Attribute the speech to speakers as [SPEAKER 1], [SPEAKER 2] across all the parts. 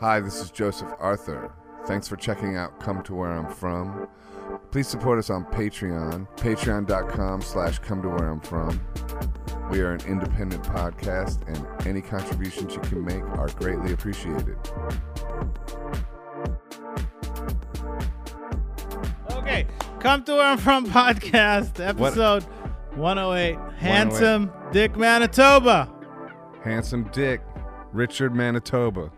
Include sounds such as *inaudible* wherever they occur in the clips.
[SPEAKER 1] Hi, this is Joseph Arthur. Thanks for checking out Come to Where I'm From. Please support us on Patreon, patreon.com slash come to where I'm from. We are an independent podcast, and any contributions you can make are greatly appreciated.
[SPEAKER 2] Okay, come to where I'm from podcast episode 108. Handsome Dick Manitoba.
[SPEAKER 1] Handsome Dick, Richard Manitoba.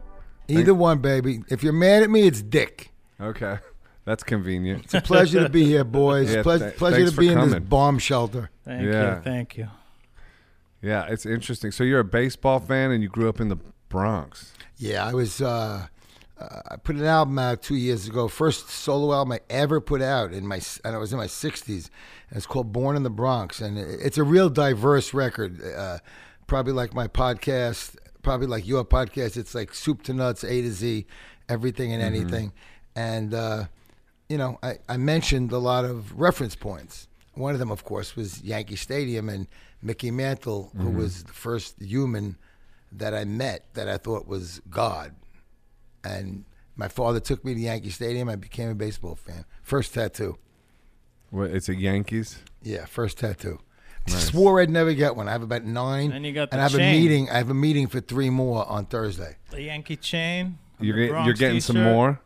[SPEAKER 3] Either one, baby. If you're mad at me, it's Dick.
[SPEAKER 1] Okay, *laughs* that's convenient.
[SPEAKER 3] It's a pleasure to be here, *laughs* boys.
[SPEAKER 1] Yeah,
[SPEAKER 3] Ple-
[SPEAKER 1] th-
[SPEAKER 3] pleasure to be in this
[SPEAKER 1] coming.
[SPEAKER 3] bomb shelter.
[SPEAKER 2] Thank
[SPEAKER 1] Yeah.
[SPEAKER 2] you. Thank you.
[SPEAKER 1] Yeah, it's interesting. So you're a baseball fan, and you grew up in the Bronx.
[SPEAKER 3] Yeah, I was. Uh, uh, I put an album out two years ago. First solo album I ever put out in my, and I was in my '60s. And it's called "Born in the Bronx," and it- it's a real diverse record. Uh, probably like my podcast, probably like your podcast. It's like soup to nuts, A to Z, everything and anything. And uh, you know, I, I mentioned a lot of reference points. One of them, of course, was Yankee Stadium and Mickey Mantle, who was the first human that I met that I thought was God. And my father took me to Yankee Stadium. I became a baseball fan. First tattoo.
[SPEAKER 1] What? It's a Yankees.
[SPEAKER 3] Yeah, first tattoo. Swore I'd never get one. I have about nine.
[SPEAKER 2] And you got the
[SPEAKER 3] and I have
[SPEAKER 2] chain.
[SPEAKER 3] a meeting. I have a meeting for three more on Thursday.
[SPEAKER 2] The Yankee chain.
[SPEAKER 1] You're
[SPEAKER 2] the
[SPEAKER 1] get- you're getting some
[SPEAKER 2] t-shirt.
[SPEAKER 1] more.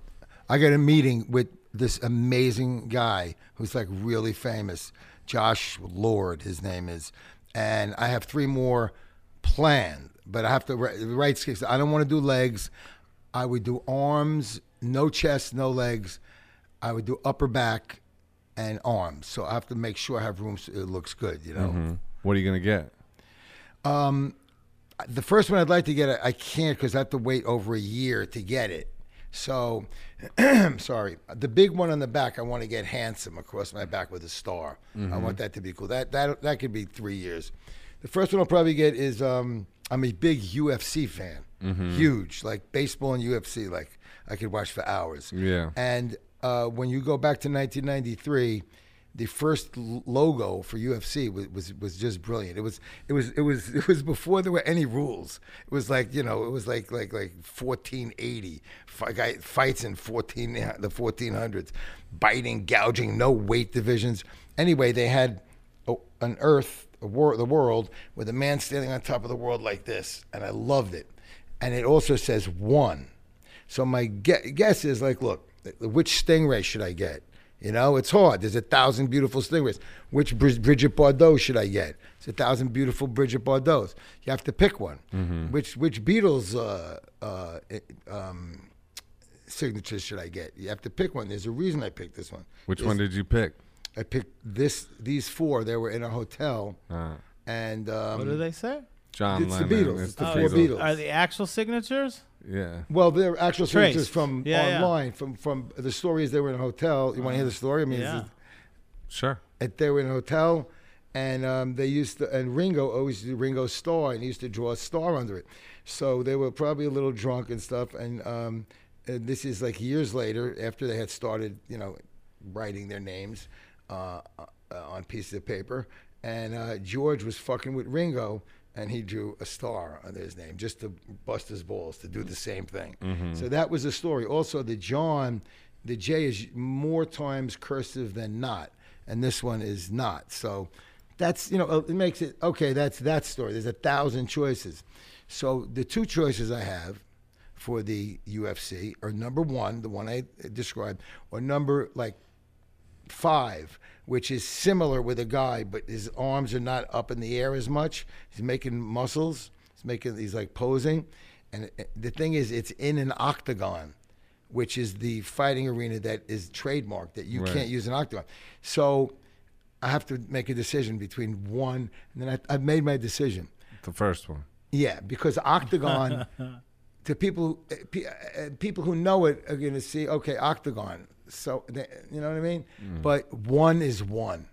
[SPEAKER 3] I got a meeting with this amazing guy who's like really famous, Josh Lord, his name is, and I have three more planned. But I have to write, write skills. I don't want to do legs. I would do arms, no chest, no legs. I would do upper back and arms. So I have to make sure I have room so it looks good. You know.
[SPEAKER 1] Hmm. What are you gonna get?
[SPEAKER 3] the first one I'd like to get, I- I can't because I have to wait over a year to get it. So, *clears throat* sorry. The big one on the back, I want to get handsome across my back with a star. I want that to be cool. That that that could be three years. The first one I'll probably get is um, I'm a big UFC fan, huge, like baseball and UFC. Like I could watch for hours.
[SPEAKER 1] Yeah.
[SPEAKER 3] And uh, when you go back to 1993, the first logo for UFC was, was was just brilliant. It was it was it was *laughs* it was before there were any rules. It was like you know it was like like like 1480 guy fights in 14 *laughs* the 1400s, biting, gouging, no weight divisions. Anyway, they had an Earth, a wor- the world, with a man standing on top of the world like this, and I loved it. And it also says one. So my guess is like, look, which stingray should I get? You know, it's hard. There's a thousand beautiful stingrays. Which Brid- Bridget Bardot should I get? It's a thousand beautiful Bridget Bardots. You have to pick one. Which which Beatles uh, uh, um, signatures should I get? You have to pick one. There's a reason I picked this one.
[SPEAKER 1] Which
[SPEAKER 3] There's-
[SPEAKER 1] one did you pick?
[SPEAKER 3] I picked this. These four. They were in a hotel,
[SPEAKER 1] Uh,
[SPEAKER 3] and um,
[SPEAKER 2] What do they say?
[SPEAKER 1] John
[SPEAKER 3] It's the
[SPEAKER 1] Lennon.
[SPEAKER 3] Beatles.
[SPEAKER 1] It's
[SPEAKER 3] It's
[SPEAKER 1] the
[SPEAKER 3] the
[SPEAKER 2] Oh,
[SPEAKER 3] four Beatles.
[SPEAKER 2] Are the actual signatures?
[SPEAKER 1] Yeah.
[SPEAKER 3] Well, they're actual
[SPEAKER 2] Traced.
[SPEAKER 3] signatures from
[SPEAKER 2] Yeah, yeah.
[SPEAKER 3] online. From from the stories they were in a hotel. You want to hear the story? I mean,
[SPEAKER 2] Yeah.
[SPEAKER 3] it's-
[SPEAKER 1] Sure.
[SPEAKER 3] it- they were in a hotel, and um, they used to. And Ringo always did Ringo's star, and he used to draw a star under it. So they were probably a little drunk and stuff. And, um, and this is like years later, after they had started, you know, writing their names uh, uh, on pieces of paper. And uh, George was fucking with Ringo, and he drew a star under his name just to bust his balls to do the same thing. Mm-hmm. So that was the story. Also, the John, the J is more times cursive than not, and this one is not. So that's you know it makes it okay. That's that story. There's a thousand choices. So the two choices I have for the UFC are number one, the one I described, or number like five, which is similar with a guy, but his arms are not up in the air as much. He's making muscles. He's making he's like posing, and the thing is, it's in an octagon, which is the fighting arena that is trademarked that you
[SPEAKER 1] Right.
[SPEAKER 3] can't use an octagon. So I have to make a decision between one, and then I, I've made my decision.
[SPEAKER 1] The first one.
[SPEAKER 3] Yeah, because octagon *laughs* to people uh, uh, people who know it are going to see okay octagon. So you know what I mean. But one is one.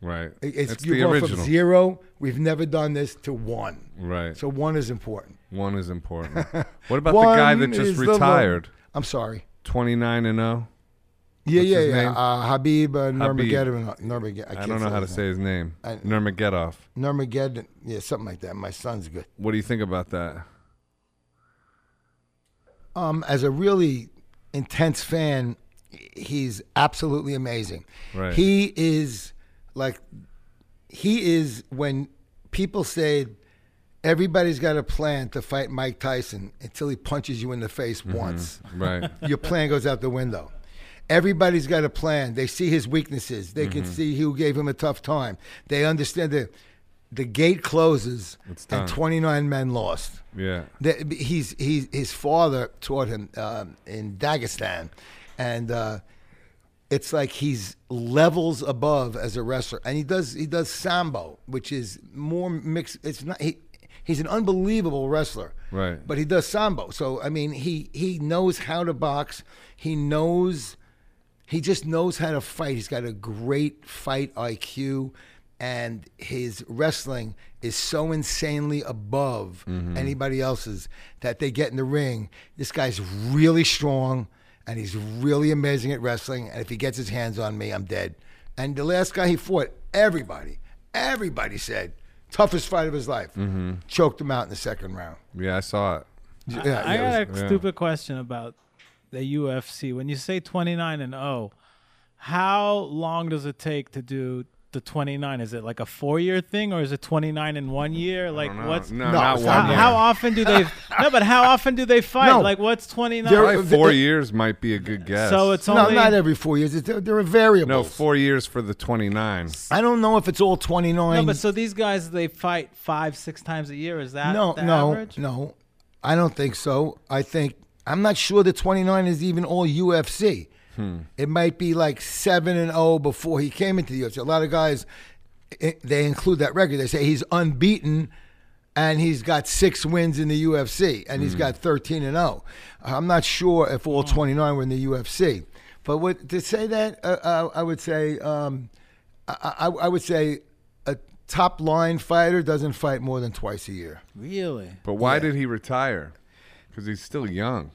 [SPEAKER 1] Right.
[SPEAKER 3] It's,
[SPEAKER 1] It's
[SPEAKER 3] you
[SPEAKER 1] the
[SPEAKER 3] go
[SPEAKER 1] original.
[SPEAKER 3] from zero. We've never done this to one.
[SPEAKER 1] Right.
[SPEAKER 3] So one is important.
[SPEAKER 1] One is important. *laughs* what about the guy that just
[SPEAKER 3] is the one.
[SPEAKER 1] retired?
[SPEAKER 3] I'm sorry.
[SPEAKER 1] 29 and oh? 0?
[SPEAKER 3] Yeah,
[SPEAKER 1] What's
[SPEAKER 3] yeah, yeah. Uh, Habib uh,
[SPEAKER 1] Habib.
[SPEAKER 3] Nurmagomedov. Nurmagomedov.
[SPEAKER 1] I
[SPEAKER 3] can't
[SPEAKER 1] don't know how to
[SPEAKER 3] his
[SPEAKER 1] say his name.
[SPEAKER 3] I-
[SPEAKER 1] Nurmagomedov.
[SPEAKER 3] Nurmagomedov. Yeah, something like that. My son's good.
[SPEAKER 1] What do you think about that?
[SPEAKER 3] Um, as a really intense fan, he's absolutely amazing.
[SPEAKER 1] Right.
[SPEAKER 3] He is like he is when people say everybody's got a plan to fight Mike Tyson until he punches you in the face once.
[SPEAKER 1] Right. *laughs*
[SPEAKER 3] Your plan goes out the window. Everybody's got a plan. They see his weaknesses. They can see who gave him a tough time. They understand that the gate closes and 29 men lost.
[SPEAKER 1] Yeah.
[SPEAKER 3] That he's he's his father taught him um, in Dagestan, and uh, it's like he's levels above as a wrestler, and he does he does sambo, which is more mixed. It's not he. He's an unbelievable wrestler,
[SPEAKER 1] Right.
[SPEAKER 3] But he does sambo, so I mean, he he knows how to box. He knows, he just knows how to fight. He's got a great fight IQ, and his wrestling is so insanely above anybody else's that they get in the ring. This guy's really strong, and he's really amazing at wrestling. And if he gets his hands on me, I'm dead. And the last guy he fought, everybody, everybody said toughest fight of his life. Mm-hmm. Choked him out in the second round.
[SPEAKER 1] Yeah, I saw it.
[SPEAKER 3] Yeah,
[SPEAKER 2] I
[SPEAKER 3] yeah, it
[SPEAKER 2] got
[SPEAKER 3] was-
[SPEAKER 2] a
[SPEAKER 1] yeah.
[SPEAKER 2] stupid question about the UFC. When you say 29 and 0, how long does it take to do the 29? Is it like a four year thing or is it 29 in one year? Like,
[SPEAKER 1] No,
[SPEAKER 2] what's.
[SPEAKER 1] no,
[SPEAKER 3] No,
[SPEAKER 1] not one
[SPEAKER 2] How,
[SPEAKER 1] year.
[SPEAKER 2] how often do they. *laughs* no, but how often do they fight?
[SPEAKER 3] No.
[SPEAKER 2] Like, what's 29?
[SPEAKER 3] They're-
[SPEAKER 1] Probably four
[SPEAKER 3] the-
[SPEAKER 1] years might be a good guess.
[SPEAKER 2] so it's
[SPEAKER 3] No,
[SPEAKER 2] only.
[SPEAKER 3] not every four years. It's, there, there are variables.
[SPEAKER 1] no four years for the twenty nine.
[SPEAKER 3] I don't know if it's all 29.
[SPEAKER 2] No, but so these guys, they fight five, six times a year. Is that
[SPEAKER 3] no,
[SPEAKER 2] the
[SPEAKER 3] no,
[SPEAKER 2] average?
[SPEAKER 3] no. I don't think so. I think I'm not sure the 29 is even all UFC.
[SPEAKER 1] Hmm.
[SPEAKER 3] It might be like seven and zero before he came into the UFC. A lot of guys they include that record. They say he's unbeaten and he's got six wins in the UFC and
[SPEAKER 1] Hmm.
[SPEAKER 3] he's got 13 and 0. I'm not sure if all 29 were in the UFC. But what to say that uh, uh, I would say um, I, I, I would say a top line fighter doesn't fight more than twice a year.
[SPEAKER 2] Really?
[SPEAKER 1] But why
[SPEAKER 3] Yeah.
[SPEAKER 1] did he retire? Because he's still young.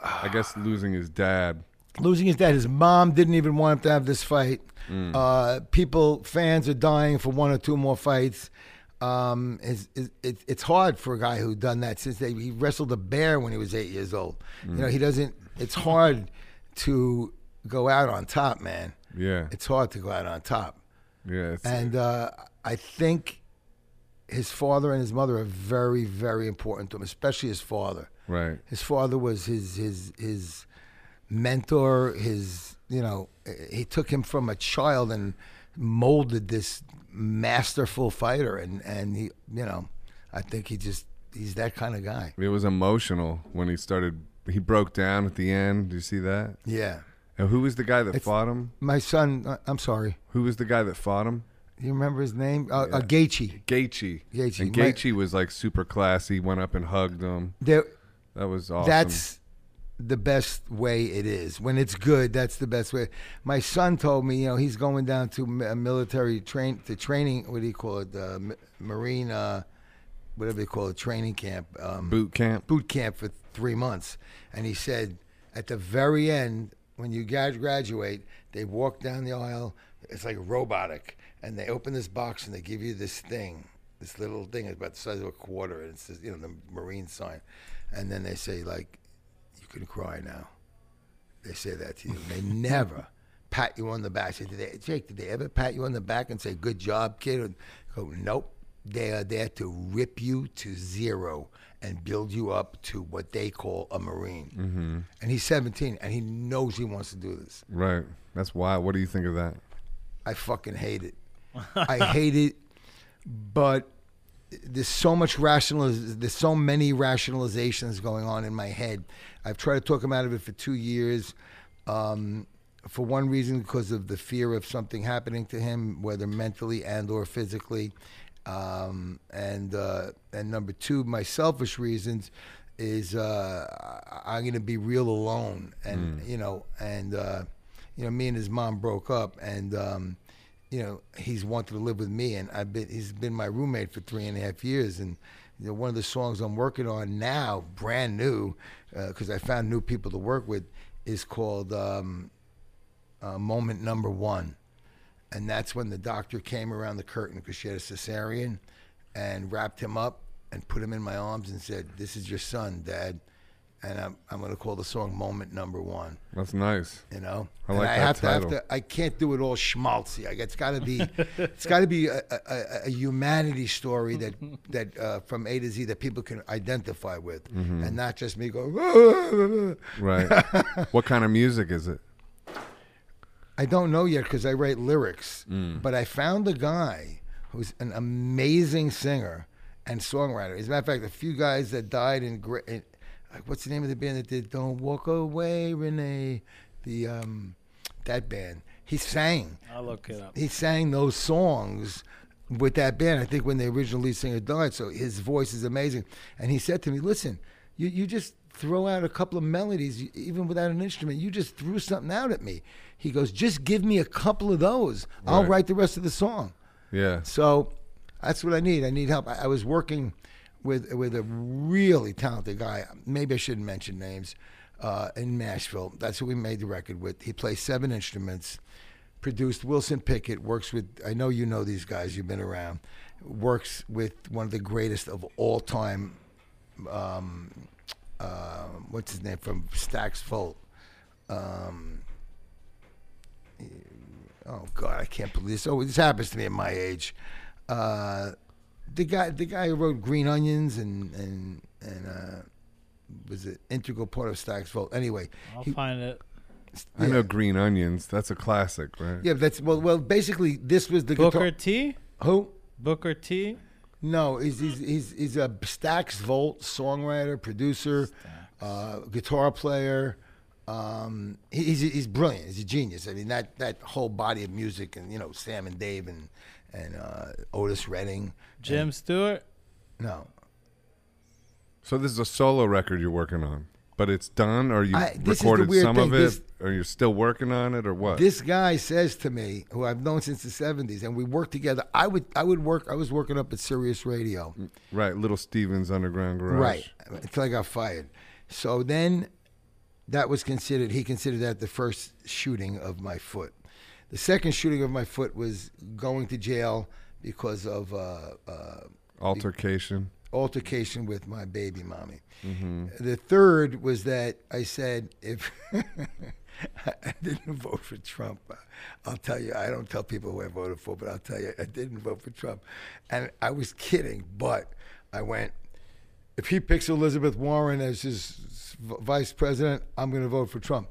[SPEAKER 1] I guess losing his dad.
[SPEAKER 3] Losing his dad. His mom didn't even want him to have this fight.
[SPEAKER 1] Mm.
[SPEAKER 3] Uh, people, fans are dying for one or two more fights. Um, it's, it's, it's hard for a guy who done that since they, he wrestled a bear when he was eight years old. You
[SPEAKER 1] Mm.
[SPEAKER 3] know, he doesn't. It's hard to go out on top, man.
[SPEAKER 1] Yeah.
[SPEAKER 3] It's hard to go out on top.
[SPEAKER 1] Yeah.
[SPEAKER 3] And uh, I think his father and his mother are very, very important to him, especially his father.
[SPEAKER 1] right.
[SPEAKER 3] His father was his his his mentor. His you know he took him from a child and molded this masterful fighter. And and he you know I think he just he's that kind of guy.
[SPEAKER 1] It was emotional when he started. He broke down at the end. Do you see that?
[SPEAKER 3] Yeah.
[SPEAKER 1] And who was the guy that
[SPEAKER 3] It's-
[SPEAKER 1] fought him?
[SPEAKER 3] My son, uh, I'm sorry.
[SPEAKER 1] Who was the guy that fought him?
[SPEAKER 3] You remember his name? Uh, uh,
[SPEAKER 1] Yeah.
[SPEAKER 3] Gaethje.
[SPEAKER 1] Gaethje.
[SPEAKER 3] Gaethje.
[SPEAKER 1] And
[SPEAKER 3] My-
[SPEAKER 1] was like super classy. Went up and hugged him.
[SPEAKER 3] There,
[SPEAKER 1] That was awesome.
[SPEAKER 3] That's the best way it is. When it's good, that's the best way. My son told me, you know, he's going down to a military train to training. What do you call it? Uh, Marine, uh, whatever they call it, training camp, um,
[SPEAKER 1] boot camp.
[SPEAKER 3] boot camp for three months. And he said, at the very end, when you graduate, they walk down the aisle. It's like robotic, and they open this box and they give you this thing, this little thing about the size of a quarter, and it says, you know, the Marine sign, and then they say like, can cry now. They say that to you. They never *laughs* pat you on the back. Say, did they, Jake, did they ever pat you on the back and say, "Good job, kid"? Or go, nope. They are there to rip you to zero and build you up to what they call a Marine. Mm-hmm. And he's 17, and he knows he wants to do this.
[SPEAKER 1] Right. That's why. What do you think of that?
[SPEAKER 3] I fucking hate it. *laughs* I hate it, but there's so much rationaliz- There's so many rationalizations going on in my head. I've tried to talk him out of it for two years. Um, for one reason, because of the fear of something happening to him, whether mentally and or physically, um, and uh, and number two, my selfish reasons is uh, I'm going to be real alone, and you know, and uh, you know, me and his mom broke up, and um, you know, he's wanted to live with me, and I've been he's been my roommate for three and a half years, and you know, one of the songs I'm working on now, brand new, because I found new people to work with, is called um, uh, "Moment Number One," and that's when the doctor came around the curtain because she had a cesarean, and wrapped him up and put him in my arms and said, "This is your son, Dad." And I'm I'm going to call the song "Moment Number One."
[SPEAKER 1] That's nice.
[SPEAKER 3] You know,
[SPEAKER 1] I
[SPEAKER 3] And I
[SPEAKER 1] that
[SPEAKER 3] have
[SPEAKER 1] title.
[SPEAKER 3] to have to. I can't do it all schmaltzy. I, it's got to be, it's got to be a, a, a- humanity story that that uh, from A to Z that people can identify with,
[SPEAKER 1] Mm-hmm.
[SPEAKER 3] and not just me go. *laughs*
[SPEAKER 1] Right. *laughs* what kind of music is it?
[SPEAKER 3] I don't know yet because I write lyrics,
[SPEAKER 1] Mm.
[SPEAKER 3] but I found a guy who's an amazing singer and songwriter. As a matter of fact, a few guys that died in, in like, what's the name of the band that did "Don't Walk Away, Renee"? The um, that band. He sang.
[SPEAKER 2] I'll look it up.
[SPEAKER 3] He sang those songs with that band. I think when the original lead singer died, so his voice is amazing. And he said to me, "Listen, you you just throw out a couple of melodies, even without an instrument. You just threw something out at me." He goes, "Just give me a couple of those. I'll write the rest of the song."
[SPEAKER 1] Yeah.
[SPEAKER 3] So that's what I need. I need help. I, I was working with with a really talented guy. Maybe I shouldn't mention names. Uh, in Nashville, that's who we made the record with. He plays seven instruments. Produced Wilson Pickett. Works with. I know you know these guys. You've been around. Works with one of the greatest of all time. Um, uh, what's his name from Stax Volt? Um, oh God, I can't believe this. Oh, this happens to me at my age. Uh, the guy, the guy who wrote Green Onions and and and uh, was an integral part of Stax Volt. Anyway,
[SPEAKER 2] I'll
[SPEAKER 3] he-
[SPEAKER 2] find it.
[SPEAKER 1] I
[SPEAKER 3] yeah.
[SPEAKER 1] know Green Onions. That's a classic, right?
[SPEAKER 3] Yeah, that's well. Well, basically, this was the
[SPEAKER 2] Booker
[SPEAKER 3] guitar.
[SPEAKER 2] T.
[SPEAKER 3] Who?
[SPEAKER 2] Booker T.
[SPEAKER 3] No, he's he's he's, he's a Stax Volt songwriter, producer, uh, guitar player. Um, he- he's he's brilliant. He's a genius. I mean that that whole body of music, and you know Sam and Dave and and uh, Otis Redding.
[SPEAKER 2] Jim Stewart.
[SPEAKER 3] No,
[SPEAKER 1] So this is a solo record you're working on, but it's done, or you
[SPEAKER 3] I- this is the
[SPEAKER 1] recorded
[SPEAKER 3] weird
[SPEAKER 1] some
[SPEAKER 3] thing.
[SPEAKER 1] of it,
[SPEAKER 3] This-
[SPEAKER 1] or you're still working on it, or what?
[SPEAKER 3] this guy says to me, who I've known since the '70s, and we worked together. I would I would work. I was working up at Sirius Radio.
[SPEAKER 1] right, Little Stevens Underground Garage.
[SPEAKER 3] Right. Until I got fired. So then that was considered, he considered that the first shooting of my foot. The second shooting of my foot was going to jail because of uh, uh,
[SPEAKER 1] Altercation.
[SPEAKER 3] altercation with my baby mommy.
[SPEAKER 1] Mm-hmm.
[SPEAKER 3] The third was that I said, if *laughs* I didn't vote for Trump, I'll tell you, I don't tell people who I voted for, but I'll tell you, I didn't vote for Trump. And I was kidding, but I went, if he picks Elizabeth Warren as his vice president, I'm going to vote for Trump.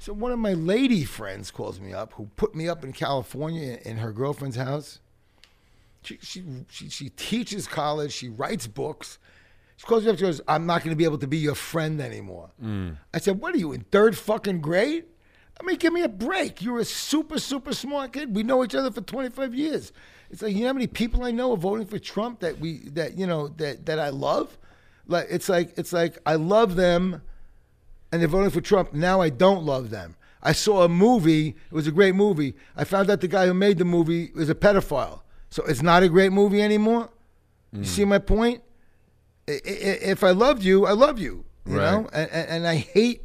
[SPEAKER 3] So one of my lady friends calls me up, who put me up in California in her girlfriend's house. She, she, she, she teaches college. She writes books. She calls me up. She goes, "I'm not going to be able to be your friend anymore." Mm. I said, "What are you in third fucking grade? I mean, give me a break. You're a super, super smart kid. We know each other for 25 years. It's like you know how many people I know are voting for Trump that we that you know that that I love. Like it's like it's like I love them, and they're voting for Trump. Now I don't love them. I saw a movie. It was a great movie. I found out the guy who made the movie was a pedophile. So it's not a great movie anymore. You see my point? If I loved you, I love you. You
[SPEAKER 1] Right.
[SPEAKER 3] know, and, and, I hate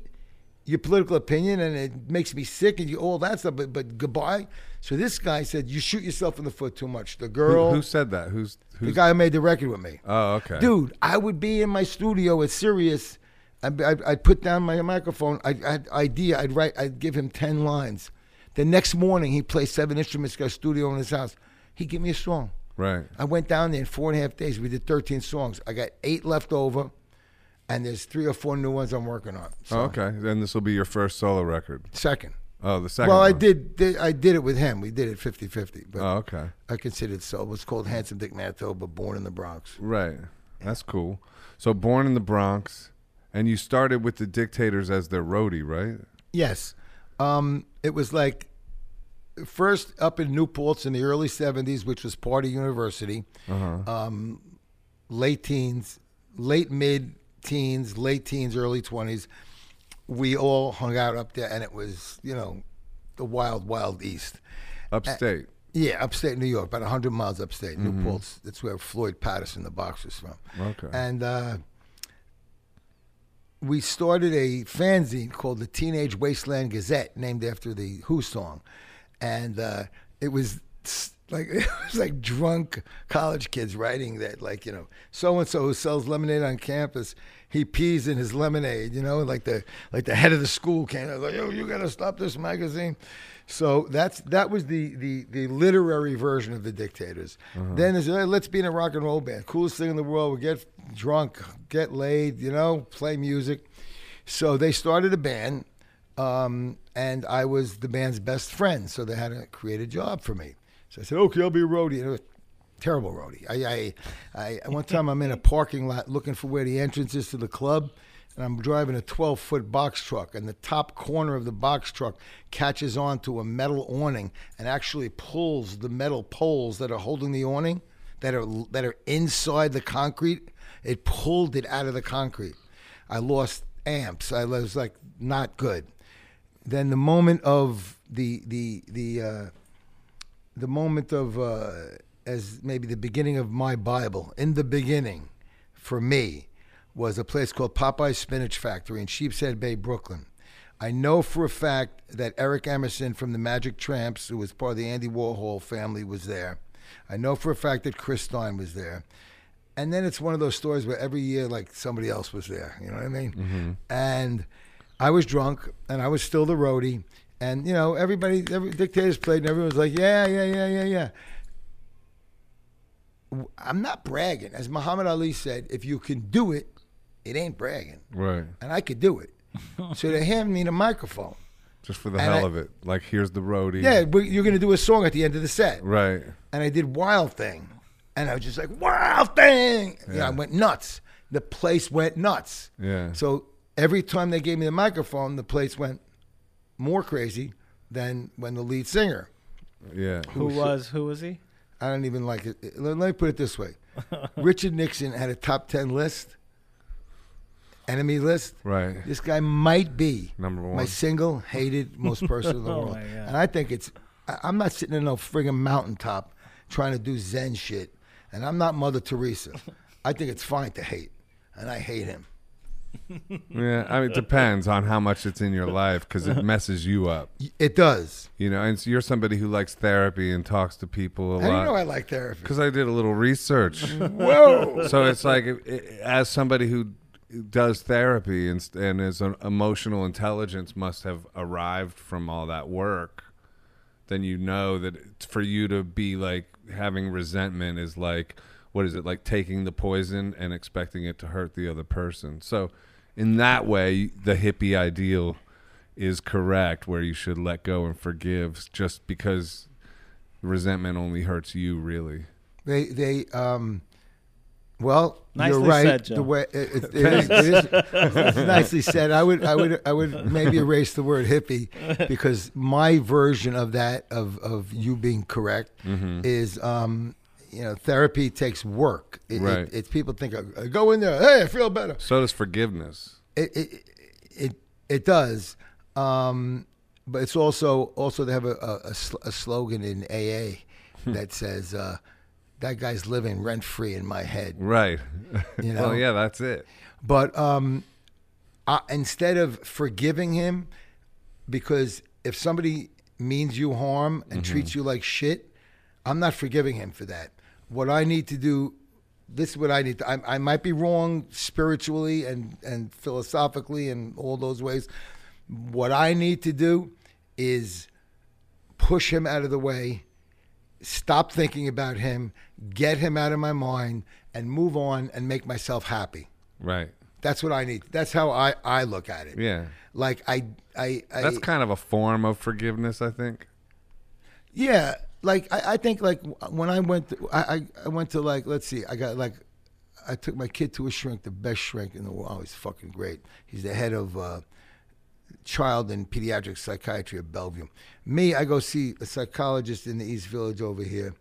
[SPEAKER 3] your political opinion, and it makes me sick, and you, all that stuff. But but goodbye. So this guy said you shoot yourself in the foot too much. The girl,
[SPEAKER 1] who said that? Who's
[SPEAKER 3] the guy who made the record with me.
[SPEAKER 1] oh, okay.
[SPEAKER 3] Dude, I would be in my studio at Sirius. I'd, I'd put down my microphone. I'd, I'd idea. I'd write. I'd give him ten lines. The next morning, he plays seven instruments. Got a studio in his house. He'd give me a song.
[SPEAKER 1] Right.
[SPEAKER 3] I went down there in four and a half days. We did thirteen songs. I got eight left over, and there's three or four new ones I'm working on. So,
[SPEAKER 1] Oh, okay. Then this will be your first solo record.
[SPEAKER 3] Second.
[SPEAKER 1] Oh, the second.
[SPEAKER 3] Well, I did, did. I did it with him. We did it 50-50, but
[SPEAKER 1] Oh, okay.
[SPEAKER 3] I considered so. It was called Handsome Dick Manitoba, Born in the Bronx.
[SPEAKER 1] Right. That's cool. So, born in the Bronx, and you started with the Dictators as their roadie, right?
[SPEAKER 3] Yes. Um, it was like first up in New Paltz in the early 70s, which was part of University, um, late teens, late mid teens, late teens, early 20s. We all hung out up there, and it was, you know, the wild, wild east.
[SPEAKER 1] Upstate.
[SPEAKER 3] Yeah, upstate New York, about 100 miles upstate. New Paltz, that's where Floyd Patterson, the boxer's from.
[SPEAKER 1] Okay.
[SPEAKER 3] And uh, we started a fanzine called the Teenage Wasteland Gazette, named after the Who song. And uh, it was like *laughs* it was like drunk college kids writing that like you know so and so who sells lemonade on campus he pees in his lemonade you know like the like the head of the school came out like yo you gotta stop this magazine so that's that was the the the literary version of the dictators then there's hey, let's be in a rock and roll band coolest thing in the world we get drunk get laid you know play music so they started a band um, and I was the band's best friend. So they had to create a job for me. So I said, okay, I'll be a roadie. And it was a terrible roadie. I, I, I, *laughs* one time I'm in a parking lot looking for where the entrance is to the club, and I'm driving a 12 foot box truck, and the top corner of the box truck catches onto a metal awning and actually pulls the metal poles that are holding the awning that are that are inside the concrete. It pulled it out of the concrete. I lost amps. I was like not good then the moment of the the the uh, the moment of uh, as maybe the beginning of my Bible. In the beginning, for me, was a place called Popeye's Spinach Factory in Sheepshead Bay, Brooklyn. I know for a fact that Eric Emerson from the Magic Tramps, who was part of the Andy Warhol family, was there. I know for a fact that Chris Stein was there. And then it's one of those stories where every year, like somebody else was there. You know what I mean? Mm-hmm. And I was drunk, and I was still the roadie, and you know everybody, every dictators played, and everyone was like, "Yeah, yeah, yeah, yeah, yeah." W- I'm not bragging, as Muhammad Ali said. If you can do it, it ain't bragging,
[SPEAKER 1] Right.
[SPEAKER 3] and I could do it. *laughs* so they handed me the microphone.
[SPEAKER 1] Just for the
[SPEAKER 3] And
[SPEAKER 1] hell
[SPEAKER 3] I-
[SPEAKER 1] of it. Like, here's the roadie.
[SPEAKER 3] Yeah, we- you're gonna do a song at the end of the set,
[SPEAKER 1] Right.
[SPEAKER 3] and I did Wild Thing, and I was just like Wild Thing. Yeah,
[SPEAKER 1] Yeah.
[SPEAKER 3] I went nuts. The place went nuts.
[SPEAKER 1] Yeah.
[SPEAKER 3] So every time they gave me the microphone, the place went more crazy than when the lead singer.
[SPEAKER 1] yeah.
[SPEAKER 2] Who was who was he?
[SPEAKER 3] I don't even like it. Let, me put it this way: *laughs* Richard Nixon had a top ten list, enemy list.
[SPEAKER 1] Right.
[SPEAKER 3] This guy might be
[SPEAKER 1] Number one.
[SPEAKER 3] my single hated most *laughs* person in the
[SPEAKER 2] Oh,
[SPEAKER 3] world, and I think it's. I- I'm not sitting in no friggin' mountaintop trying to do Zen shit, and I'm not Mother Teresa. *laughs* I think it's fine to hate, and I hate him. *laughs*
[SPEAKER 1] Yeah. I mean, it depends on how much it's in your life because it messes you up.
[SPEAKER 3] It does.
[SPEAKER 1] You know, and so you're somebody who likes therapy and talks to people a
[SPEAKER 3] How do you know. I like therapy?
[SPEAKER 1] Because I did a little research. *laughs*
[SPEAKER 3] Whoa.
[SPEAKER 1] so it's like, it- it- as somebody who does therapy and, and is an emotional intelligence must have arrived from all that work, then you know that it's- for you to be like having resentment is like, what is it, like taking the poison and expecting it to hurt the other person. So, in that way, the hippie ideal is correct, where you should let go and forgive just because resentment only hurts you, really.
[SPEAKER 3] They they um well
[SPEAKER 2] Nicely
[SPEAKER 3] you're right
[SPEAKER 2] said, Joe.
[SPEAKER 3] the way it, it, it, is, it is *laughs* it's nicely said I would I would I would maybe erase the word hippie because my version of that of of you being correct
[SPEAKER 1] Mm-hmm.
[SPEAKER 3] is um you know therapy takes work it, it-
[SPEAKER 1] Right.
[SPEAKER 3] it's people think uh, go in there hey I feel better
[SPEAKER 1] So does forgiveness.
[SPEAKER 3] it it it, it does um but it's also also they have a, a, a, sl- a slogan in AA *laughs* that says uh, that guy's living rent free in my head
[SPEAKER 1] Right.
[SPEAKER 3] You *laughs* know?
[SPEAKER 1] well, yeah, that's it.
[SPEAKER 3] But um, I, instead of forgiving him, because if somebody means you harm and treats you like shit, I'm not forgiving him for that. What I need to do, this is what I need to. I, I might be wrong spiritually and and philosophically and all those ways. What I need to do is push him out of the way, stop thinking about him, get him out of my mind, and move on and make myself happy.
[SPEAKER 1] Right.
[SPEAKER 3] That's what I need. That's how I, I look at it.
[SPEAKER 1] Yeah.
[SPEAKER 3] Like I I, I
[SPEAKER 1] That's kind of a form of forgiveness, I think.
[SPEAKER 3] yeah. Like I, I think like when I went to, I, I went to like let's see I got like I took my kid to a shrink the best shrink in the world. Oh, he's fucking great. He's the head of uh, child and pediatric psychiatry at Bellevue. Me, I go see a psychologist in the East Village over here,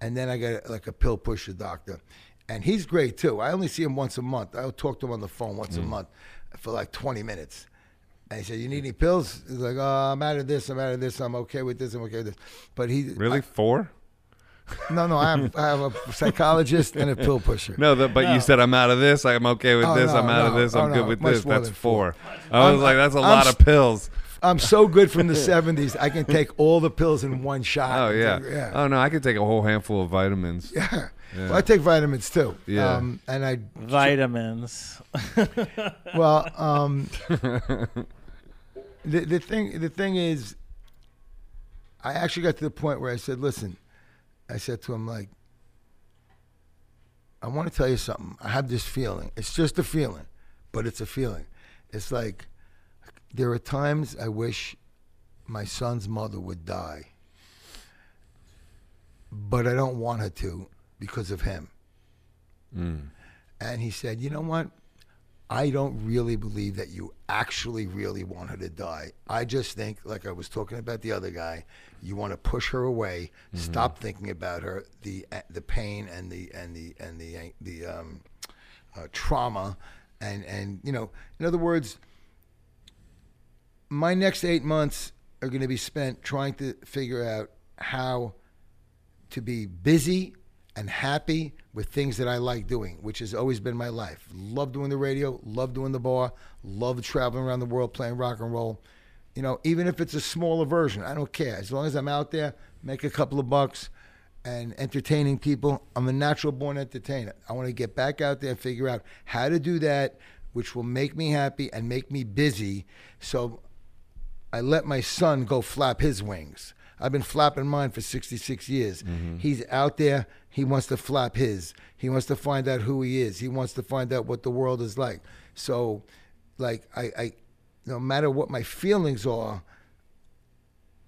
[SPEAKER 3] and then I got like a pill pusher doctor, and he's great too. I only see him once a month. I'll talk to him on the phone once a month for like 20 minutes. And he said, "You need any pills?" He's like, "Oh, I'm out of this. I'm out of this. I'm okay with this. I'm okay with this." But he
[SPEAKER 1] Really? Four?
[SPEAKER 3] no, no. I have, I have a psychologist and a pill pusher.
[SPEAKER 1] No, the, but you said I'm out of this. I'm okay with
[SPEAKER 3] Oh,
[SPEAKER 1] this.
[SPEAKER 3] no,
[SPEAKER 1] I'm out of this.
[SPEAKER 3] Oh,
[SPEAKER 1] I'm
[SPEAKER 3] no,
[SPEAKER 1] good with
[SPEAKER 3] much
[SPEAKER 1] this. That's four.
[SPEAKER 3] four.
[SPEAKER 1] I was
[SPEAKER 3] I'm-
[SPEAKER 1] like, that's a
[SPEAKER 3] I'm
[SPEAKER 1] lot of pills.
[SPEAKER 3] I'm so good from the *laughs* '70s. I can take all the pills in one shot.
[SPEAKER 1] Oh yeah.
[SPEAKER 3] yeah.
[SPEAKER 1] Oh no, I could take a whole handful of vitamins.
[SPEAKER 3] Yeah. Well, I take vitamins too.
[SPEAKER 1] Yeah.
[SPEAKER 3] Um, and I,
[SPEAKER 2] Vitamins. *laughs*
[SPEAKER 3] well, um, *laughs* the the thing the thing is, I actually got to the point where I said, "Listen," I said to him like, "I want to tell you something. I have this feeling. It's just a feeling, but it's a feeling. It's like there are times I wish my son's mother would die, but I don't want her to because of him." Mm. And he said, You know what? I don't really believe that you actually really want her to die. I just think, like I was talking about the other guy, you want to push her away, stop thinking about her, the the pain and the and the and the the um, uh, trauma, and and you know, in other words, my next eight months are going to be spent trying to figure out how to be busy and happy with things that I like doing, which has always been my life. Love doing the radio, love doing the bar, love traveling around the world playing rock and roll. You know, even if it's a smaller version, I don't care. As long as I'm out there, make a couple of bucks and entertaining people, I'm a natural born entertainer. I want to get back out there and figure out how to do that, which will make me happy and make me busy. So I let my son go flap his wings. I've been flapping mine for 66 years. Mm-hmm. He's out there. He wants to flap his. He wants to find out who he is. He wants to find out what the world is like. So, like, I, I no matter what my feelings are,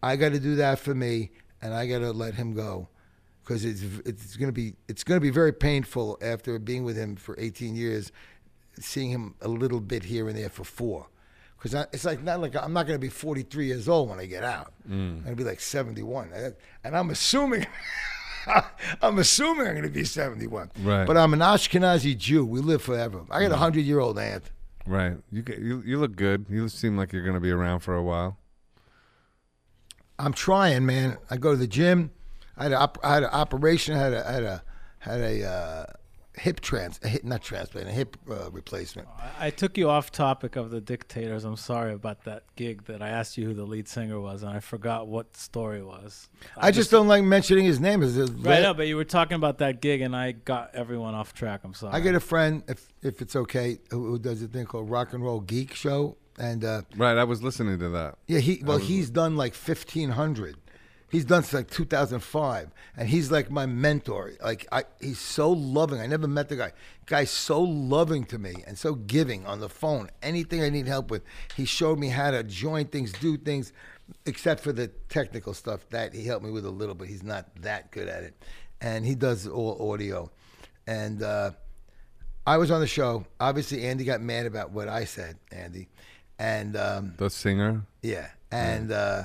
[SPEAKER 3] I got to do that for me, and I got to let him go, because it's it's gonna be it's gonna be very painful after being with him for 18 years, seeing him a little bit here and there for four because it's like not like I'm not going to be 43 years old when I get out. Mm. I'm going to be like 71, and- and I'm assuming. *laughs* *laughs* I'm assuming I'm going to be 71.
[SPEAKER 1] Right.
[SPEAKER 3] But I'm an Ashkenazi Jew. We live forever. I got a hundred year old aunt.
[SPEAKER 1] Right. You you you look good. You seem like you're gonna be around for a while.
[SPEAKER 3] I'm trying, man. I go to the gym. I had, a I had an operation. I had a had a had a uh, hip trans, a hip not transplant, a hip uh, replacement.
[SPEAKER 2] I I took you off topic of the dictators. I'm sorry about that gig that I asked you who the lead singer was, and I forgot what story was.
[SPEAKER 3] I, just don't like mentioning his name. Is it
[SPEAKER 2] Right up, but you were talking about that gig, and I got everyone off track. I'm sorry.
[SPEAKER 3] I get a friend, if if it's okay, who, who does a thing called Rock and Roll Geek Show, and uh,
[SPEAKER 1] Right. I was listening to that.
[SPEAKER 3] yeah, he well he's done like fifteen hundred. He's done since like 2005, and he's like my mentor. Like I, he's so loving. I never met the guy. Guy's so loving to me and so giving on the phone. Anything I need help with, he showed me how to join things, do things, except for the technical stuff that he helped me with a little, but he's not that good at it. And he does all audio, and. uh I was on the show. Obviously, Andy got mad about what I said, Andy, and um,
[SPEAKER 1] The singer.
[SPEAKER 3] yeah, and uh,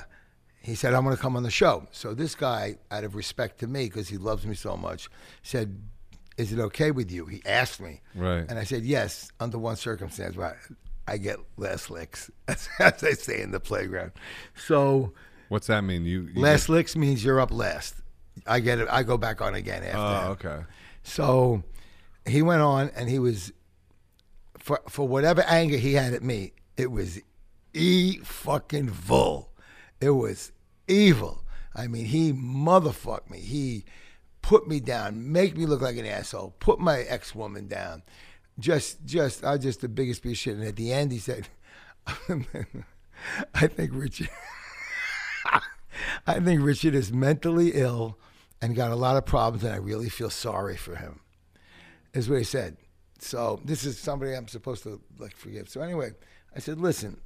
[SPEAKER 3] he said I'm going to come on the show. So this guy, out of respect to me, because he loves me so much, said, "Is it okay with you?" He asked me,
[SPEAKER 1] Right.
[SPEAKER 3] and I said yes, under one circumstance. Right, I get last licks, *laughs* as they say in the playground. So
[SPEAKER 1] What's that mean? You, you
[SPEAKER 3] last licks means you're up last. I get it. I go back on again after.
[SPEAKER 1] Oh, okay.
[SPEAKER 3] So he went on and he was for for whatever anger he had at me, it was e fucking full. It was evil. I mean, he motherfucked me. He put me down, make me look like an asshole, put my ex woman down. Just, just, I just the biggest piece of shit. And at the end, he said, *laughs* "I think Richard, *laughs* I think Richard is mentally ill and got a lot of problems, and I really feel sorry for him." is what he said. So this is somebody I'm supposed to like forgive. So anyway, I said, listen,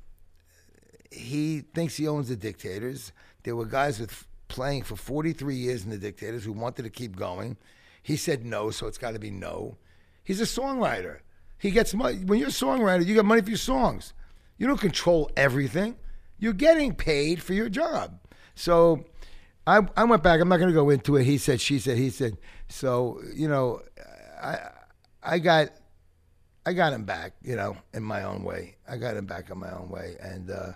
[SPEAKER 3] he thinks he owns the dictators. There were guys with playing for 43 years in the dictators who wanted to keep going. He said no, so it's got to be no. He's a songwriter. He gets money. When you're a songwriter, you get money for your songs. You don't control everything. You're getting paid for your job. So I, I went back. I'm not going to go into it. He said, she said, he said. So, you know, I, I got, I got him back, you know, in my own way. I got him back in my own way. And, uh,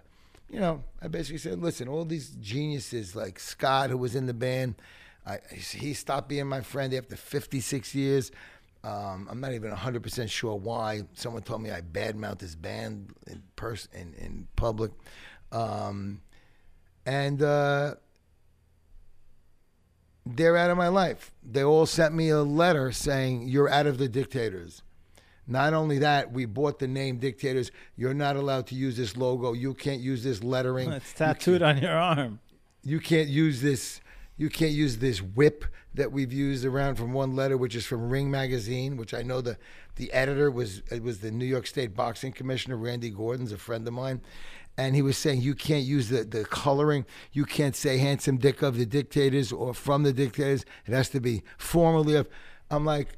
[SPEAKER 3] you know, I basically said, listen, all these geniuses like Scott, who was in the band, I, he stopped being my friend after 56 years. Um, I'm not even 100% sure why. Someone told me I badmouthed his band in person in, in public. Um, and uh, they're out of my life. They all sent me a letter saying, You're out of the dictators. Not only that, we bought the name dictators. You're not allowed to use this logo. You can't use this lettering.
[SPEAKER 2] It's tattooed on your arm.
[SPEAKER 3] You can't use this. You can't use this whip that we've used around from one letter, which is from Ring Magazine, which I know the the editor was it was the New York State Boxing Commissioner Randy Gordon's a friend of mine, and he was saying you can't use the the coloring. You can't say handsome dick of the dictators or from the dictators. It has to be formally of. I'm like,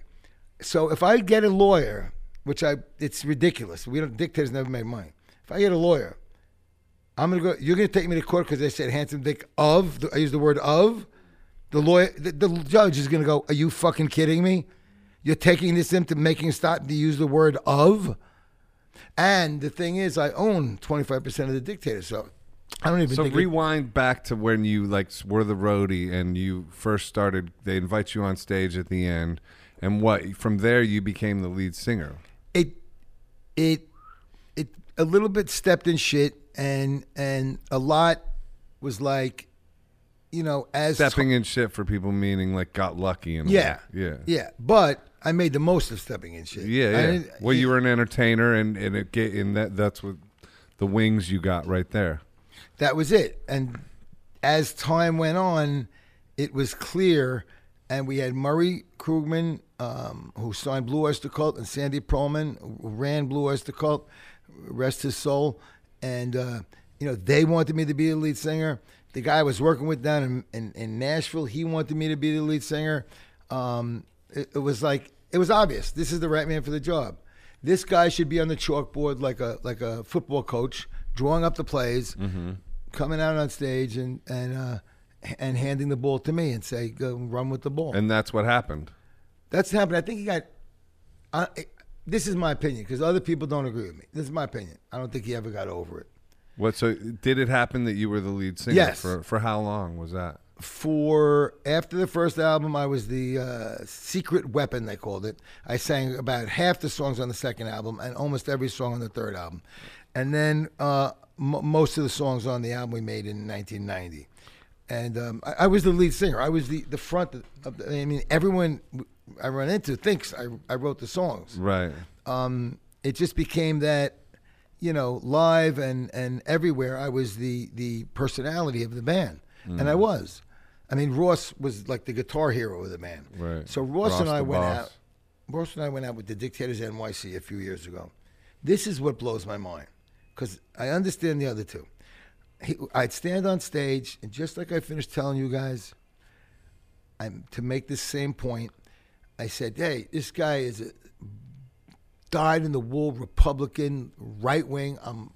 [SPEAKER 3] so if I get a lawyer, which I it's ridiculous. We don't dictators never make money. If I get a lawyer, I'm gonna go. You're gonna take me to court because they said handsome dick of. I use the word of. The lawyer, the, the judge is gonna go. Are you fucking kidding me? You're taking this into making a stop to use the word of. And the thing is, I own 25 percent of the dictator, so I don't even
[SPEAKER 1] So
[SPEAKER 3] think. it-
[SPEAKER 1] rewind back to when you like were the roadie and you first started. They invite you on stage at the end, and what from there you became the lead singer.
[SPEAKER 3] It it it a little bit stepped in shit and and a lot was like you know as
[SPEAKER 1] Stepping in shit for people meaning like got lucky and
[SPEAKER 3] yeah.
[SPEAKER 1] yeah.
[SPEAKER 3] Yeah. But i made the most of stepping in shit.
[SPEAKER 1] Yeah yeah. Well, you were an entertainer, and and it get and that that's what the wings you got right there.
[SPEAKER 3] that was it. And as time went on it was clear and we had murray krugman um, who signed blue oyster cult and sandy Pearlman, who ran blue oyster cult rest his soul. And uh, you know they wanted me to be the lead singer. The guy I was working with down in, in, in nashville he wanted me to be the lead singer. Um, it, it was like it was obvious. This is the right man for the job. This guy should be on the chalkboard like a like a football coach drawing up the plays coming out on stage and and uh, and handing the ball to me and say go run with the ball
[SPEAKER 1] And that's what happened.
[SPEAKER 3] that's happened. I think he got. I, this is my opinion because other people don't agree with me. This is my opinion. I don't think he ever got over it.
[SPEAKER 1] What? So did it happen that you were the lead singer?
[SPEAKER 3] Yes.
[SPEAKER 1] For for how long was that?
[SPEAKER 3] For after the first album, I was the uh, secret weapon they called it. I sang about half the songs on the second album and almost every song on the third album, and then uh, m- most of the songs on the album we made in 1990. And um, I, I was the lead singer. I was the the front of. The, I mean, everyone I run into thinks I I wrote the songs.
[SPEAKER 1] Right.
[SPEAKER 3] um, it just became that, you know, live and, and everywhere, I was the, the personality of the band. And I was. I mean, Ross was like the guitar hero of the band.
[SPEAKER 1] Right.
[SPEAKER 3] So Ross,
[SPEAKER 1] Ross
[SPEAKER 3] and I went
[SPEAKER 1] boss.
[SPEAKER 3] out. Ross and I went out with the Dictators NYC a few years ago. This is what blows my mind because I understand the other two. He, I'd stand on stage, and just like I finished telling you guys, I'm to make this same point. I said, "Hey, this guy is a dyed in the wool Republican, right wing. I'm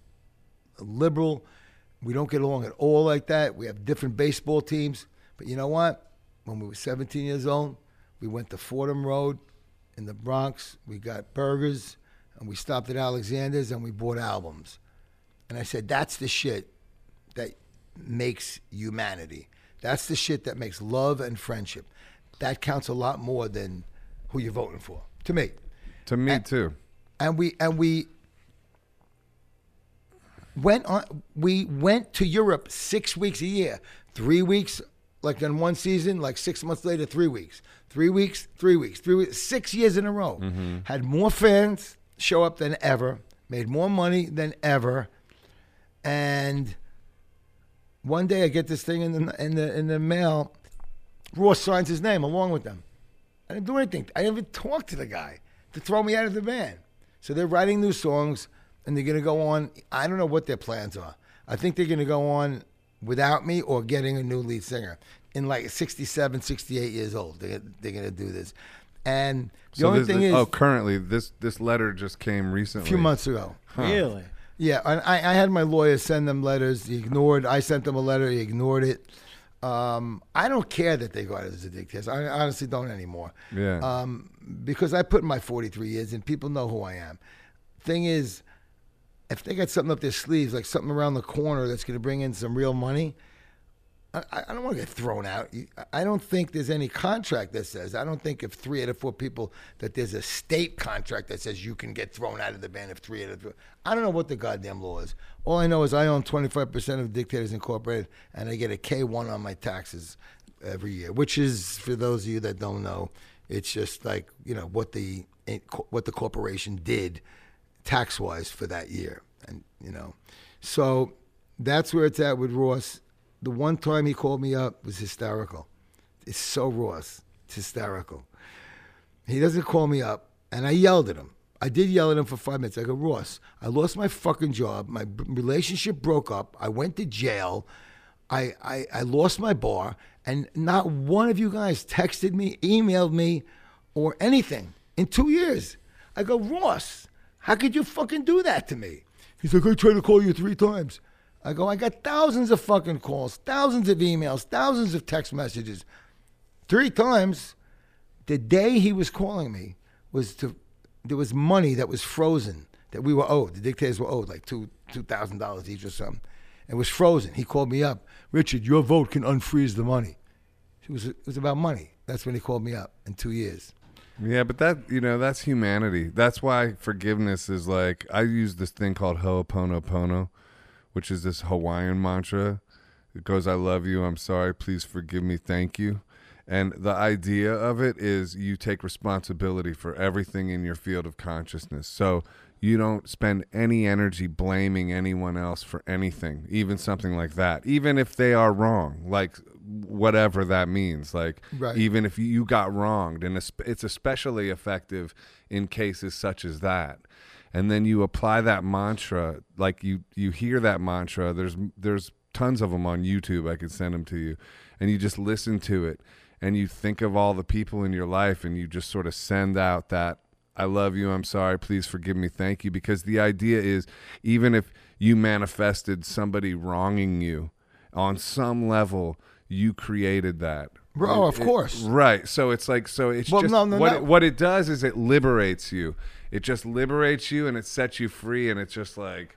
[SPEAKER 3] a liberal. We don't get along at all like that. We have different baseball teams. But you know what? When we were 17 years old, we went to Fordham Road in the Bronx. We got burgers, and we stopped at Alexander's, and we bought albums. And I said, that's the shit that makes humanity. That's the shit that makes love and friendship. That counts a lot more than who you're voting for, to me
[SPEAKER 1] To me too.
[SPEAKER 3] and we and we went on we went to Europe six weeks a year. Three weeks like in one season, like six months later, three weeks. Three weeks, three weeks, three weeks, six years in a row. Mm-hmm. Had more fans show up than ever, made more money than ever. And one day I get this thing in the in the in the mail. Ross signs his name along with them. I didn't do anything. I didn't even talk to the guy to throw me out of the band. So they're writing new songs and they're going to go on. I don't know what their plans are. I think they're going to go on without me or getting a new lead singer in like 67, 68 years old. They're, they're going to do this. And the
[SPEAKER 1] So
[SPEAKER 3] only
[SPEAKER 1] this-
[SPEAKER 3] thing
[SPEAKER 1] this-
[SPEAKER 3] is,
[SPEAKER 1] oh, currently this this letter just came recently.
[SPEAKER 3] a few months ago.
[SPEAKER 2] Really?
[SPEAKER 3] Yeah, I, I had my lawyer send them letters. He ignored. I sent them a letter. He ignored it. Um, I don't care that they go out as addicted. I honestly don't anymore.
[SPEAKER 1] Yeah.
[SPEAKER 3] Um, because I put in my 43 years, and people know who I am. Thing is, if they got something up their sleeves, like something around the corner that's going to bring in some real money, I, I don't want to get thrown out. I don't think there's any contract that says. I don't think if three out of four people that there's a state contract that says you can get thrown out of the band if three out of four. I don't know what the goddamn law is. All I know is I own 25% of Dictators Incorporated, and I get a K1 on my taxes every year, which is for those of you that don't know, it's just like you know what the what the corporation did tax wise for that year, and you know, so that's where it's at with Ross. The one time he called me up was hysterical. It's so Ross. It's hysterical. He doesn't call me up, and I yelled at him. I did yell at him for five minutes. I go, Ross, I lost my fucking job. My relationship broke up. I went to jail. I, I, I lost my bar, and not one of you guys texted me, emailed me, or anything in two years. I go, Ross, how could you fucking do that to me? He's like, I tried to call you three times. I go, I got thousands of fucking calls, thousands of emails, thousands of text messages. Three times. The day he was calling me was to, there was money that was frozen that we were owed. The dictators were owed like two two thousand dollars each or something. It was frozen. He called me up. Richard, your vote can unfreeze the money. It was it was about money. That's when he called me up in two years.
[SPEAKER 1] Yeah, but that you know that's humanity. That's why forgiveness is like I use this thing called Ho'oponopono, which is this Hawaiian mantra. It goes, "I love you. I'm sorry. Please forgive me. Thank you." And the idea of it is you take responsibility for everything in your field of consciousness. So you don't spend any energy blaming anyone else for anything, even something like that, even if they are wrong, like whatever that means. Like,
[SPEAKER 3] Right.
[SPEAKER 1] even if you got wronged, and it's it's especially effective in cases such as that. And then you apply that mantra, like you you hear that mantra. There's there's tons of them on YouTube. I could send them to you, and you just listen to it, and you think of all the people in your life, and you just sort of send out that I love you. I'm sorry. Please forgive me. Thank you. Because the idea is, even if you manifested somebody wronging you on some level, you created that.
[SPEAKER 3] Bro, of
[SPEAKER 1] It-
[SPEAKER 3] course.
[SPEAKER 1] Right. So it's like so it's
[SPEAKER 3] Well,
[SPEAKER 1] just
[SPEAKER 3] no, no,
[SPEAKER 1] what
[SPEAKER 3] no.
[SPEAKER 1] It, what it does is it liberates you. It just liberates you and it sets you free and it's just like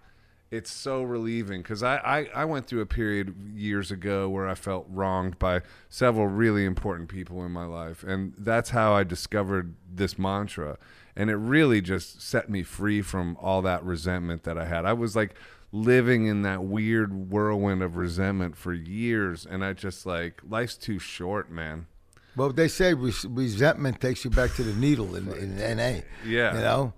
[SPEAKER 1] it's so relieving because I, I I went through a period years ago where I felt wronged by several really important people in my life and that's how I discovered this mantra and it really just set me free from all that resentment that I had. I was like living in that weird whirlwind of resentment for years and I just like life's too short, man.
[SPEAKER 3] Well, they say res- resentment takes you back to the needle in, in NA.
[SPEAKER 1] Yeah.
[SPEAKER 3] You know?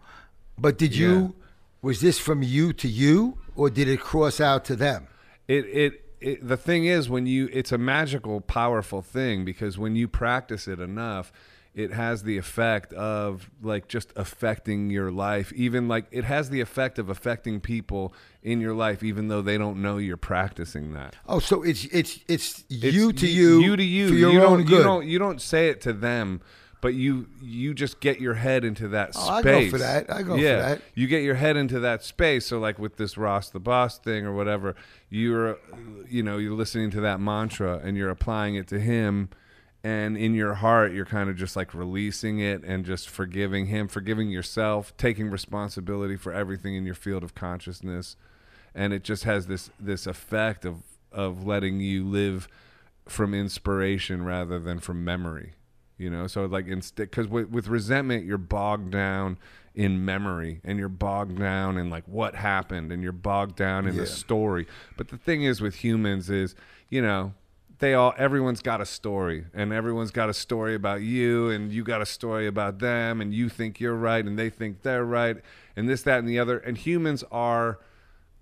[SPEAKER 3] But did you, was this from you to you, or did it cross out to them?
[SPEAKER 1] it, it it the thing is when you it's a magical powerful thing because when you practice it enough it has the effect of like just affecting your life even like it has the effect of affecting people in your life even though they don't know you're practicing that
[SPEAKER 3] Oh, so it's it's it's,
[SPEAKER 1] It's
[SPEAKER 3] you to you,
[SPEAKER 1] you to you
[SPEAKER 3] for your
[SPEAKER 1] you
[SPEAKER 3] own
[SPEAKER 1] don't,
[SPEAKER 3] good.
[SPEAKER 1] you don't you don't say it to them but you you just get your head into that
[SPEAKER 3] Oh, I
[SPEAKER 1] space
[SPEAKER 3] go for that. I go for
[SPEAKER 1] yeah,
[SPEAKER 3] that.
[SPEAKER 1] you get your head into that space so like with this ross the boss thing or whatever you're you know you're listening to that mantra and you're applying it to him and in your heart you're kind of just like releasing it and just forgiving him forgiving yourself taking responsibility for everything in your field of consciousness. And it just has this this effect of of letting you live from inspiration rather than from memory you know? So like instead because with, with resentment you're bogged down in memory and you're bogged down in like what happened and you're bogged down in
[SPEAKER 3] Yeah.
[SPEAKER 1] the story. But the thing is with humans is you know they all everyone's got a story and everyone's got a story about you and you got a story about them and you think you're right and they think they're right and this that and the other and humans are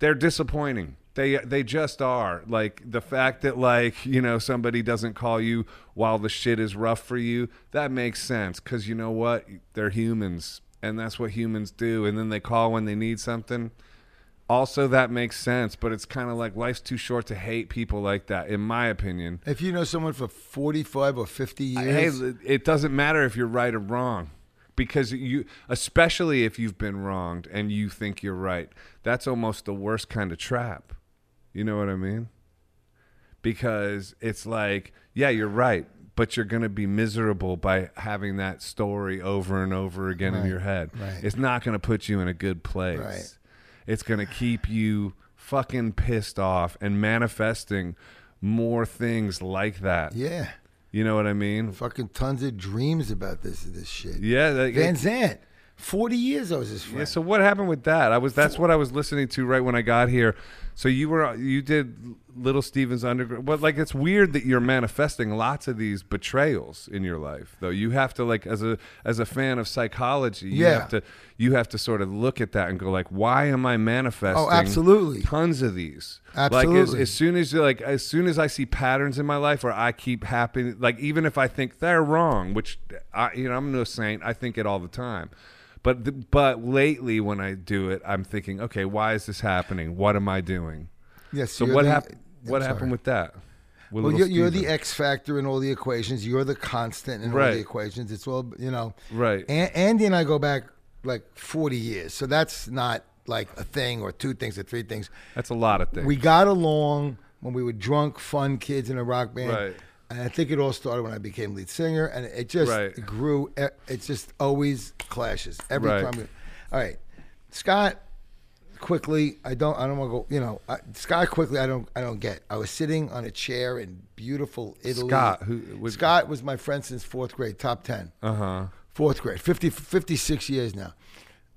[SPEAKER 1] they're disappointing. They they just are. Like the fact that like, you know, somebody doesn't call you while the shit is rough for you, that makes sense cuz you know what? They're humans and that's what humans do and then they call when they need something. Also that makes sense, but it's kind of like life's too short to hate people like that in my opinion.
[SPEAKER 3] If you know someone for 45 or 50
[SPEAKER 1] Hey,
[SPEAKER 3] years,
[SPEAKER 1] it doesn't matter if you're right or wrong because you especially if you've been wronged and you think you're right. That's almost the worst kind of trap. You know what I mean? Because it's like, yeah, you're right, but you're going to be miserable by having that story over and over again in your head.
[SPEAKER 3] right.
[SPEAKER 1] It's not going to put you in a good place.
[SPEAKER 3] Right.
[SPEAKER 1] It's going to keep you fucking pissed off and manifesting more things like that.
[SPEAKER 3] Yeah.
[SPEAKER 1] You know what I mean?
[SPEAKER 3] Fucking tons of dreams about this this shit.
[SPEAKER 1] Yeah. Like,
[SPEAKER 3] Van Zandt. Forty years I was his friend.
[SPEAKER 1] Yeah, so what happened with that? I was that's what I was listening to right when I got here. So you were you did Little Steven's Underground, but like it's weird that you're manifesting lots of these betrayals in your life. Though you have to like as a as a fan of psychology, you
[SPEAKER 3] Yeah.
[SPEAKER 1] have to you have to sort of look at that and go like, why am I manifesting?
[SPEAKER 3] Oh, absolutely.
[SPEAKER 1] tons of these. Like as,
[SPEAKER 3] Absolutely.
[SPEAKER 1] as soon as like as soon as I see patterns in my life where I keep happening, like even if I think they're wrong, which I you know I'm no saint, I think it all the time. But th- but lately when I do it, I'm thinking, okay, why is this happening? What am I doing?
[SPEAKER 3] yes.
[SPEAKER 1] So what
[SPEAKER 3] the-
[SPEAKER 1] happened?
[SPEAKER 3] I'm
[SPEAKER 1] What
[SPEAKER 3] sorry.
[SPEAKER 1] happened with that? With
[SPEAKER 3] Well, you're, you're the X factor in all the equations. You're the constant in all the equations. It's all you know.
[SPEAKER 1] right.
[SPEAKER 3] Andy and I go back like 40 years, so that's not like a thing or two things or three things.
[SPEAKER 1] That's a lot of things.
[SPEAKER 3] We got along when we were drunk, fun kids in a rock band.
[SPEAKER 1] Right.
[SPEAKER 3] And I think it all started when I became lead singer, and it just
[SPEAKER 1] Right.
[SPEAKER 3] grew. It just always clashes every
[SPEAKER 1] Right.
[SPEAKER 3] time. We, all right, Scott. Quickly, I don't. I don't want to go. You know, I, Scott. Quickly, I don't. I don't get. I was sitting on a chair in beautiful Italy.
[SPEAKER 1] Scott, who was
[SPEAKER 3] Scott was my friend since fourth grade, top ten
[SPEAKER 1] Uh huh.
[SPEAKER 3] fourth grade, 50, 56 years now.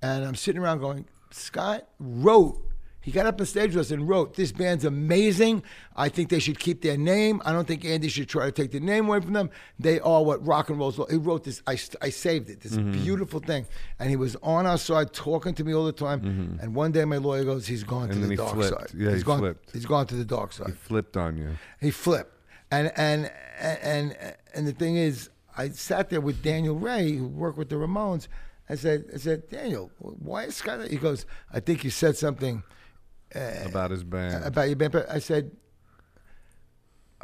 [SPEAKER 3] And I'm sitting around going, Scott wrote, he got up on stage with us and wrote, This band's amazing. I think they should keep their name. I don't think Andy should try to take the name away from them. They are what rock and roll's. He wrote this, I, I saved it, this
[SPEAKER 1] Mm-hmm.
[SPEAKER 3] beautiful thing. And he was on our side talking to me all the time. And one day my lawyer goes, He's gone to
[SPEAKER 1] Mm-hmm. And then
[SPEAKER 3] the
[SPEAKER 1] he
[SPEAKER 3] dark
[SPEAKER 1] flipped.
[SPEAKER 3] side.
[SPEAKER 1] Yeah,
[SPEAKER 3] he's
[SPEAKER 1] he
[SPEAKER 3] gone,
[SPEAKER 1] flipped.
[SPEAKER 3] He's gone to the dark side.
[SPEAKER 1] He flipped on you.
[SPEAKER 3] he flipped and and and and the thing is i sat there with daniel rey who worked with the ramones i said i said daniel why is scott he goes i think you said something Uh,
[SPEAKER 1] about his band.
[SPEAKER 3] about your band but i said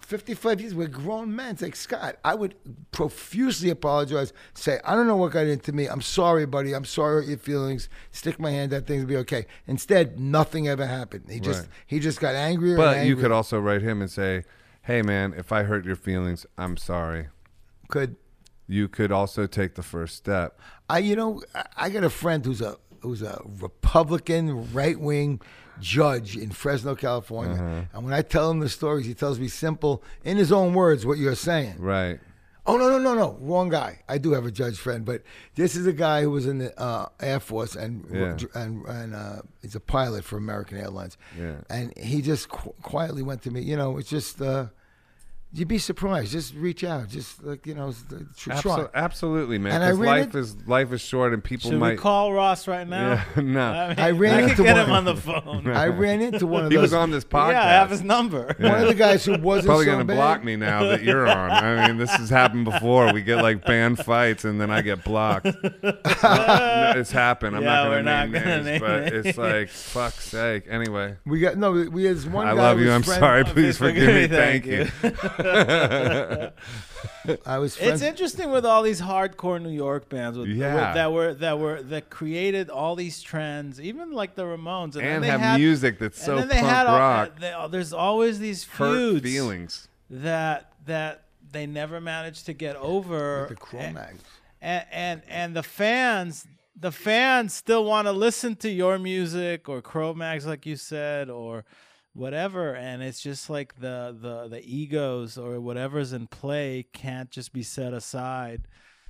[SPEAKER 3] 55 years we're grown men it's like scott i would profusely apologize say i don't know what got into me. I'm sorry buddy. I'm sorry your feelings. Stick my hand out. Things will be okay. Instead nothing ever happened. He just
[SPEAKER 1] Right.
[SPEAKER 3] he just got angrier
[SPEAKER 1] but
[SPEAKER 3] and
[SPEAKER 1] you could also write him and say, "Hey, man, if I hurt your feelings, I'm sorry."
[SPEAKER 3] could.
[SPEAKER 1] You could also take the first step.
[SPEAKER 3] I, you know, I- I got a friend who's a who's a Republican right wing judge in Fresno, California,
[SPEAKER 1] Uh-huh.
[SPEAKER 3] and when I tell him the stories, he tells me simple, in his own words, what you're saying.
[SPEAKER 1] Right.
[SPEAKER 3] Oh no, no, no, no, wrong guy. I do have a judge friend, but this is a guy who was in the uh, Air Force and
[SPEAKER 1] Yeah.
[SPEAKER 3] and and uh, he's a pilot for American Airlines.
[SPEAKER 1] Yeah.
[SPEAKER 3] and he just qu- quietly went to me. You know, it's just. Uh, You'd be surprised. Just reach out. Just like you know, s- uh, try.
[SPEAKER 1] Abso- absolutely, man.
[SPEAKER 3] And I
[SPEAKER 1] 'cause
[SPEAKER 3] ran
[SPEAKER 1] life
[SPEAKER 3] it-
[SPEAKER 1] is life is short, and people
[SPEAKER 2] Should
[SPEAKER 1] might.
[SPEAKER 2] we call Ross right now?
[SPEAKER 1] Yeah, *laughs* no.
[SPEAKER 2] I, mean,
[SPEAKER 3] I ran
[SPEAKER 2] I
[SPEAKER 3] into
[SPEAKER 2] could get
[SPEAKER 3] one-
[SPEAKER 2] him on the phone. *laughs*
[SPEAKER 3] I ran into one of
[SPEAKER 1] he
[SPEAKER 3] those.
[SPEAKER 1] was on this podcast.
[SPEAKER 2] Yeah, I have his number.
[SPEAKER 3] One of the guys who wasn't
[SPEAKER 1] Probably
[SPEAKER 3] so
[SPEAKER 1] gonna block me now that you're on. I mean, this has happened before. We get like band fights, and then I get blocked. *laughs* No, it's happened. I'm
[SPEAKER 2] Yeah,
[SPEAKER 1] not gonna name names,
[SPEAKER 2] name
[SPEAKER 1] but
[SPEAKER 2] names.
[SPEAKER 1] it's like fuck's sake. Anyway,
[SPEAKER 3] We got no. We had one.
[SPEAKER 1] I
[SPEAKER 3] guy
[SPEAKER 1] love you. I'm
[SPEAKER 3] friend-
[SPEAKER 1] sorry.
[SPEAKER 2] Oh,
[SPEAKER 1] Please
[SPEAKER 2] please
[SPEAKER 1] forgive me. Thank you.
[SPEAKER 3] I was.
[SPEAKER 2] It's interesting with all these hardcore New York bands with,
[SPEAKER 1] Yeah.
[SPEAKER 2] with- that were that were that created all these trends, even like the Ramones, and,
[SPEAKER 1] and
[SPEAKER 2] they
[SPEAKER 1] have
[SPEAKER 2] had,
[SPEAKER 1] music that's so punk
[SPEAKER 2] all-
[SPEAKER 1] rock.
[SPEAKER 2] they- oh, there's always these
[SPEAKER 1] hurt
[SPEAKER 2] feuds
[SPEAKER 1] feelings.
[SPEAKER 2] that that they never managed to get over.
[SPEAKER 3] the Cro-Mags.
[SPEAKER 2] and and and the fans the fans still want to listen to your music or Cro-Mags like you said or whatever and it's just like the the the egos or whatever's in play can't just be set aside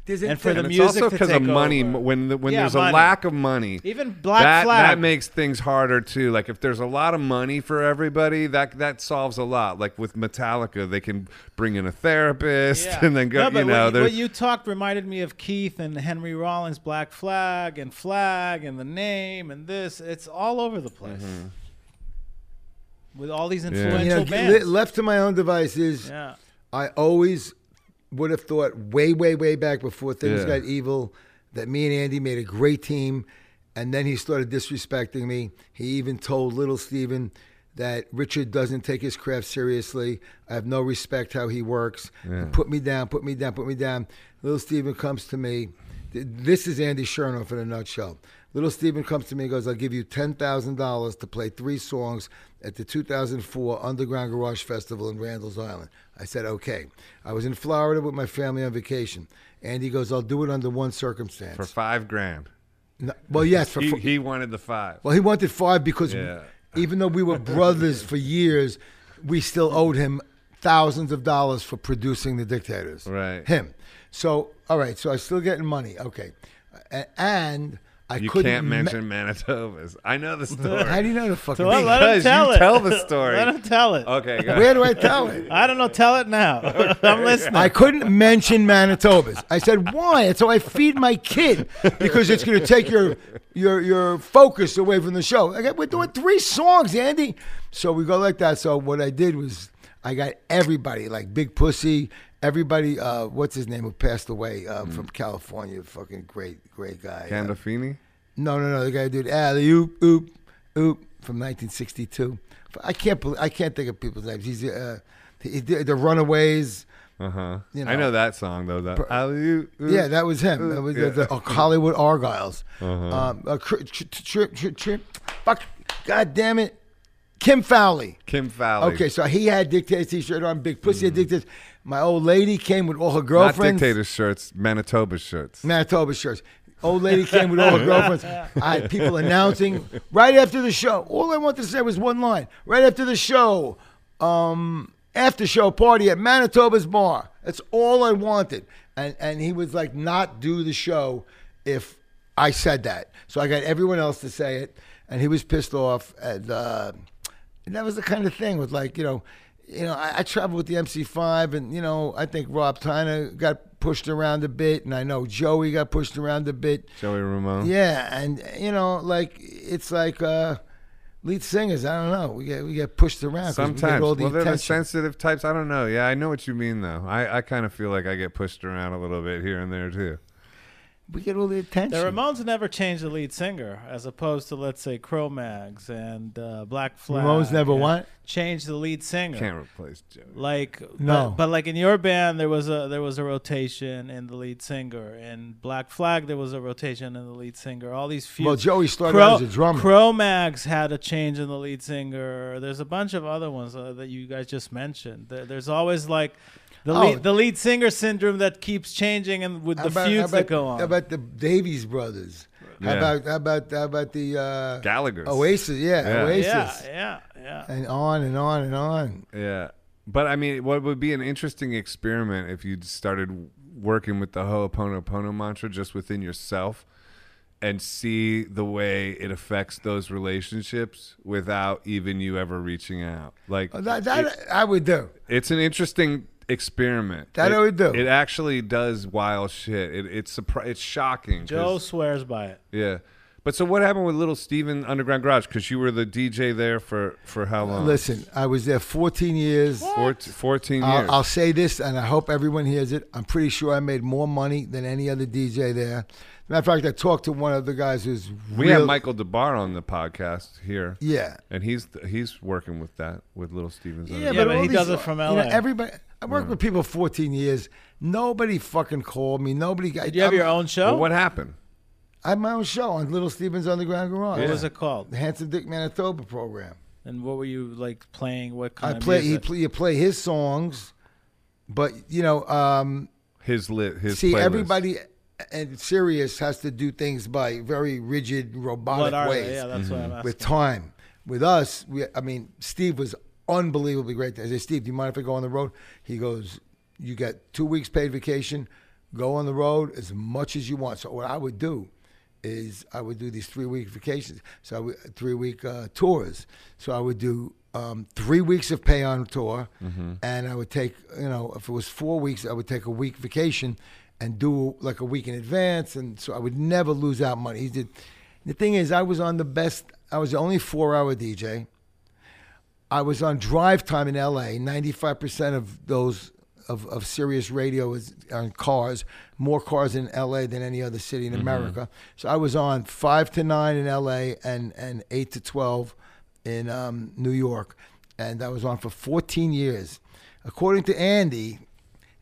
[SPEAKER 3] There's
[SPEAKER 2] and for the
[SPEAKER 1] And it's
[SPEAKER 2] music
[SPEAKER 1] also because of money.
[SPEAKER 2] over.
[SPEAKER 1] When the, when
[SPEAKER 2] Yeah,
[SPEAKER 1] there's
[SPEAKER 2] money.
[SPEAKER 1] a lack of money,
[SPEAKER 2] even Black
[SPEAKER 1] that,
[SPEAKER 2] Flag
[SPEAKER 1] that makes things harder too. Like if there's a lot of money for everybody, that that solves a lot. Like with Metallica, they can bring in a therapist
[SPEAKER 2] Yeah. *laughs*
[SPEAKER 1] and then go.
[SPEAKER 2] No, but
[SPEAKER 1] you know,
[SPEAKER 2] what, what you talked reminded me of Keith and Henry Rollins, Black Flag and Flag and the name and this. It's all over the place
[SPEAKER 1] Mm-hmm.
[SPEAKER 2] With all these
[SPEAKER 3] you
[SPEAKER 2] influential
[SPEAKER 3] know,
[SPEAKER 2] bands.
[SPEAKER 3] left to my own devices,
[SPEAKER 2] yeah.
[SPEAKER 3] I always would have thought way, way, way back before things
[SPEAKER 1] Yeah.
[SPEAKER 3] got evil that me and Andy made a great team. And then he started disrespecting me. He even told little Steven that Richard doesn't take his craft seriously. I have no respect how he works. Put me down, put me down, put me down. Little Steven comes to me. This is Andy Shernoff in a nutshell. Little Steven comes to me and goes, I'll give you $10,000 to play three songs at the 2004 Underground Garage Festival in Randall's Island. I said, okay. I was in Florida with my family on vacation. Andy goes, I'll do it under one circumstance.
[SPEAKER 1] for five grand.
[SPEAKER 3] No- well, yes, for,
[SPEAKER 1] He,
[SPEAKER 3] for-
[SPEAKER 1] he wanted the five.
[SPEAKER 3] well, he wanted five because
[SPEAKER 1] Yeah.
[SPEAKER 3] even though we were brothers for years, we still owed him thousands of dollars for producing the dictators.
[SPEAKER 1] Right.
[SPEAKER 3] Him. So all right. So I'm still getting money. Okay. And I
[SPEAKER 1] You
[SPEAKER 3] couldn't
[SPEAKER 1] can't
[SPEAKER 3] ma-
[SPEAKER 1] mention Manitobas. I know the *laughs* story.
[SPEAKER 3] How do you know the fucking?
[SPEAKER 2] So let,
[SPEAKER 3] thing?
[SPEAKER 2] let him
[SPEAKER 1] Because
[SPEAKER 2] tell
[SPEAKER 1] you
[SPEAKER 2] it.
[SPEAKER 1] tell the *laughs* story.
[SPEAKER 2] let him tell it.
[SPEAKER 1] okay, go *laughs*
[SPEAKER 3] Where do I tell it?
[SPEAKER 2] I don't know. Tell it now. I'm listening.
[SPEAKER 3] I couldn't mention Manitobas. I said, why? It's how I feed my kid because it's going to take your your your focus away from the show. I got, we're doing three songs, Andy. So we go like that. So what I did was I got everybody, like Big Pussy, everybody, uh, what's his name, who passed away uh, from California. Fucking great, great guy. Uh,
[SPEAKER 1] Gandolfini?
[SPEAKER 3] no, no, no. The guy did alley oop oop oop from 1962. I can't believe, I can't think of people's names. He's uh, he the Runaways.
[SPEAKER 1] Uh huh.
[SPEAKER 3] You
[SPEAKER 1] I
[SPEAKER 3] know.
[SPEAKER 1] know that song though. That Alley-oop,
[SPEAKER 3] Yeah, that was him. That was the, the Hollywood Argyles.
[SPEAKER 1] Uh-huh.
[SPEAKER 3] Um, uh, tri- tri- tri- tri- tri- fuck, God damn it, Kim Fowley.
[SPEAKER 1] Kim Fowley.
[SPEAKER 3] Okay, so he had dictators t-shirt on, big pussy had dictators. My old lady came with all her
[SPEAKER 1] Not
[SPEAKER 3] girlfriends.
[SPEAKER 1] dictator shirts, Manitoba shirts.
[SPEAKER 3] Manitoba shirts. Old lady came with all her girlfriends. I had people announcing right after the show. All I wanted to say was one line. Right after the show, um, after show party at Manitoba's bar. That's all I wanted. And and he was like, not do the show if I said that. So I got everyone else to say it, and he was pissed off. And, uh, and that was the kind of thing with like you know, you know I, I traveled with the MC5, and you know I think Rob Tyner got pushed around a bit, and I know Joey got pushed around a bit.
[SPEAKER 1] Joey Ramone.
[SPEAKER 3] Yeah, and you know, like it's like uh, lead singers. I don't know. We get we get pushed around. 'cause we
[SPEAKER 1] Sometimes.
[SPEAKER 3] all the
[SPEAKER 1] well, they're the sensitive types. I don't know. Yeah, I know what you mean though. I, I kind of feel like I get pushed around a little bit here and there too.
[SPEAKER 3] We get all the attention.
[SPEAKER 2] The Ramones never changed the lead singer, as opposed to let's say Cro-Mags and uh, Black Flag.
[SPEAKER 3] Ramones never what?
[SPEAKER 2] Changed the lead singer.
[SPEAKER 1] Can't replace Joey.
[SPEAKER 2] Like
[SPEAKER 3] No.
[SPEAKER 2] but, but like in your band, there was a there was a rotation in the lead singer. In Black Flag, there was a rotation in the lead singer. All these few.
[SPEAKER 3] well, Joey started
[SPEAKER 2] Cro-
[SPEAKER 3] as a drummer.
[SPEAKER 2] Cro-Mags had a change in the lead singer. There's a bunch of other ones uh, that you guys just mentioned. There, there's always like the
[SPEAKER 3] Oh.
[SPEAKER 2] lead, the lead singer syndrome that keeps changing and with
[SPEAKER 3] How
[SPEAKER 2] the
[SPEAKER 3] about,
[SPEAKER 2] feuds
[SPEAKER 3] about,
[SPEAKER 2] that go on.
[SPEAKER 3] How about the Davies brothers? How about how about how about the uh,
[SPEAKER 1] Gallagher's.
[SPEAKER 3] Oasis? Yeah,
[SPEAKER 1] Yeah.
[SPEAKER 3] Oasis.
[SPEAKER 2] yeah, yeah, yeah.
[SPEAKER 3] And on and on and on.
[SPEAKER 1] Yeah. But I mean, what would be an interesting experiment if you started working with the Ho'oponopono mantra just within yourself and see the way it affects those relationships without even you ever reaching out? Like,
[SPEAKER 3] Uh, That, that
[SPEAKER 1] it-
[SPEAKER 3] I would do.
[SPEAKER 1] it's an interesting experiment.
[SPEAKER 3] That
[SPEAKER 1] it,
[SPEAKER 3] I would do.
[SPEAKER 1] It actually does wild shit. It, it's surpri- It's shocking. 'cause-
[SPEAKER 2] Joe swears by it.
[SPEAKER 1] Yeah. But so what happened with Little Steven Underground Garage? Because you were the DJ there for, for how long?
[SPEAKER 3] Listen, I was there 14 years.
[SPEAKER 1] Fourt- 14 years.
[SPEAKER 3] I'll, I'll say this, and I hope everyone hears it. I'm pretty sure I made more money than any other DJ there. Matter of fact, I talked to one of the guys who's
[SPEAKER 1] We
[SPEAKER 3] real,
[SPEAKER 1] have Michael DeBar on the podcast here,
[SPEAKER 3] Yeah,
[SPEAKER 1] and he's he's working with that with Little Stevens.
[SPEAKER 3] yeah,
[SPEAKER 1] Underground.
[SPEAKER 2] Yeah,
[SPEAKER 3] but,
[SPEAKER 2] but he
[SPEAKER 3] these-
[SPEAKER 2] does it from
[SPEAKER 3] You know,
[SPEAKER 2] LA.
[SPEAKER 3] everybody. I worked with people 14 years. Nobody fucking called me. Nobody.
[SPEAKER 2] Did you have your own show?
[SPEAKER 1] Well, what happened?
[SPEAKER 3] I had my own show on Little Steven's Underground Garage.
[SPEAKER 2] What was it called?
[SPEAKER 3] The Handsome Dick Manitoba program.
[SPEAKER 2] And what were you like playing? What kind
[SPEAKER 3] I
[SPEAKER 2] of
[SPEAKER 3] play. He
[SPEAKER 2] music?
[SPEAKER 3] play, you play his songs, but you know, um,
[SPEAKER 1] His lit his
[SPEAKER 3] see,
[SPEAKER 1] playlist.
[SPEAKER 3] everybody and Sirius has to do things by very rigid, robotic
[SPEAKER 2] what are
[SPEAKER 3] ways
[SPEAKER 2] they? Yeah, that's what I'm asking.
[SPEAKER 3] with time. With us, we, I mean, Steve was unbelievably great. I say, Steve, do you mind if I go on the road? He goes, you got two weeks paid vacation. Go on the road as much as you want. So what I would do is I would do these three week vacations. So I would, three week uh, tours. So I would do um, three weeks of pay on tour, and I would take you know if it was four weeks, I would take a week vacation and do like a week in advance, and so I would never lose out money. He did. The thing is, I was on the best. I was the only four hour DJ. I was on drive time in LA. Ninety five percent of those of, of Sirius radio is on cars. More cars in LA than any other city in America. So I was on five to nine in LA and and eight to twelve in um, New York, and I was on for fourteen years. According to Andy,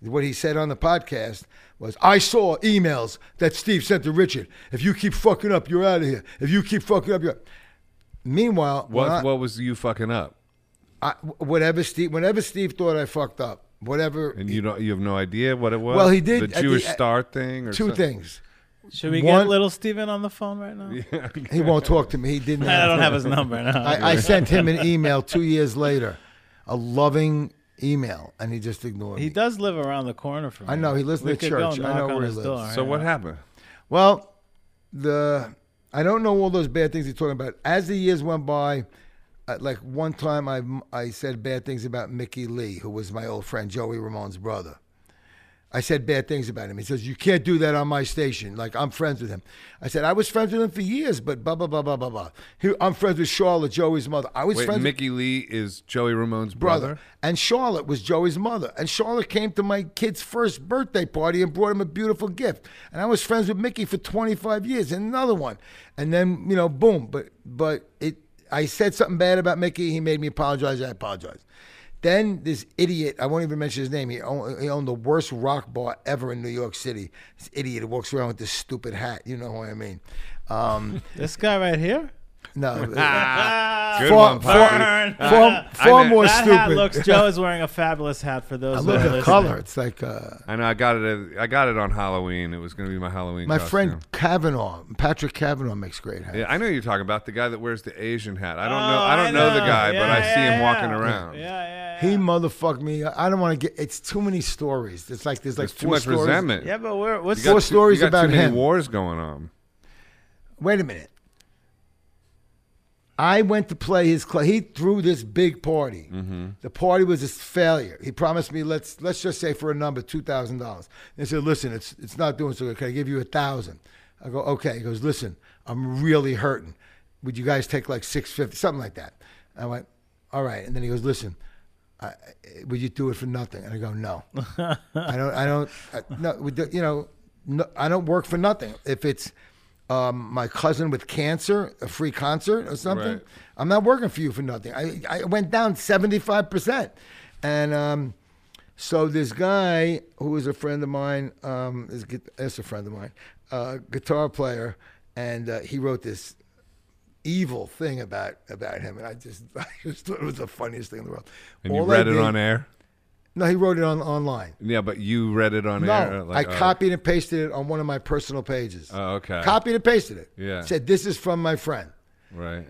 [SPEAKER 3] what he said on the podcast was, I saw emails that Steve sent to Richard. If you keep fucking up, you're out of here. If you keep fucking up, you're. Meanwhile,
[SPEAKER 1] What
[SPEAKER 3] I-
[SPEAKER 1] what was you fucking up?
[SPEAKER 3] I, whatever Steve, whenever Steve thought I fucked up, whatever.
[SPEAKER 1] And you don't you have no idea what it was.
[SPEAKER 3] Well, he did
[SPEAKER 1] the
[SPEAKER 3] at the-
[SPEAKER 1] Jewish
[SPEAKER 3] at-
[SPEAKER 1] Star thing or
[SPEAKER 3] two
[SPEAKER 1] something?
[SPEAKER 3] things.
[SPEAKER 2] Should we
[SPEAKER 3] One-
[SPEAKER 2] get little Steven on the phone right now? *laughs*
[SPEAKER 3] He won't talk to me. He didn't. *laughs*
[SPEAKER 2] I don't have his number now.
[SPEAKER 3] I, I sent him an email two years later, a loving email, and he just ignored
[SPEAKER 2] He
[SPEAKER 3] me.
[SPEAKER 2] He does live around the corner from me.
[SPEAKER 3] I know, he lives in the church. I know where he lives.
[SPEAKER 2] door,
[SPEAKER 1] So
[SPEAKER 2] yeah.
[SPEAKER 1] what happened?
[SPEAKER 3] Well, the I don't know all those bad things he's talking about. As the years went by, uh, like one time I I said bad things about Mickey Leigh, who was my old friend Joey Ramone's brother. I said bad things about him. He says you can't do that on my station. Like I'm friends with him. I said I was friends with him for years, but blah blah blah blah blah blah. He, I'm friends with Charlotte, Joey's mother. I was
[SPEAKER 1] Wait,
[SPEAKER 3] friends with
[SPEAKER 1] Mickey Leigh is Joey Ramone's
[SPEAKER 3] brother.
[SPEAKER 1] brother.
[SPEAKER 3] And Charlotte was Joey's mother. And Charlotte came to my kid's first birthday party and brought him a beautiful gift. And I was friends with Mickey for 25 years and another one. And then, you know, boom. But but it I said something bad about Mickey. He made me apologize. I apologized. Then this idiot, I won't even mention his name. He owned, he owned the worst rock bar ever in New York City. This idiot who walks around with this stupid hat. You know what I mean? Um, *laughs*
[SPEAKER 2] This guy right here.
[SPEAKER 3] No. *laughs*
[SPEAKER 1] Good
[SPEAKER 3] far,
[SPEAKER 1] one,
[SPEAKER 3] far,
[SPEAKER 2] Burn.
[SPEAKER 3] far, far more
[SPEAKER 2] that
[SPEAKER 3] stupid.
[SPEAKER 2] hat looks. *laughs* Joe is wearing a fabulous hat for those.
[SPEAKER 3] I
[SPEAKER 2] those.
[SPEAKER 3] love
[SPEAKER 2] who are
[SPEAKER 3] the
[SPEAKER 2] listening.
[SPEAKER 3] color. It's like uh,
[SPEAKER 1] I know. I got it. I got it on Halloween. It was going to be my Halloween.
[SPEAKER 3] My
[SPEAKER 1] costume.
[SPEAKER 3] friend Kavanaugh, Patrick Kavanaugh, makes great hats.
[SPEAKER 1] Yeah, I know you're talking about the guy that wears the Asian hat. I don't
[SPEAKER 2] Oh,
[SPEAKER 1] know. I don't know, the guy, but
[SPEAKER 2] Yeah,
[SPEAKER 1] I see him
[SPEAKER 2] yeah,
[SPEAKER 1] walking around.
[SPEAKER 2] Yeah, yeah, yeah.
[SPEAKER 3] He motherfucked me. I don't want to get. It's too many stories. It's like there's like
[SPEAKER 1] There's too
[SPEAKER 3] four
[SPEAKER 1] much
[SPEAKER 3] stories.
[SPEAKER 1] resentment.
[SPEAKER 2] Yeah, but we're what's
[SPEAKER 1] You got
[SPEAKER 3] Four
[SPEAKER 1] too-
[SPEAKER 3] stories
[SPEAKER 1] you got
[SPEAKER 3] about
[SPEAKER 1] too many
[SPEAKER 3] him.
[SPEAKER 1] wars going on.
[SPEAKER 3] Wait a minute. I went to play his club. He threw this big party.
[SPEAKER 1] Mm-hmm.
[SPEAKER 3] The party was a failure. He promised me let's let's just say for a number two thousand dollars. He said, "Listen, it's it's not doing so good. Can I give you a thousand? I go, "Okay." He goes, "Listen, I'm really hurting. Would you guys take like six fifty, something like that?" I went, "All right." And then he goes, "Listen." I, would you do it for nothing? And I go, no, *laughs* I don't. I don't. I, no, you know, no, I don't work for nothing. If it's um, my cousin with cancer, a free concert or something,
[SPEAKER 1] Right.
[SPEAKER 3] I'm not working for you for nothing. I, I went down 75%. And um, so this guy who is a friend of mine, um, is, is a friend of mine, uh, guitar player, and uh, he wrote this evil thing about about him, and I just *laughs* I just thought it was the funniest thing in the world.
[SPEAKER 1] And you
[SPEAKER 3] All I
[SPEAKER 1] read it on air.
[SPEAKER 3] No, he wrote it on online.
[SPEAKER 1] Yeah, but you read it on
[SPEAKER 3] No,
[SPEAKER 1] air. Like,
[SPEAKER 3] I
[SPEAKER 1] oh,
[SPEAKER 3] copied and pasted it on one of my personal pages.
[SPEAKER 1] Oh, okay.
[SPEAKER 3] Copied and pasted it.
[SPEAKER 1] Yeah.
[SPEAKER 3] Said this is from my friend.
[SPEAKER 1] Right.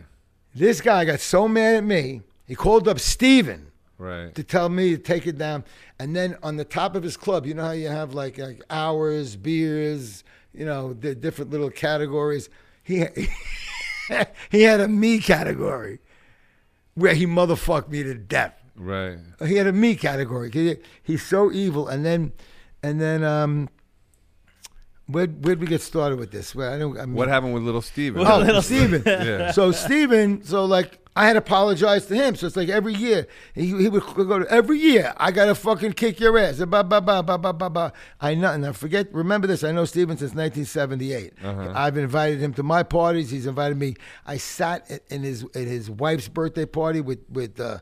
[SPEAKER 3] This guy got so mad at me, he called up Steven
[SPEAKER 1] Right.
[SPEAKER 3] to tell me to take it down. And then on the top of his club, you know how you have like, like hours, beers, you know, the different little categories. He *laughs* he had a me category where he motherfucked me to death.
[SPEAKER 1] Right.
[SPEAKER 3] He had a me category. He- He's so evil. And then, and then, um, where where'd we get started with this? Well, I don't. I mean,
[SPEAKER 1] What happened with little Steven?
[SPEAKER 3] Oh,
[SPEAKER 2] Little *laughs*
[SPEAKER 3] Steven.
[SPEAKER 1] Yeah.
[SPEAKER 3] So Steven, so like I had to apologize to him. So it's like every year he, he would go to every year I gotta fucking kick your ass. Ba ba ba ba ba ba ba. I know and I forget. Remember this? I know Steven since 1978. I've invited him to my parties. He's invited me. I sat in his at his wife's birthday party with with. Uh,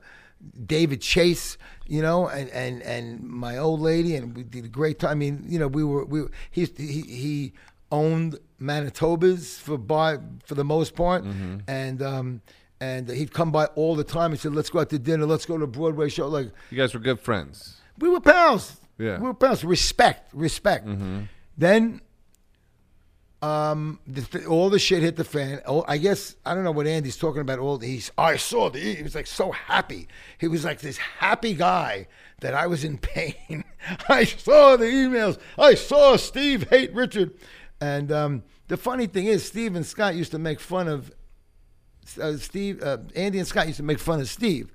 [SPEAKER 3] David Chase, you know, and, and, and my old lady, and we did a great time. I mean, you know, we were we were- he he, he owned Manitoba's for by for the most part, and um and he'd come by all the time. He said, "Let's go out to dinner. Let's go to a Broadway show." Like
[SPEAKER 1] You guys were good friends.
[SPEAKER 3] we were pals.
[SPEAKER 1] Yeah.
[SPEAKER 3] we were pals. Respect, respect. Then. Um, the, th- all the shit hit the fan. Oh, I guess I don't know what Andy's talking about. All he's I saw the he was like so happy. He was like this happy guy that I was in *laughs* pain. I saw the emails. I saw Steve hate Richard, and um, the funny thing is, Steve and Scott used to make fun of uh, Steve, uh, Andy and Scott used to make fun of Steve.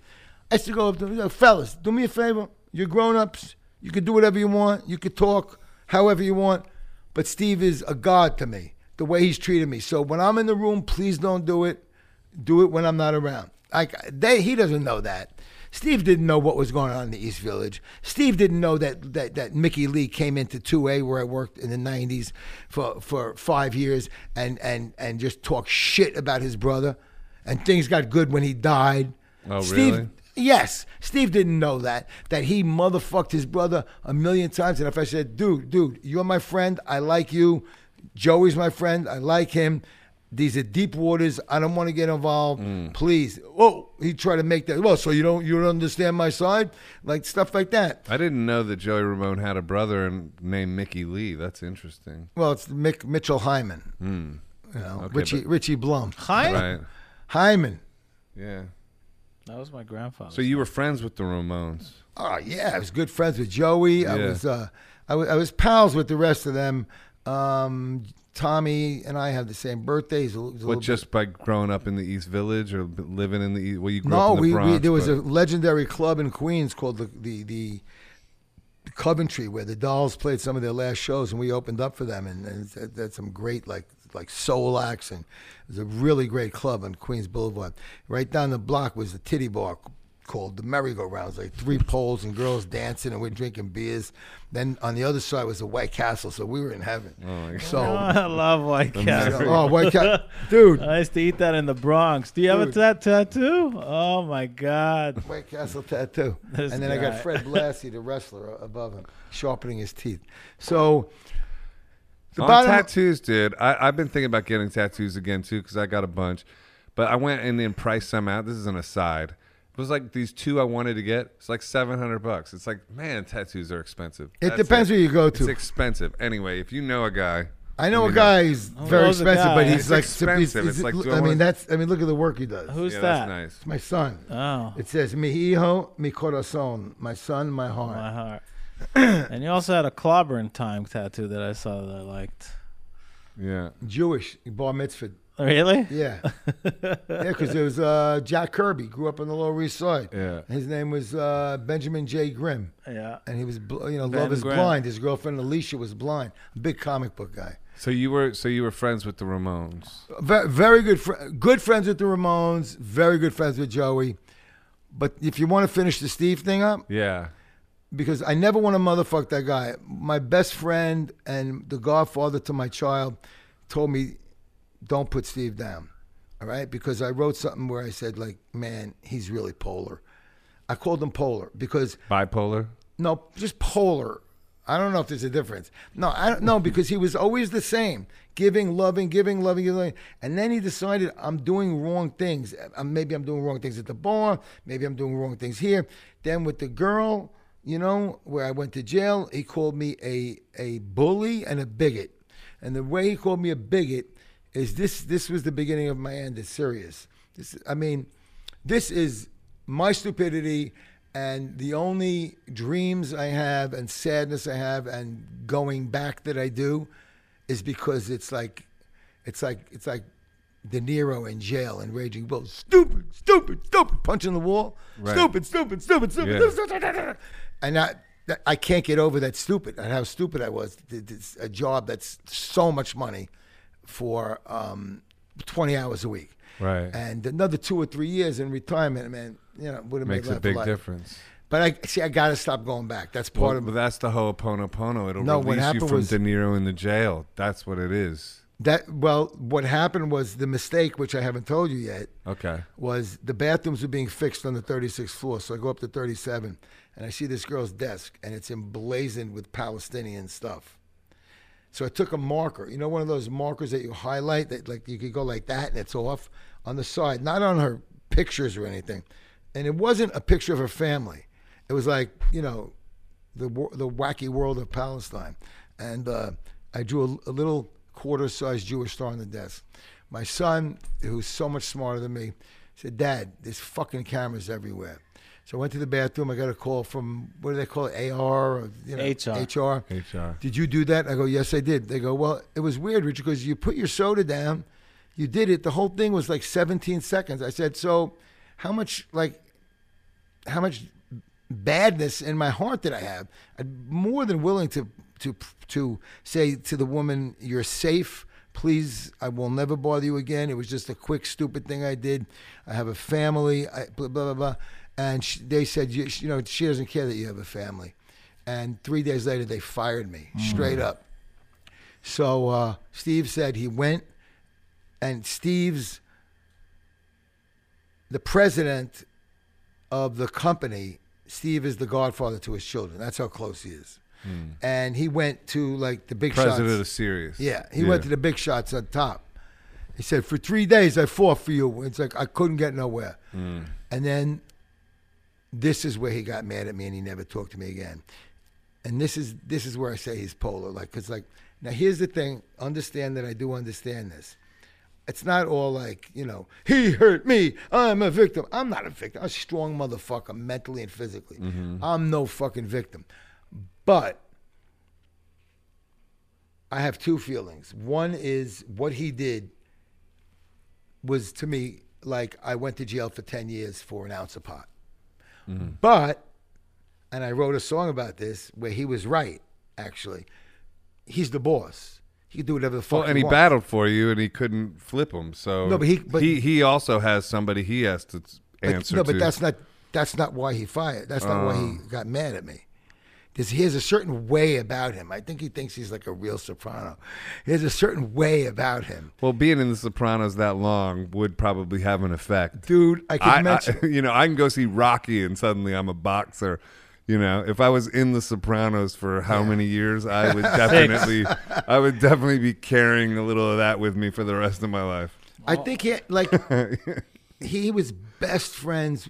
[SPEAKER 3] I used to go up to them, "Yo, fellas, do me a favor. You're grown ups. You can do whatever you want. You can talk however you want. But Steve is a god to me, the way he's treated me. So when I'm in the room, please don't do it. Do it when I'm not around. Like they, he doesn't know that. Steve didn't know what was going on in the East Village. Steve didn't know that that, that Mickey Leigh came into 2A where I worked in the 90s for, for five years and, and, and just talked shit about his brother. And things got good when he died.
[SPEAKER 1] Oh,
[SPEAKER 3] Steve,
[SPEAKER 1] really?
[SPEAKER 3] Yes, Steve didn't know that that he motherfucked his brother a million times. And if I said, "Dude, dude, you're my friend. I like you. Joey's my friend. I like him. These are deep waters. I don't want to get involved.
[SPEAKER 1] Mm.
[SPEAKER 3] Please." Oh, he tried to make that. Well, so you don't you don't understand my side, like stuff like that.
[SPEAKER 1] I didn't know that Joey Ramone had a brother and named Mickey Leigh. That's interesting.
[SPEAKER 3] Well, it's Mick, Mitchell Hyman. You know,
[SPEAKER 1] Okay,
[SPEAKER 3] Richie
[SPEAKER 1] but-
[SPEAKER 3] Richie Blum.
[SPEAKER 2] Hi.
[SPEAKER 1] Right.
[SPEAKER 3] Hyman.
[SPEAKER 1] Yeah.
[SPEAKER 2] That was my grandfather.
[SPEAKER 1] So you were friends with the Ramones.
[SPEAKER 3] Oh yeah, I was good friends with Joey. I was uh, I was I was pals with the rest of them. Um, Tommy and I have the same birthdays. It
[SPEAKER 1] What
[SPEAKER 3] little
[SPEAKER 1] just by growing up in the East Village or living in the East? Well, you grew
[SPEAKER 3] no,
[SPEAKER 1] up in the
[SPEAKER 3] we,
[SPEAKER 1] Bronx.
[SPEAKER 3] we there was
[SPEAKER 1] but-
[SPEAKER 3] a legendary club in Queens called the the the Coventry where the Dolls played some of their last shows, and we opened up for them, and, and it's- that's some great like like soul acts, and it was a really great club on Queens Boulevard. Right down the block was the Titty Bar called the merry-go-rounds, like three poles and girls dancing, and we're drinking beers. Then on the other side was the White Castle, so we were in heaven.
[SPEAKER 1] Oh, my God.
[SPEAKER 3] So, *laughs*
[SPEAKER 2] I love White Castle.
[SPEAKER 3] oh, White Castle, dude. *laughs*
[SPEAKER 2] I used to eat that in the Bronx. Do you have a
[SPEAKER 3] Dude.
[SPEAKER 2] tat- tattoo? Oh my god.
[SPEAKER 3] White Castle tattoo. *laughs*
[SPEAKER 2] This
[SPEAKER 3] and then I got Fred Blassie, the wrestler, above him, sharpening his teeth. So the
[SPEAKER 1] On
[SPEAKER 3] bottom
[SPEAKER 1] tattoos, dude. I, I've been thinking about getting tattoos again too because I got a bunch, but I went and then priced some out. This is an aside. It was like these two I wanted to get. It's like seven hundred bucks. It's like man, tattoos are expensive.
[SPEAKER 3] It
[SPEAKER 1] That's
[SPEAKER 3] depends where you go to.
[SPEAKER 1] It's
[SPEAKER 3] to.
[SPEAKER 1] expensive. Anyway, if you know a guy,
[SPEAKER 3] I know
[SPEAKER 1] you
[SPEAKER 3] a guy who's oh, very
[SPEAKER 2] knows a
[SPEAKER 3] expensive,
[SPEAKER 2] guy?
[SPEAKER 3] but he's
[SPEAKER 1] It's
[SPEAKER 3] like
[SPEAKER 1] expensive. It's like, do I
[SPEAKER 3] I mean,
[SPEAKER 1] wanna-
[SPEAKER 3] that's I mean, look at the work he does.
[SPEAKER 2] Who's
[SPEAKER 1] yeah,
[SPEAKER 2] that?
[SPEAKER 1] that's nice.
[SPEAKER 3] It's my son.
[SPEAKER 2] Oh,
[SPEAKER 3] It says mi hijo, mi corazón, my son, my heart.
[SPEAKER 2] my heart. *clears throat* and you also had a clobbering time tattoo that I saw that I liked.
[SPEAKER 1] Yeah.
[SPEAKER 3] Jewish, bar mitzvah.
[SPEAKER 2] Really?
[SPEAKER 3] Yeah, *laughs* yeah, because it was uh, Jack Kirby, grew up on the Lower East Side.
[SPEAKER 1] Yeah.
[SPEAKER 3] His name was uh, Benjamin J. Grimm.
[SPEAKER 2] Yeah.
[SPEAKER 3] and he was, bl- you know,
[SPEAKER 2] Ben
[SPEAKER 3] Love is
[SPEAKER 2] Grimm.
[SPEAKER 3] Blind. His girlfriend Alicia was blind. Big comic book guy.
[SPEAKER 1] So you were so you were friends with the Ramones.
[SPEAKER 3] Very, very good, fr- good friends with the Ramones. Very good friends with Joey. But if you want to finish the Steve thing up,
[SPEAKER 1] Yeah.
[SPEAKER 3] Because I never want to motherfuck that guy. My best friend and the godfather to my child told me, "Don't put Steve down." All right, because I wrote something where I said, like, man, he's really polar. I called him polar because
[SPEAKER 1] Bipolar.
[SPEAKER 3] No, just polar. I don't know if there's a difference. No, I don't know because he was always the same, giving, loving, giving, loving, loving. And then he decided I'm doing wrong things. Uh, Maybe I'm doing wrong things at the bar. Maybe I'm doing wrong things here. Then with the girl, you know, where I went to jail, he called me a a bully and a bigot. And the way he called me a bigot is this. This was the beginning of my end. It's serious. This, I mean, this is my stupidity and the only dreams I have and sadness I have and going back that I do is because it's like it's like it's like De Niro in jail and Raging Bull. Stupid, stupid, stupid, punching the wall.
[SPEAKER 1] Right.
[SPEAKER 3] Stupid, stupid, stupid, stupid,
[SPEAKER 1] Yeah.
[SPEAKER 3] stupid. And I, I can't get over that stupid and how stupid I was. It's a job that's so much money for um, 20 hours a week.
[SPEAKER 1] Right.
[SPEAKER 3] And another two or three years in retirement, man, you know, would have made
[SPEAKER 1] Makes a big
[SPEAKER 3] life.
[SPEAKER 1] difference.
[SPEAKER 3] But I see, I got to stop going back. That's part
[SPEAKER 1] Well,
[SPEAKER 3] of
[SPEAKER 1] but that's the Ho'oponopono. It'll
[SPEAKER 3] No,
[SPEAKER 1] release you from
[SPEAKER 3] was-
[SPEAKER 1] De Niro in the jail. That's what it is.
[SPEAKER 3] That. Well, what happened was the mistake, which I haven't told you yet,
[SPEAKER 1] Okay.
[SPEAKER 3] was the bathrooms were being fixed on the 36th floor. So I go up to 37, and I see this girl's desk, and it's emblazoned with Palestinian stuff. So I took a marker, you know, one of those markers that you highlight that like you could go like that and it's off on the side, not on her pictures or anything. And it wasn't a picture of her family. It was like, you know, the the wacky world of Palestine. And uh, I drew a, a little quarter-sized Jewish star on the desk. My son, who's so much smarter than me, said, "Dad, there's fucking cameras everywhere." So I went to the bathroom. I got a call from what do they call it, AR or you know,
[SPEAKER 2] HR.
[SPEAKER 3] HR.
[SPEAKER 1] HR.
[SPEAKER 3] Did you do that? I go, yes, I did. They go, well, it was weird, Richard, because you put your soda down, you did it. The whole thing was like 17 seconds. I said, so how much like how much badness in my heart did I have? I'm more than willing to to to say to the woman, "You're safe. Please, I will never bother you again. It was just a quick, stupid thing I did. I have a family. I, blah blah blah." blah. And she, they said, you, you know, she doesn't care that you have a family. And three days later, they fired me straight up. So uh, Steve said he went, and Steve's the president of the company. Steve is the godfather to his children. That's how close he is. And he went to like the big
[SPEAKER 1] Hmm. President
[SPEAKER 3] shots.
[SPEAKER 1] of Sirius.
[SPEAKER 3] Yeah, he went to the big shots on top. He said, "For three days, I fought for you." It's like I couldn't get nowhere.
[SPEAKER 1] Hmm.
[SPEAKER 3] And then this is where he got mad at me, and he never talked to me again. And this is this is where I say he's polar. Like, cause like now here's the thing. Understand that I do understand this. it's not all like you know he hurt me. I'm a victim. I'm not a victim. I'm a strong motherfucker, mentally and physically. I'm no fucking victim. But I have two feelings. One is what he did was to me like I went to jail for 10 years for an ounce of pot. Mm-hmm. But, and I wrote a song about this where he was right, actually. He's the boss. He can do whatever the fuck
[SPEAKER 1] Well, and he
[SPEAKER 3] wants.
[SPEAKER 1] battled for you, and he couldn't flip him. So
[SPEAKER 3] No, but he- but-
[SPEAKER 1] he he also has somebody he has to
[SPEAKER 3] But,
[SPEAKER 1] answer
[SPEAKER 3] no,
[SPEAKER 1] to.
[SPEAKER 3] but that's not that's not why he fired. That's not why he oh. got mad at me. There's, he has a certain way about him. I think he thinks he's like a real soprano. He has a certain way about him.
[SPEAKER 1] well, being in The Sopranos that long would probably have an effect.
[SPEAKER 3] Dude, I can
[SPEAKER 1] I,
[SPEAKER 3] mention.
[SPEAKER 1] I, *laughs* you know, I can go see Rocky, and suddenly I'm a boxer. You know, if I was in The Sopranos for how many years, I would *laughs* definitely, I would definitely be carrying a little of that with me for the rest of my life.
[SPEAKER 3] I think he like *laughs* he was best friends,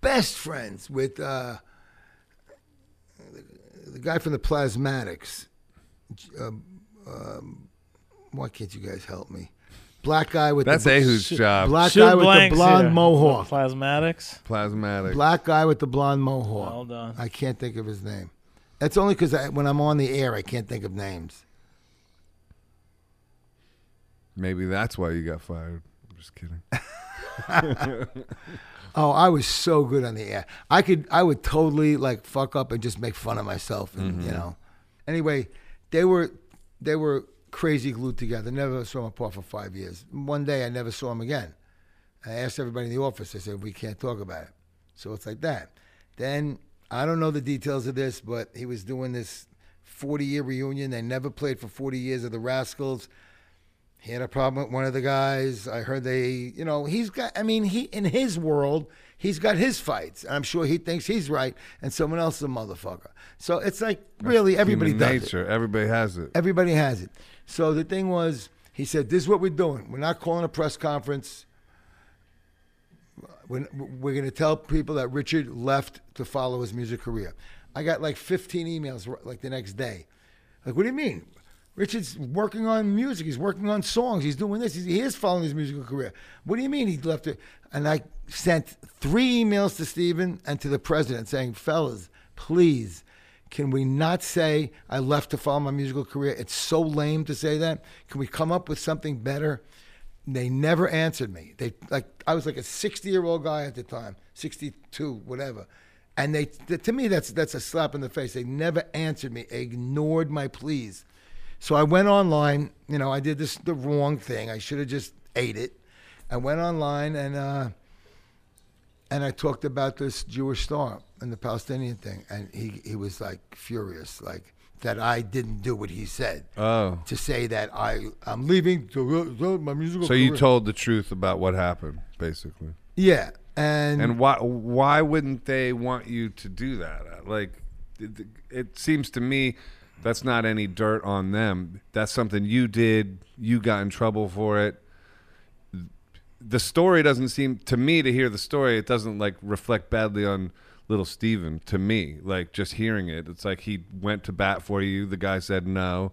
[SPEAKER 3] best friends with uh, the guy from the Plasmatics. Um, um, why can't you guys help me? Black guy with the.
[SPEAKER 1] That's
[SPEAKER 3] the
[SPEAKER 1] Ehud's job.
[SPEAKER 3] black
[SPEAKER 2] Shoot
[SPEAKER 3] guy with the
[SPEAKER 2] blanks
[SPEAKER 3] blonde
[SPEAKER 2] here.
[SPEAKER 3] mohawk.
[SPEAKER 2] Plasmatics.
[SPEAKER 1] Plasmatic.
[SPEAKER 3] Black guy with the blonde mohawk.
[SPEAKER 2] Hold on.
[SPEAKER 3] I can't think of his name. That's only because when I'm on the air, I can't think of names.
[SPEAKER 1] Maybe that's why you got fired. I'm just kidding. *laughs* *laughs*
[SPEAKER 3] Oh, I was so good on the air. I could, I would totally like fuck up and just make fun of myself, and you mm-hmm. know. Anyway, they were, they were crazy glued together. Never saw them apart for five years. One day, I never saw them again. I asked everybody in the office. I said, "We can't talk about it." So it's like that. Then I don't know the details of this, but he was doing this 40 year reunion. They never played for 40 years of the Rascals. He had a problem with one of the guys. I heard they, you know, he's got. I mean, he in his world, he's got his fights. And I'm sure he thinks he's right, and someone else is a motherfucker. So it's like really everybody
[SPEAKER 1] Human
[SPEAKER 3] does it.
[SPEAKER 1] nature. Everybody has it.
[SPEAKER 3] Everybody has it. So the thing was, he said, "This is what we're doing. We're not calling a press conference. We're, we're going to tell people that Richard left to follow his music career." I got like 15 emails like the next day. Like, what do you mean? Richard's working on music. He's working on songs. He's doing this. He's, he is following his musical career. What do you mean he left it? And I sent three emails to Stephen and to the president saying, fellas, please, can we not say I left to follow my musical career? It's so lame to say that. Can we come up with something better? They never answered me. They like I was like a 60 year old guy at the time, 62, whatever. And they to me that's that's a slap in the face. They never answered me. They ignored my pleas. So I went online. You know, I did this the wrong thing. I should have just ate it. I went online and uh, and I talked about this Jewish star and the Palestinian thing, and he he was like furious, like that I didn't do what he said
[SPEAKER 1] Oh.
[SPEAKER 3] to say that I I'm leaving to uh, my musical.
[SPEAKER 1] So you told the truth about what happened, basically.
[SPEAKER 3] yeah, and,
[SPEAKER 1] And why why wouldn't they want you to do that? Like, it, it seems to me that's not any dirt on them. That's something you did. You got in trouble for it. The story doesn't seem to me to hear the story. It doesn't like reflect badly on little Steven to me. Like just hearing it, it's like he went to bat for you. The guy said no,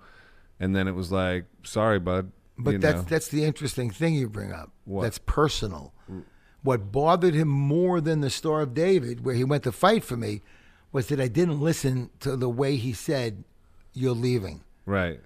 [SPEAKER 1] and then it was like, sorry, bud.
[SPEAKER 3] But
[SPEAKER 1] you
[SPEAKER 3] that's
[SPEAKER 1] know.
[SPEAKER 3] that's the interesting thing you bring up.
[SPEAKER 1] What?
[SPEAKER 3] That's personal. What bothered him more than the Star of David, where he went to fight for me, was that I didn't listen to the way he said, "You're leaving,"
[SPEAKER 1] right.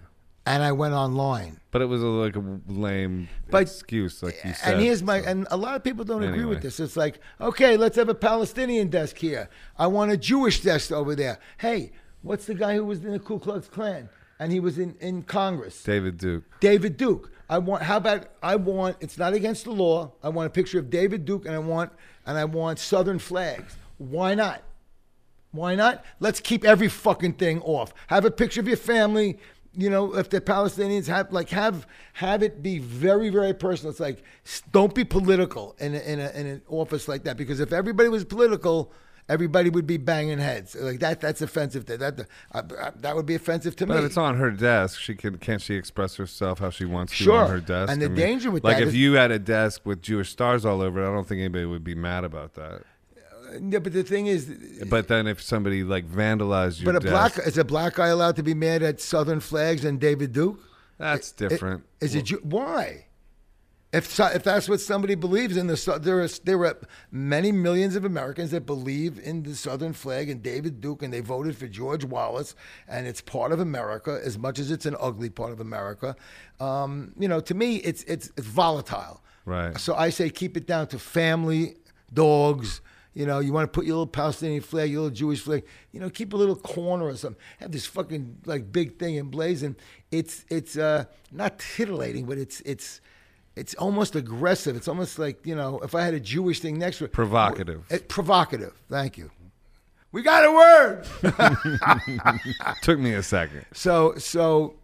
[SPEAKER 3] and I went online.
[SPEAKER 1] But it was a, like a lame
[SPEAKER 3] But-
[SPEAKER 1] excuse, like you said.
[SPEAKER 3] And here's my
[SPEAKER 1] so.
[SPEAKER 3] and a lot of people don't agree with this. It's like, okay, let's have a Palestinian desk here. I want a Jewish desk over there. Hey, what's the guy who was in the Ku Klux Klan and he was in, in Congress?
[SPEAKER 1] David Duke.
[SPEAKER 3] David Duke. I want. How about I want? It's not against the law. I want a picture of David Duke, and I want and I want Southern flags. Why not? Why not? Let's keep every fucking thing off. Have a picture of your family. You know, if they're Palestinians, have like have have it be very very personal. It's like don't be political in a, in, a, in an office like that because if everybody was political, everybody would be banging heads like that. That's offensive. To, that uh, uh, that would be offensive to
[SPEAKER 1] But
[SPEAKER 3] me.
[SPEAKER 1] if it's on her desk, she can can't she express herself how she wants to
[SPEAKER 3] Sure.
[SPEAKER 1] on her desk?
[SPEAKER 3] And the danger with that is.
[SPEAKER 1] like
[SPEAKER 3] that
[SPEAKER 1] if
[SPEAKER 3] is-
[SPEAKER 1] you had a desk with Jewish stars all over it, I don't think anybody would be mad about that.
[SPEAKER 3] Yeah, but the thing is,
[SPEAKER 1] But then if somebody like vandalized your
[SPEAKER 3] But a
[SPEAKER 1] desk,
[SPEAKER 3] black is a black guy allowed to be mad at Southern flags and David Duke?
[SPEAKER 1] that's different.
[SPEAKER 3] Is it why? If so, if that's what somebody believes in, the there is there are many millions of Americans that believe in the Southern flag and David Duke, and they voted for George Wallace, and it's part of America as much as it's an ugly part of America. Um, you know, to me, it's it's it's volatile.
[SPEAKER 1] Right.
[SPEAKER 3] So I say keep it down to family, dogs. You know, you want to put your little Palestinian flag, your little Jewish flag. You know, keep a little corner or something. Have this fucking like big thing emblazoned. It's it's uh, not titillating, but it's it's it's almost aggressive. It's almost like you know, if I had a Jewish thing next to it,
[SPEAKER 1] Provocative.
[SPEAKER 3] It, provocative. Thank you. We got a word. *laughs*
[SPEAKER 1] Took me a second.
[SPEAKER 3] So so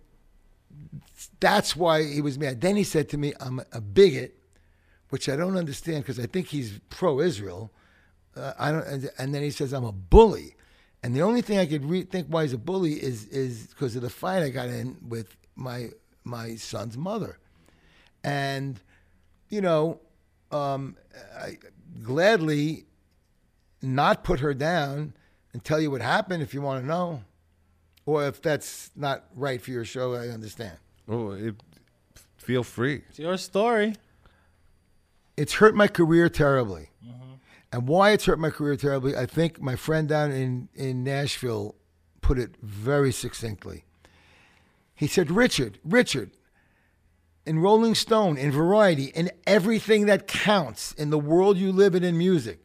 [SPEAKER 3] that's why he was mad. Then he said to me, "I'm a bigot," which I don't understand because I think he's pro-Israel. Uh, I don't. And, and then he says, "I'm a bully," and the only thing I could re- think why he's a bully is is because of the fight I got in with my my son's mother, and you know, um, I gladly not put her down and tell you what happened if you want to know. Or if that's not right for your show, I understand.
[SPEAKER 1] Oh, it, feel free.
[SPEAKER 2] It's your story.
[SPEAKER 3] It's hurt my career terribly. And why it's hurt my career terribly, I think my friend down in, in Nashville put it very succinctly. He said, Richard, Richard, in Rolling Stone, in Variety, in everything that counts in the world you live in in music,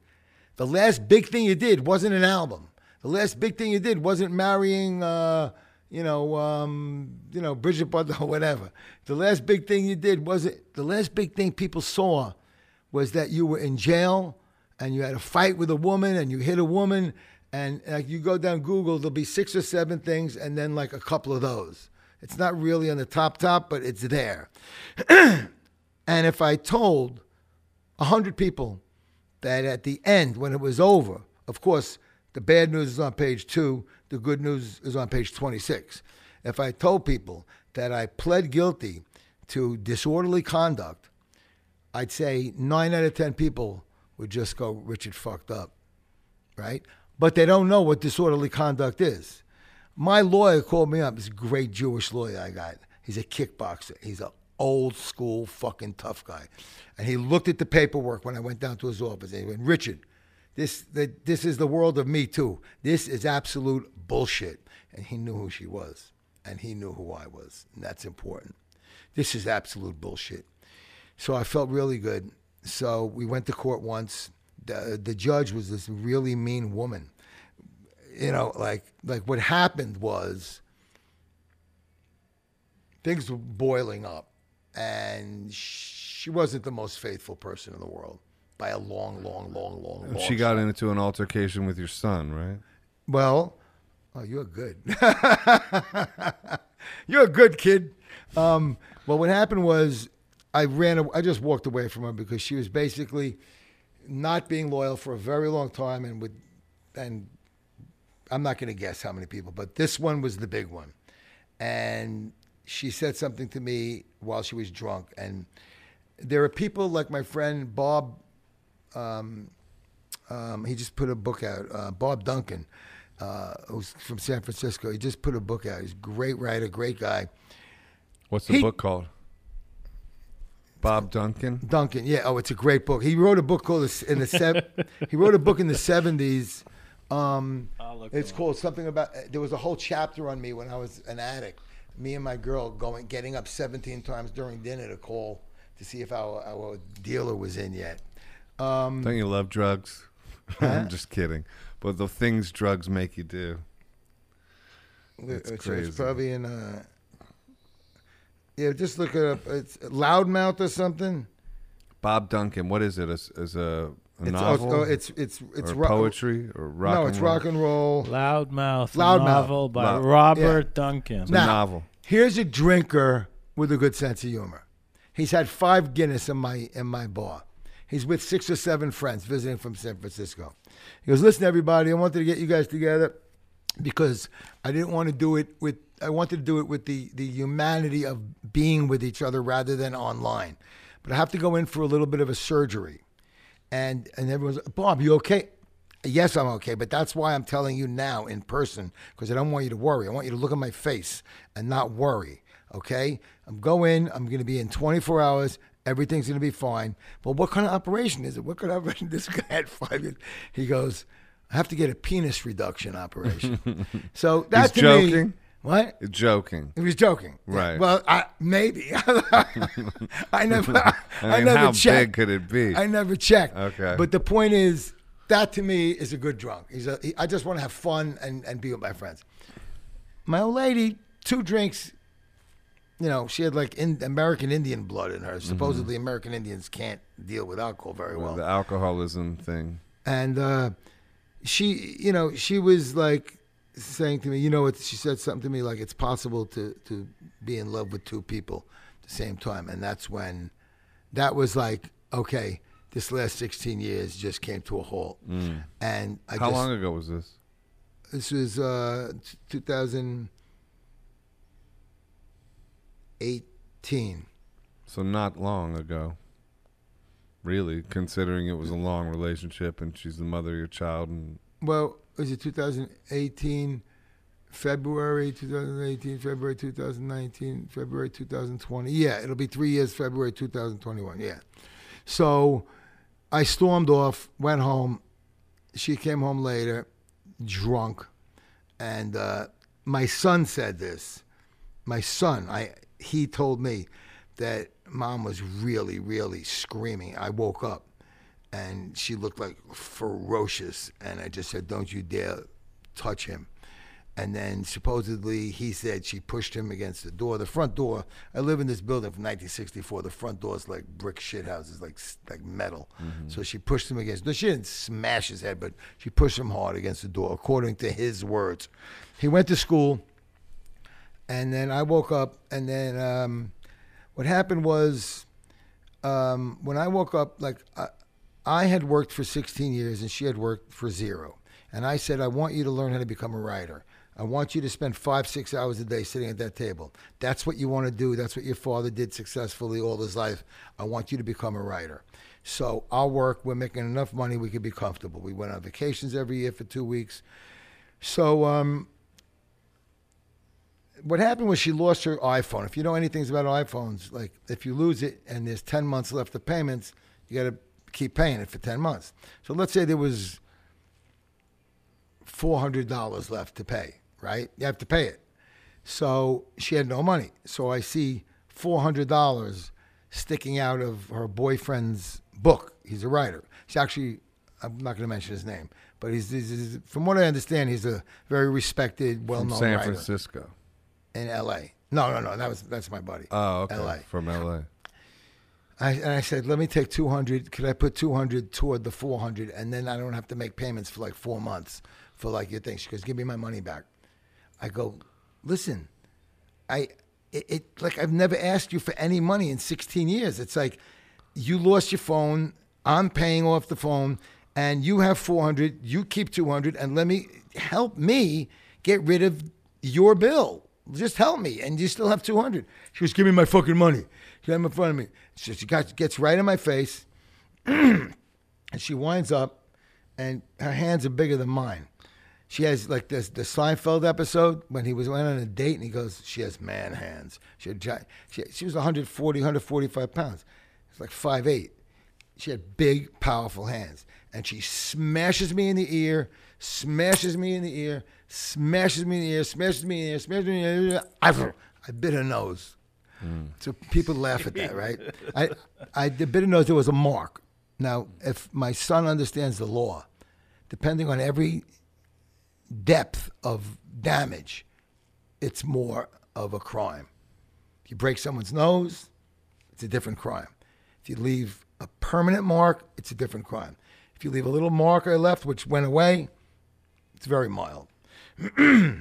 [SPEAKER 3] the last big thing you did wasn't an album. The last big thing you did wasn't marrying, uh, you know, um, you know, Bridget Butler or whatever. The last big thing you did wasn't. The last big thing people saw was that you were in jail and you had a fight with a woman and you hit a woman and like you go down Google, there'll be six or seven things and then like a couple of those. It's not really on the top top, but it's there. *clears throat* and if I told a hundred people that at the end, when it was over, of course, the bad news is on page two, the good news is on page 26. If I told people that I pled guilty to disorderly conduct, I'd say nine out of 10 people would just go, Richard fucked up, right? But they don't know what disorderly conduct is. My lawyer called me up, this great Jewish lawyer I got. He's a kickboxer. He's an old school fucking tough guy. And he looked at the paperwork when I went down to his office and he went, Richard, this, the, this is the world of me too. This is absolute bullshit. And he knew who she was. And he knew who I was. And that's important. This is absolute bullshit. So I felt really good. So we went to court once. The, the judge was this really mean woman. You know, like like what happened was things were boiling up, and she wasn't the most faithful person in the world by a long, long, long, long. long
[SPEAKER 1] She got into an altercation with your son, right?
[SPEAKER 3] Well, oh, you're good. *laughs* you're a good kid. Um, well, what happened was I ran. I just walked away from her because she was basically not being loyal for a very long time, and would and I'm not going to guess how many people, but this one was the big one, and she said something to me while she was drunk, and there are people like my friend Bob um, he just put a book out. Uh, Bob Duncan, uh, who's from San Francisco, he just put a book out. He's a great writer, great guy.
[SPEAKER 1] What's the
[SPEAKER 3] He-
[SPEAKER 1] book called? Bob Duncan.
[SPEAKER 3] Duncan, yeah. Oh, it's a great book. He wrote a book called the- in the sev- *laughs* He wrote a book in the seventies. Um, it's
[SPEAKER 2] him
[SPEAKER 3] called something about. There was a whole chapter on me when I was an addict. Me and my girl going, getting up seventeen times during dinner to call to see if our, our dealer was in yet. Um,
[SPEAKER 1] Don't you love drugs? *laughs* I'm just kidding. But the things drugs make you do. It's
[SPEAKER 3] it's,
[SPEAKER 1] crazy.
[SPEAKER 3] it's probably in. Uh, yeah, just look it up. It's Loudmouth or something.
[SPEAKER 1] Bob Duncan. What is it? As, as a, a
[SPEAKER 3] It's oh,
[SPEAKER 1] novel?
[SPEAKER 3] oh, it's it's it's
[SPEAKER 1] or
[SPEAKER 3] ro-
[SPEAKER 1] poetry or rock?
[SPEAKER 3] no,
[SPEAKER 1] and
[SPEAKER 3] it's
[SPEAKER 1] roll?
[SPEAKER 3] rock and roll.
[SPEAKER 2] Loudmouth,
[SPEAKER 3] Loudmouth.
[SPEAKER 2] novel by
[SPEAKER 1] Loud-
[SPEAKER 2] Robert Duncan.
[SPEAKER 1] It's a
[SPEAKER 3] Now-
[SPEAKER 1] novel.
[SPEAKER 3] Here's a drinker with a good sense of humor. He's had five Guinness in my in my bar. He's with six or seven friends visiting from San Francisco. He goes, "Listen, everybody, I wanted to get you guys together because I didn't want to do it with. I wanted to do it with the the humanity of being with each other rather than online. But I have to go in for a little bit of a surgery." And and everyone's, Bob, you okay? Yes, I'm okay, but that's why I'm telling you now in person because I don't want you to worry. I want you to look at my face and not worry. Okay, I'm going. I'm going to be in 24 hours, Everything's going to be fine. But what kind of operation is it? What kind of operation? *laughs* This guy had five years. He goes, have to get a penis reduction operation. *laughs* so
[SPEAKER 1] that's
[SPEAKER 3] to me-
[SPEAKER 1] joking?
[SPEAKER 3] what?
[SPEAKER 1] Joking.
[SPEAKER 3] He was joking.
[SPEAKER 1] Right.
[SPEAKER 3] Well, I, maybe. *laughs* I never. I, *laughs*
[SPEAKER 1] I mean,
[SPEAKER 3] never
[SPEAKER 1] how
[SPEAKER 3] checked.
[SPEAKER 1] big could it be?
[SPEAKER 3] I never checked.
[SPEAKER 1] Okay.
[SPEAKER 3] But the point is, that to me is a good drunk. He's a. He, I just want to have fun and, and be with my friends. My old lady, two drinks. You know, she had like in, American Indian blood in her. Supposedly, American Indians can't deal with alcohol very well.
[SPEAKER 1] Well, the alcoholism thing.
[SPEAKER 3] and uh, she, you know, she was like saying to me, you know, it's, she said something to me like it's possible to to be in love with two people at the same time, and that's when that was like okay. This last 16 years just came to a halt, and I
[SPEAKER 1] Mm. How
[SPEAKER 3] just,
[SPEAKER 1] long ago was this?
[SPEAKER 3] This was uh, 2018.
[SPEAKER 1] So not long ago. Really, considering it was a long relationship and she's the mother of your child and
[SPEAKER 3] Well, was it 2018? February 2018, February 2019, February 2020. Yeah, it'll be three years, February 2021. Yeah. So I stormed off, went home. She came home later, drunk. And uh, my son said this. My son, I he told me that mom was really, really screaming. I woke up and she looked like ferocious. And I just said, Don't you dare touch him. And then supposedly he said she pushed him against the door, the front door. I live in this building from 1964. The front door is like brick shit houses, like like metal. So she pushed him against. No, she didn't smash his head, but she pushed him hard against the door, according to his words. He went to school, and then I woke up, and then um, what happened was um, when I woke up, like I, I had worked for 16 years and she had worked for zero. And I said, I want you to learn how to become a writer. I want you to spend five, six hours a day sitting at that table. That's what you want to do. That's what your father did successfully all his life. I want you to become a writer. So I'll work. We're making enough money. We could be comfortable. We went on vacations every year for two weeks. So um, what happened was she lost her iPhone. If you know anything about iPhones, like if you lose it and there's 10 months left of payments, you got to keep paying it for 10 months. So let's say there was $400 left to pay, right? You have to pay it. So she had no money. So I see $400 sticking out of her boyfriend's book. He's a writer. He's actually, I'm not going to mention his name, but he's, he's, he's- from what I understand, he's a very respected, well
[SPEAKER 1] from
[SPEAKER 3] known
[SPEAKER 1] San
[SPEAKER 3] writer
[SPEAKER 1] Francisco.
[SPEAKER 3] In L.A. No, no, no. That was that's my buddy.
[SPEAKER 1] Oh, okay.
[SPEAKER 3] LA.
[SPEAKER 1] From LA.
[SPEAKER 3] I, and I said, let me take 200. Could I put 200 toward the 400? And then I don't have to make payments for like four months for like your thing. She goes, give me my money back. I go, listen, I, it, it like I've never asked you for any money in 16 years. It's like you lost your phone. I'm paying off the phone and you have 400. You keep 200 and let me help me get rid of your bill. Just help me. And you still have 200. She goes, give me my fucking money. She got in front of me. She got, gets right in my face *clears throat* and she winds up and her hands are bigger than mine. She has like this the Seinfeld episode when he was went on a date and he goes, she has man hands. She had gi- she, she was 140, 145 pounds. It's like five eight. She had big, powerful hands, and she smashes me in the ear, smashes me in the ear, smashes me in the ear, smashes me in the ear, smashes me in the ear. I, I bit her nose. So people laugh at that, right? *laughs* I, I the bit her nose. There was a mark. Now, if my son understands the law, depending on every depth of damage, it's more of a crime. If you break someone's nose, it's a different crime. If you leave a permanent mark, it's a different crime. If you leave a little mark I left, which went away, it's very mild. *clears throat*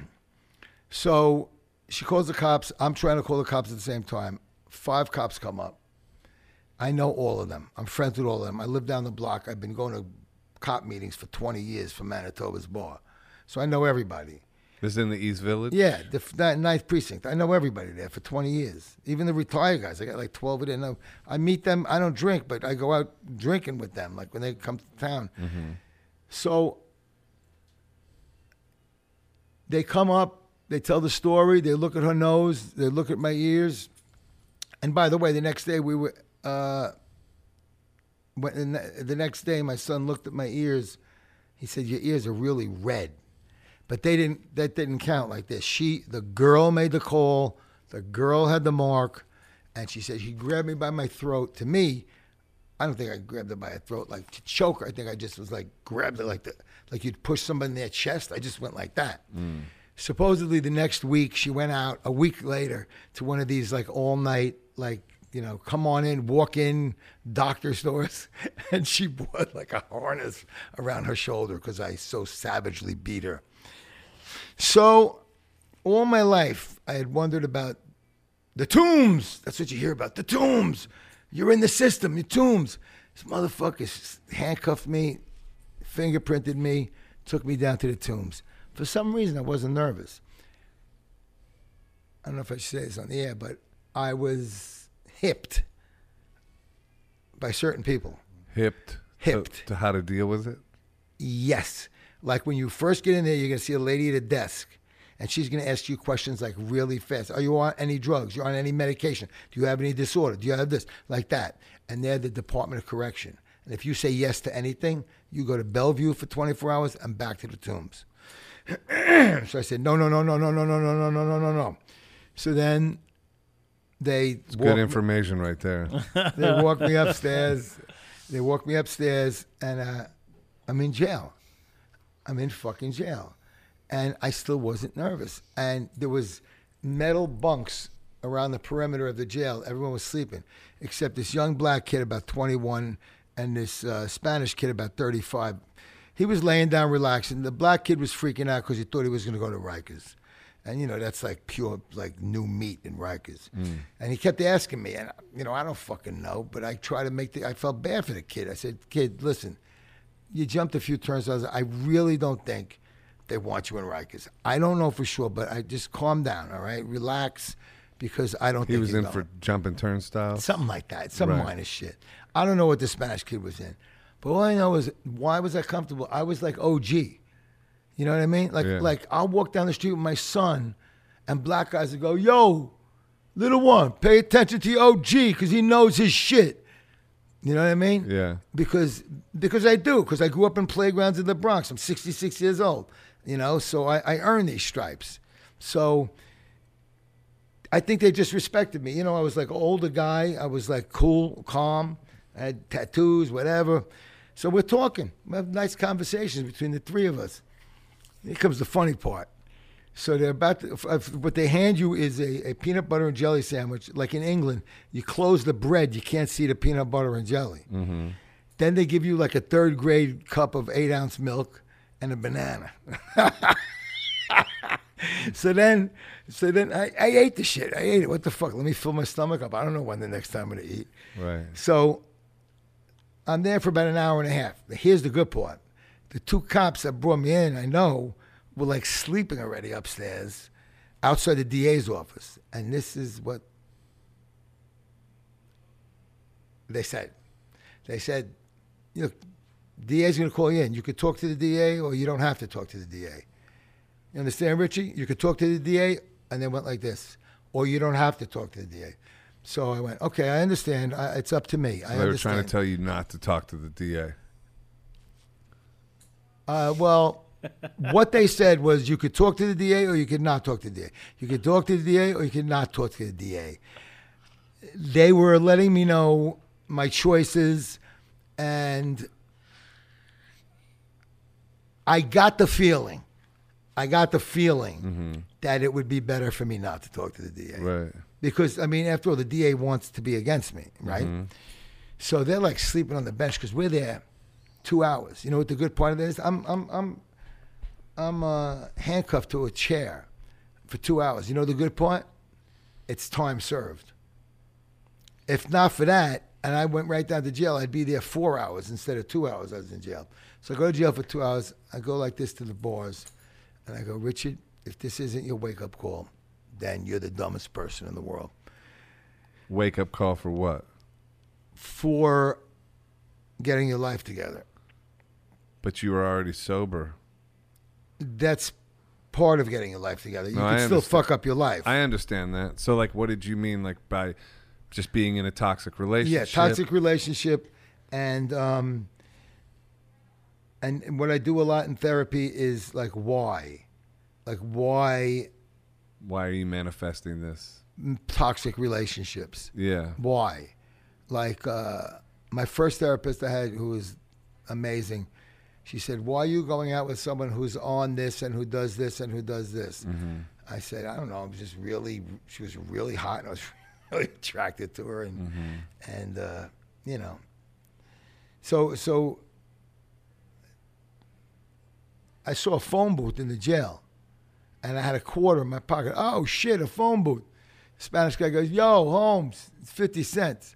[SPEAKER 3] so she calls the cops. I'm trying to call the cops at the same time. Five cops come up. I know all of them. I'm friends with all of them. I live down the block. I've been going to cop meetings for 20 years for Manitoba's Bar. So I know everybody.
[SPEAKER 1] This is in the East Village?
[SPEAKER 3] Yeah, the that ninth precinct. I know everybody there for 20 years. Even the retired guys. I got like 12 of them. Now, I meet them. I don't drink, but I go out drinking with them, like when they come to town. Mm-hmm. So they come up, they tell the story, they look at her nose, they look at my ears. And by the way, the next day we were uh, when the next day, my son looked at my ears. He said, "Your ears are really red," but they didn't. That didn't count like this. She, the girl, made the call. The girl had the mark, and she said she grabbed me by my throat. To me, I don't think I grabbed her by a throat like to choke her. I think I just was like grabbed it like the like you'd push somebody in their chest. I just went like that. Mm. Supposedly the next week she went out a week later to one of these like all night like you know come on in walk in doctor *laughs* stores and she bought like a harness around her shoulder because I so savagely beat her. So all my life I had wondered about the tombs. That's what you hear about. The tombs. You're in the system. The tombs. This motherfucker handcuffed me, fingerprinted me, took me down to the tombs. For some reason, I wasn't nervous. I don't know if I should say this on the air, but I was hipped by certain people.
[SPEAKER 1] Hipped.
[SPEAKER 3] Hipped.
[SPEAKER 1] To, to how to deal with it.
[SPEAKER 3] Yes. Like when you first get in there, you're going to see a lady at a desk, and she's going to ask you questions like really fast. Are you on any drugs? You on any medication? Do you have any disorder? Do you have this? Like that. And they're the Department of Correction. And if you say yes to anything, you go to Bellevue for 24 hours and back to the tombs. so I said, no, no, no, no, no, no, no, no, no, no, no, no, no. So then they
[SPEAKER 1] It's good information right there.
[SPEAKER 3] they walk me upstairs. They walk me upstairs, and uh, I'm in jail. I'm in fucking jail, and I still wasn't nervous. And there was metal bunks around the perimeter of the jail. Everyone was sleeping, except this young black kid about 21 and this uh, Spanish kid about 35. He was laying down relaxing. The black kid was freaking out because he thought he was going to go to Rikers. And you know that's like pure like new meat in Rikers. And he kept asking me, and you know I don't fucking know, but I try to make the. I felt bad for the kid. I said, "Kid, listen, you jumped a few turns. I, was, I really don't think they want you in Rikers. I don't know for sure, but I just calm down, all right? Relax, because I don't think
[SPEAKER 1] He
[SPEAKER 3] was
[SPEAKER 1] in
[SPEAKER 3] going.
[SPEAKER 1] for jumping turnstiles.
[SPEAKER 3] something like that, some
[SPEAKER 1] Right.
[SPEAKER 3] minor shit. I don't know what the Spanish kid was in, but all I know is why was I comfortable? I was like OG. You know what I mean? Like
[SPEAKER 1] Yeah.
[SPEAKER 3] like I'll walk down the street with my son, and black guys will go, "Yo, little one, pay attention to your OG because he knows his shit." You know what I mean?
[SPEAKER 1] Yeah.
[SPEAKER 3] Because because I do because I grew up in playgrounds in the Bronx. I'm 66 years old. You know, so I, I earn these stripes. So I think they just respected me. You know, I was like an older guy. I was like cool, calm. I had tattoos, whatever. So we're talking. We have nice conversations between the three of us. Here comes the funny part. So they're about to, what they hand you is a, a peanut butter and jelly sandwich. Like in England, you close the bread, you can't see the peanut butter and jelly. Mm-hmm. Then they give you like a third grade cup of eight ounce milk and a banana. *laughs* so then, so then I, I ate the shit. I ate it. What the fuck? Let me fill my stomach up. I don't know when the next time I'm gonna eat.
[SPEAKER 1] Right.
[SPEAKER 3] So I'm there for about an hour and a half. Here's the good part. The two cops that brought me in, I know, were like sleeping already upstairs outside the DA's office. And this is what they said. They said, you know, DA's going to call you in. You could talk to the DA or you don't have to talk to the DA. You understand, Richie? You could talk to the DA, and they went like this, or you don't have to talk to the DA. So I went, okay, I understand. I, it's up to me. I
[SPEAKER 1] they were
[SPEAKER 3] understand.
[SPEAKER 1] trying to tell you not to talk to the DA.
[SPEAKER 3] Uh, well, what they said was you could talk to the DA or you could not talk to the DA. You could talk to the DA or you could not talk to the DA. They were letting me know my choices, and I got the feeling, I got the feeling that it would be better for me not to talk to the DA
[SPEAKER 1] Right.
[SPEAKER 3] because I mean, after all, the DA wants to be against me, right? So they're like sleeping on the bench because we're there two hours. You know what the good part of it is? I'm I'm I'm I'm uh, handcuffed to a chair for two hours. You know the good part? It's time served. If not for that, and I went right down to jail, I'd be there four hours instead of two hours. I was in jail. So I go to jail for two hours. I go like this to the bars, and I go, Richard, if this isn't your wake up call, then you're the dumbest person in the world.
[SPEAKER 1] Wake up call for what?
[SPEAKER 3] For getting your life together.
[SPEAKER 1] But you were already sober.
[SPEAKER 3] That's part of getting your life together. You
[SPEAKER 1] No,
[SPEAKER 3] can still fuck up your life.
[SPEAKER 1] I understand that. So, like, what did you mean, like, by Just being in a toxic relationship?
[SPEAKER 3] Yeah, toxic relationship, and um, and and what I do a lot in therapy is like why, like why
[SPEAKER 1] Why are you manifesting this?
[SPEAKER 3] toxic relationships.
[SPEAKER 1] Yeah.
[SPEAKER 3] Why? Like uh, my first therapist I had, who was amazing, she said, "Why are you going out with someone who's on this and who does this and who does this?" I said, "I don't know. I was just really. She was really hot, and I was *laughs* really attracted to her, and and uh, you know, so so." I saw a phone booth in the jail, and I had a quarter in my pocket. Oh shit, a phone booth. Spanish guy goes, "Yo, Holmes, it's fifty cents,"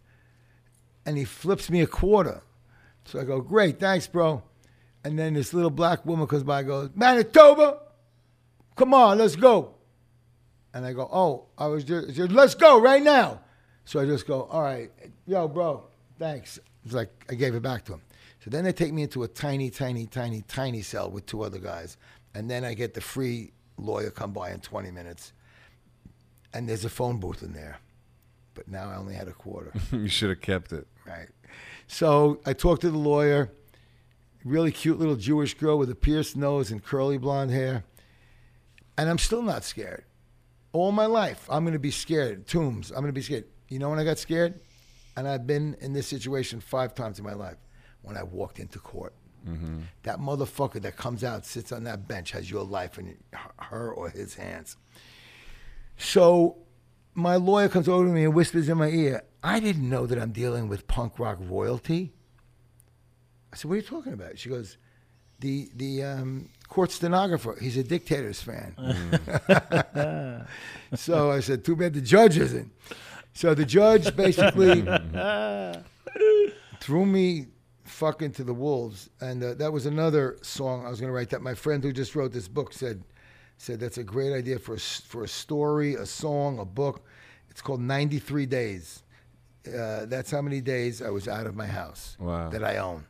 [SPEAKER 3] and he flips me a quarter. So I go, "Great, thanks, bro." And then this little black woman comes by, and goes, "Manitoba, come on, let's go." And I go, "Oh, I was just, just let's go right now." So I just go, "All right, yo, bro, thanks." It's like I gave it back to him. So then they take me into a tiny, tiny, tiny, tiny cell with two other guys, and then I get the free lawyer come by in 20 minutes, and there's a phone booth in there, but now I only had a quarter. *laughs*
[SPEAKER 1] you should have kept it.
[SPEAKER 3] Right. So I talked to the lawyer, really cute little Jewish girl with a pierced nose and curly blonde hair. And I'm still not scared. All my life, I'm going to be scared. Tombs, I'm going to be scared. You know when I got scared? And I've been in this situation five times in my life when I walked into court. That motherfucker that comes out, sits on that bench, has your life in her or his hands. So my lawyer comes over to me and whispers in my ear, I didn't know that I'm dealing with punk rock royalty. I said, What are you talking about? She goes, The the um, court stenographer, he's a dictators fan. *laughs* so I said, Too bad the judge isn't. So the judge basically *laughs* threw me fucking to the wolves. And uh, that was another song I was going to write that my friend who just wrote this book said, said that's a great idea for a, for a story, a song, a book. It's called 93 Days. Uh, that's how many days I was out of my house
[SPEAKER 1] Wow.
[SPEAKER 3] that I own.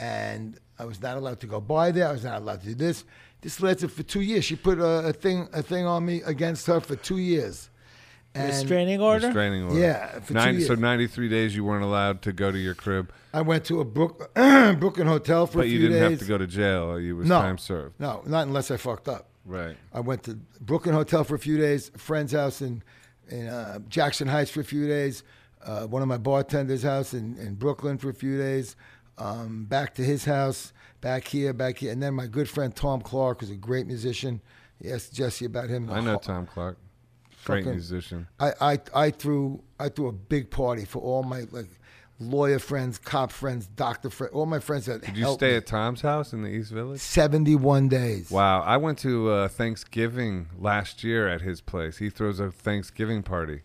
[SPEAKER 3] And I was not allowed to go by there. I was not allowed to do this. This lasted for two years. She put a, a thing a thing on me against her for two years. And
[SPEAKER 2] Restraining order.
[SPEAKER 1] Restraining order.
[SPEAKER 3] Yeah, for two
[SPEAKER 1] Nine, so 93 days you weren't allowed to go to your crib,
[SPEAKER 3] I went to a Brook, *clears throat* Brooklyn hotel for
[SPEAKER 1] but
[SPEAKER 3] a
[SPEAKER 1] you didn't
[SPEAKER 3] days.
[SPEAKER 1] have to go to jail. You was
[SPEAKER 3] No.
[SPEAKER 1] time served.
[SPEAKER 3] No, not unless I fucked up.
[SPEAKER 1] Right.
[SPEAKER 3] I went to Brooklyn Hotel for a few days, a friend's house in in uh, Jackson Heights for a few days, uh, one of my bartender's house in, in Brooklyn for a few days, um, back to his house, back here, back here, and then my good friend Tom Clark, who's a great musician. He asked Jesse about him.
[SPEAKER 1] I know Tom Clark. Great
[SPEAKER 3] Fucking-
[SPEAKER 1] musician.
[SPEAKER 3] I, I I threw I threw a big party for all my like lawyer friends, cop friends, doctor friends, all my friends that
[SPEAKER 1] Did you stay
[SPEAKER 3] me.
[SPEAKER 1] at Tom's house in the East Village?
[SPEAKER 3] seventy one days.
[SPEAKER 1] Wow. I went to uh, Thanksgiving last year at his place. He throws a Thanksgiving party.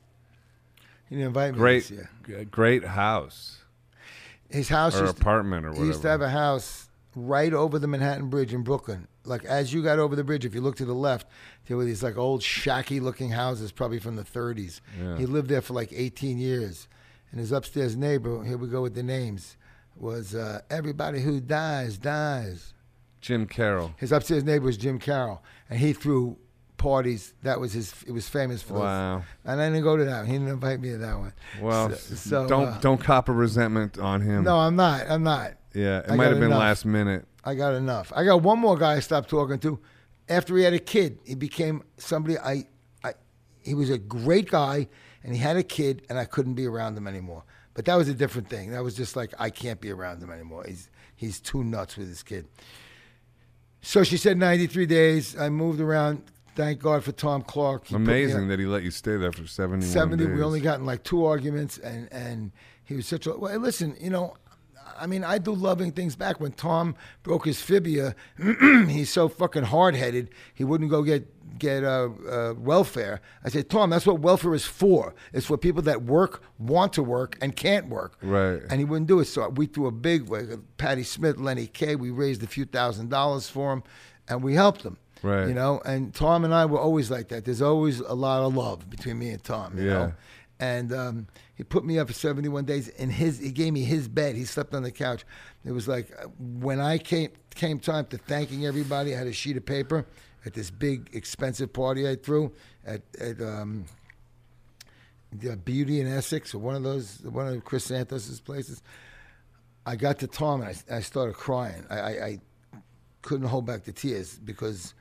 [SPEAKER 3] He didn't invite me
[SPEAKER 1] Great,
[SPEAKER 3] this year.
[SPEAKER 1] great house
[SPEAKER 3] His house
[SPEAKER 1] or
[SPEAKER 3] used to-
[SPEAKER 1] apartment or
[SPEAKER 3] He
[SPEAKER 1] whatever.
[SPEAKER 3] used to have a house right over the Manhattan Bridge in Brooklyn. Like as you got over the bridge, if you look to the left, there were these like old shacky looking houses, probably from the 30s.
[SPEAKER 1] Yeah.
[SPEAKER 3] He lived there for like 18 years, and his upstairs neighbor, here we go with the names, was uh, everybody who dies dies.
[SPEAKER 1] Jim Carroll.
[SPEAKER 3] His upstairs neighbor was Jim Carroll, and he threw parties. That was his. It was famous for those.
[SPEAKER 1] Wow.
[SPEAKER 3] And I didn't go to that. one. He didn't invite me to that one.
[SPEAKER 1] Well,
[SPEAKER 3] So- so,
[SPEAKER 1] don't
[SPEAKER 3] uh,
[SPEAKER 1] don't cop a resentment on him.
[SPEAKER 3] No, I'm not. I'm not.
[SPEAKER 1] Yeah, it
[SPEAKER 3] I
[SPEAKER 1] might have been
[SPEAKER 3] enough.
[SPEAKER 1] last minute.
[SPEAKER 3] I got enough. I got one more guy I stopped talking to. After he had a kid, he became somebody I, I he was a great guy and he had a kid and I couldn't be around him anymore. But that was a different thing. That was just like I can't be around him anymore. He's he's too nuts with his kid. So she said 93 days. I moved around. Thank God for Tom Clark. He
[SPEAKER 1] Amazing that he let you stay there for 71
[SPEAKER 3] 70
[SPEAKER 1] days.
[SPEAKER 3] we only got in like two arguments and and he was such a well listen you know i mean i do loving things back. When tom broke his fibia *clears throat* he's so fucking hard-headed he wouldn't go get get uh, uh, welfare. I said tom that's what welfare is for. It's for people that work want to work and can't work.
[SPEAKER 1] Right.
[SPEAKER 3] and he wouldn't do it. So we threw a big like, Patti Smith Lenny Kaye, we raised a few thousand dollars for him and we helped him.
[SPEAKER 1] Right.
[SPEAKER 3] you know and tom and i were always like that. There's always a lot of love between me and tom you
[SPEAKER 1] Yeah.
[SPEAKER 3] know and um, he put me up for 71 days in his he gave me his bed he slept on the couch it was like uh, when i came came time to thanking everybody i had a sheet of paper at this big expensive party i threw at, at um, the Beauty and Essex or one of those, one of Chris Santos's places. I got to Tom and I, I started crying. I, I, I couldn't hold back the tears because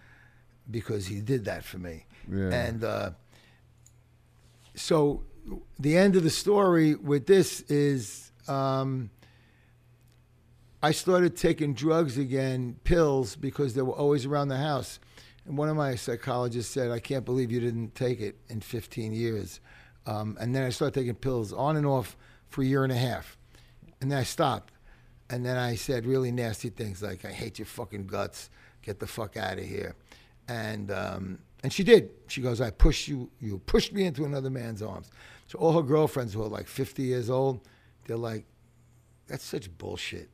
[SPEAKER 3] because he did that for me.
[SPEAKER 1] Yeah.
[SPEAKER 3] And uh, so the end of the story with this is um, I started taking drugs again, pills, because they were always around the house. And one of my psychologists said, I can't believe you didn't take it in 15 years. Um, and then I started taking pills on and off for a year and a half. And then I stopped. And then I said really nasty things like, I hate your fucking guts. Get the fuck out of here. And, um, and she did. She goes, I pushed you, you pushed me into another man's arms. So all her girlfriends who are like 50 years old, they're like, that's such bullshit.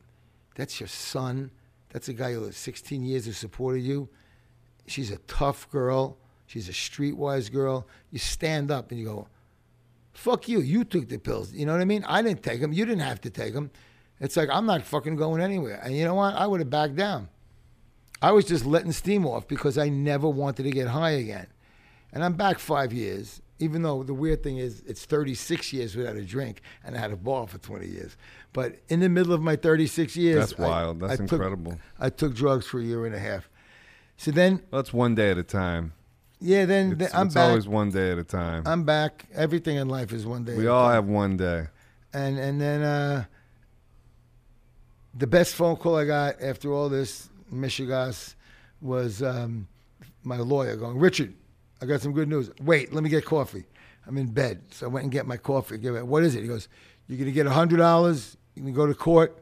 [SPEAKER 3] That's your son. That's a guy who has 16 years who supported you. She's a tough girl. She's a streetwise girl. You stand up and you go, fuck you. You took the pills. You know what I mean? I didn't take them. You didn't have to take them. It's like, I'm not fucking going anywhere. And you know what? I would have backed down. I was just letting steam off because I never wanted to get high again. And I'm back five years, even though the weird thing is it's 36 years without a drink and I had a bar for 20 years. But in the middle of my 36 years,
[SPEAKER 1] That's
[SPEAKER 3] I-
[SPEAKER 1] wild. That's
[SPEAKER 3] I took-
[SPEAKER 1] incredible.
[SPEAKER 3] I took drugs for a year and a half. So then,
[SPEAKER 1] That's one day at a time.
[SPEAKER 3] yeah, then
[SPEAKER 1] It's,
[SPEAKER 3] then I'm back.
[SPEAKER 1] it's
[SPEAKER 3] back.
[SPEAKER 1] always one day at a time.
[SPEAKER 3] I'm back. Everything in life is one day.
[SPEAKER 1] we
[SPEAKER 3] at
[SPEAKER 1] all
[SPEAKER 3] time.
[SPEAKER 1] have one day.
[SPEAKER 3] and and then uh, the best phone call I got after all this Michigas was um, my lawyer going, Richard, I got some good news. Wait, let me get coffee. I'm in bed, so I went and get my coffee. Give it. What is it? He goes, You're gonna get hundred dollars. You can go to court,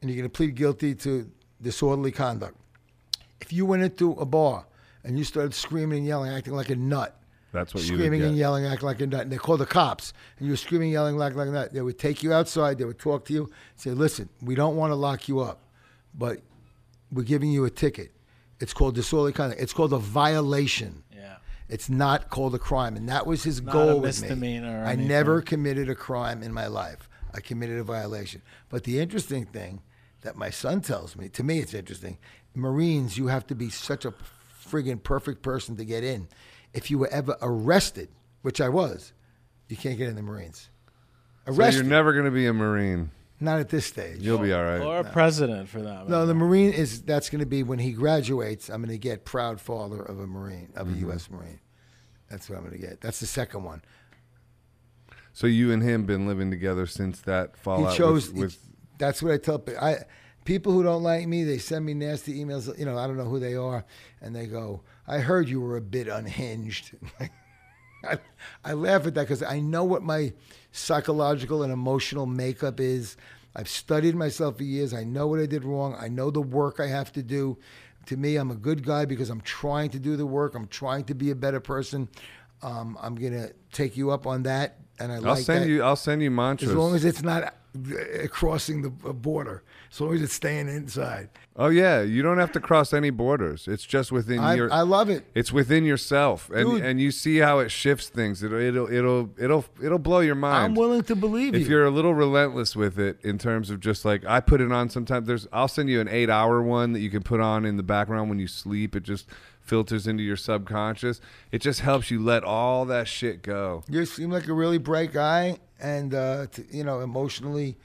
[SPEAKER 3] and you're gonna plead guilty to disorderly conduct. If you went into a bar and you started screaming and yelling, acting like a nut,
[SPEAKER 1] That's what
[SPEAKER 3] screaming and yelling, acting like a nut. And they call the cops, and you were screaming, yelling like like that. They would take you outside. They would talk to you, say, "Listen, we don't want to lock you up, but we're giving you a ticket. It's called disorderly conduct. It's called a violation.
[SPEAKER 2] Yeah.
[SPEAKER 3] It's not called a crime." And that was his
[SPEAKER 2] Not
[SPEAKER 3] goal
[SPEAKER 2] a
[SPEAKER 3] with me.
[SPEAKER 2] misdemeanor
[SPEAKER 3] I never committed a crime in my life. I committed a violation. But the interesting thing that my son tells me, to me, it's interesting. Marines, you have to be such a friggin' perfect person to get in. If you were ever arrested, which I was, you can't get in the Marines.
[SPEAKER 1] So
[SPEAKER 3] Arrested,
[SPEAKER 1] you're never going to be a Marine.
[SPEAKER 3] Not at this stage.
[SPEAKER 1] You'll be all right.
[SPEAKER 2] Or a president for that.
[SPEAKER 3] No, the Marine is that's going to be when he graduates. I'm going to get proud father of a Marine, of
[SPEAKER 1] Mm-hmm.
[SPEAKER 3] a U.S. Marine. That's what I'm going to get. That's the second one.
[SPEAKER 1] So you and him been living together since that fallout
[SPEAKER 3] he chose.
[SPEAKER 1] with, with
[SPEAKER 3] that's what I tell people. I people who don't like me, they send me nasty emails. You know, I don't know who they are, and they go, "I heard you were a bit unhinged." *laughs* I, I laugh at that because I know what my psychological and emotional makeup is. I've studied myself for years. I know what I did wrong. I know the work I have to do. To me, I'm a good guy because I'm trying to do the work. I'm trying to be a better person. Um, I'm gonna take you up on that, and I
[SPEAKER 1] I'll
[SPEAKER 3] like
[SPEAKER 1] send
[SPEAKER 3] that.
[SPEAKER 1] you. I'll send you mantras.
[SPEAKER 3] As long as it's not uh, crossing the uh, border, as long as it's staying inside.
[SPEAKER 1] oh yeah, you don't have to cross any borders. It's just within
[SPEAKER 3] I,
[SPEAKER 1] your.
[SPEAKER 3] I love it.
[SPEAKER 1] it's within yourself, and
[SPEAKER 3] Dude.
[SPEAKER 1] and you see how it shifts things. It'll it'll it'll it'll it'll blow your mind.
[SPEAKER 3] I'm willing to believe it.
[SPEAKER 1] if
[SPEAKER 3] you.
[SPEAKER 1] you're a little relentless with it in terms of just like I put it on sometimes there's I'll send you an 8 hour one that you can put on in the background when you sleep it just filters into your subconscious it just helps you let all that shit go
[SPEAKER 3] You seem like a really bright guy, and uh, t- you know, emotionally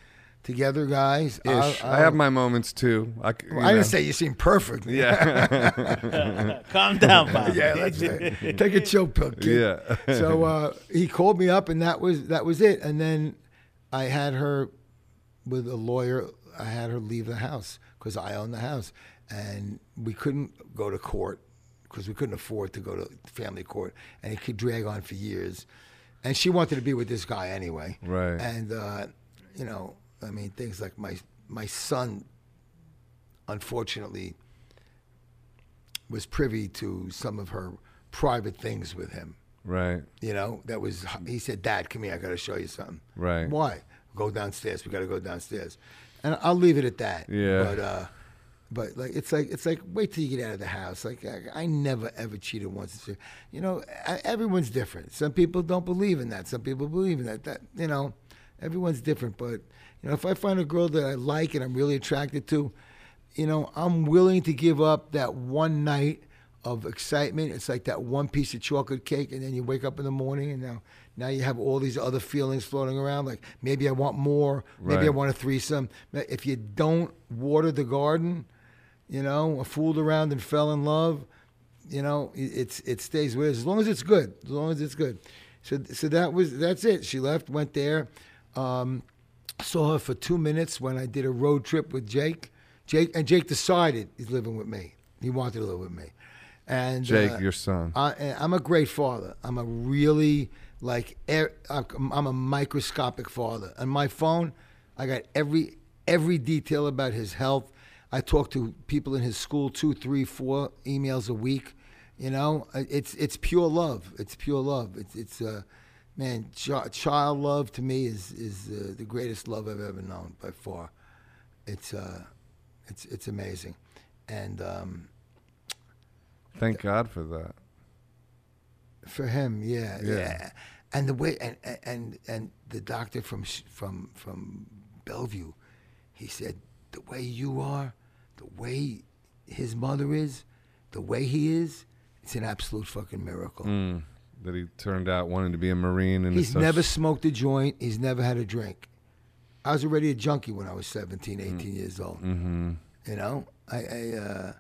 [SPEAKER 3] together guys.
[SPEAKER 1] ish I, have my moments too I, c- you
[SPEAKER 3] I didn't say you seem perfect.
[SPEAKER 1] yeah *laughs*
[SPEAKER 2] Calm down, *laughs* Bob.
[SPEAKER 3] yeah. Let's take a chill pill, kid.
[SPEAKER 1] yeah
[SPEAKER 3] so uh, he called me up, and that was that was it. And then I had her with a lawyer. I had her leave the house because I own the house, and we couldn't go to court because we couldn't afford to go to family court, and it could drag on for years. And she wanted to be with this guy anyway,
[SPEAKER 1] Right.
[SPEAKER 3] And uh, you know, I mean, things like my my son, unfortunately, was privy to some of her private things with him.
[SPEAKER 1] right
[SPEAKER 3] You know, that was he said, "Dad, come here. I got to show you something."
[SPEAKER 1] Right.
[SPEAKER 3] Why? Go downstairs. We got to go downstairs. And I'll leave it at that.
[SPEAKER 1] Yeah.
[SPEAKER 3] But uh, but like it's like it's like wait till you get out of the house. Like I, I never ever cheated once. You know, I, everyone's different. Some people don't believe in that. Some people believe in that. That you know, everyone's different. But you know, if I find a girl that I like and I'm really attracted to, you know, I'm willing to give up that one night of excitement. It's like that one piece of chocolate cake, and then you wake up in the morning, and now now you have all these other feelings floating around. Like maybe I want more. Maybe I want a threesome. If you don't water the garden, you know, fooled around and fell in love, you know, it- it's it stays with us as long as it's good. As long as it's good. So so that was that's it. She left, went there. Um, saw her for two minutes when I did a road trip with Jake. Jake and Jake decided he's living with me. He wanted to live with me. And
[SPEAKER 1] Jake,
[SPEAKER 3] uh,
[SPEAKER 1] your son.
[SPEAKER 3] I, I'm a great father. I'm a really like er, I'm I'm a microscopic father. On my phone, I got every every detail about his health. I talk to people in his school two, three, four emails a week. You know, it's it's pure love. It's pure love. It's it's uh, man, ch- child love to me is is uh, the greatest love I've ever known by far. It's uh, it's it's amazing, and um,
[SPEAKER 1] Thank God for that.
[SPEAKER 3] For him, yeah,
[SPEAKER 1] Yeah.
[SPEAKER 3] yeah, And the way and and and the doctor from from from Bellevue, he said the way you are, the way his mother is, the way he is, it's an absolute fucking miracle.
[SPEAKER 1] Mm, that he turned out wanting to be a Marine and
[SPEAKER 3] He's
[SPEAKER 1] is such-
[SPEAKER 3] never smoked a joint. He's never had a drink. I was already a junkie when I was 17, 18 years old.
[SPEAKER 1] Mhm.
[SPEAKER 3] You know, I I, uh,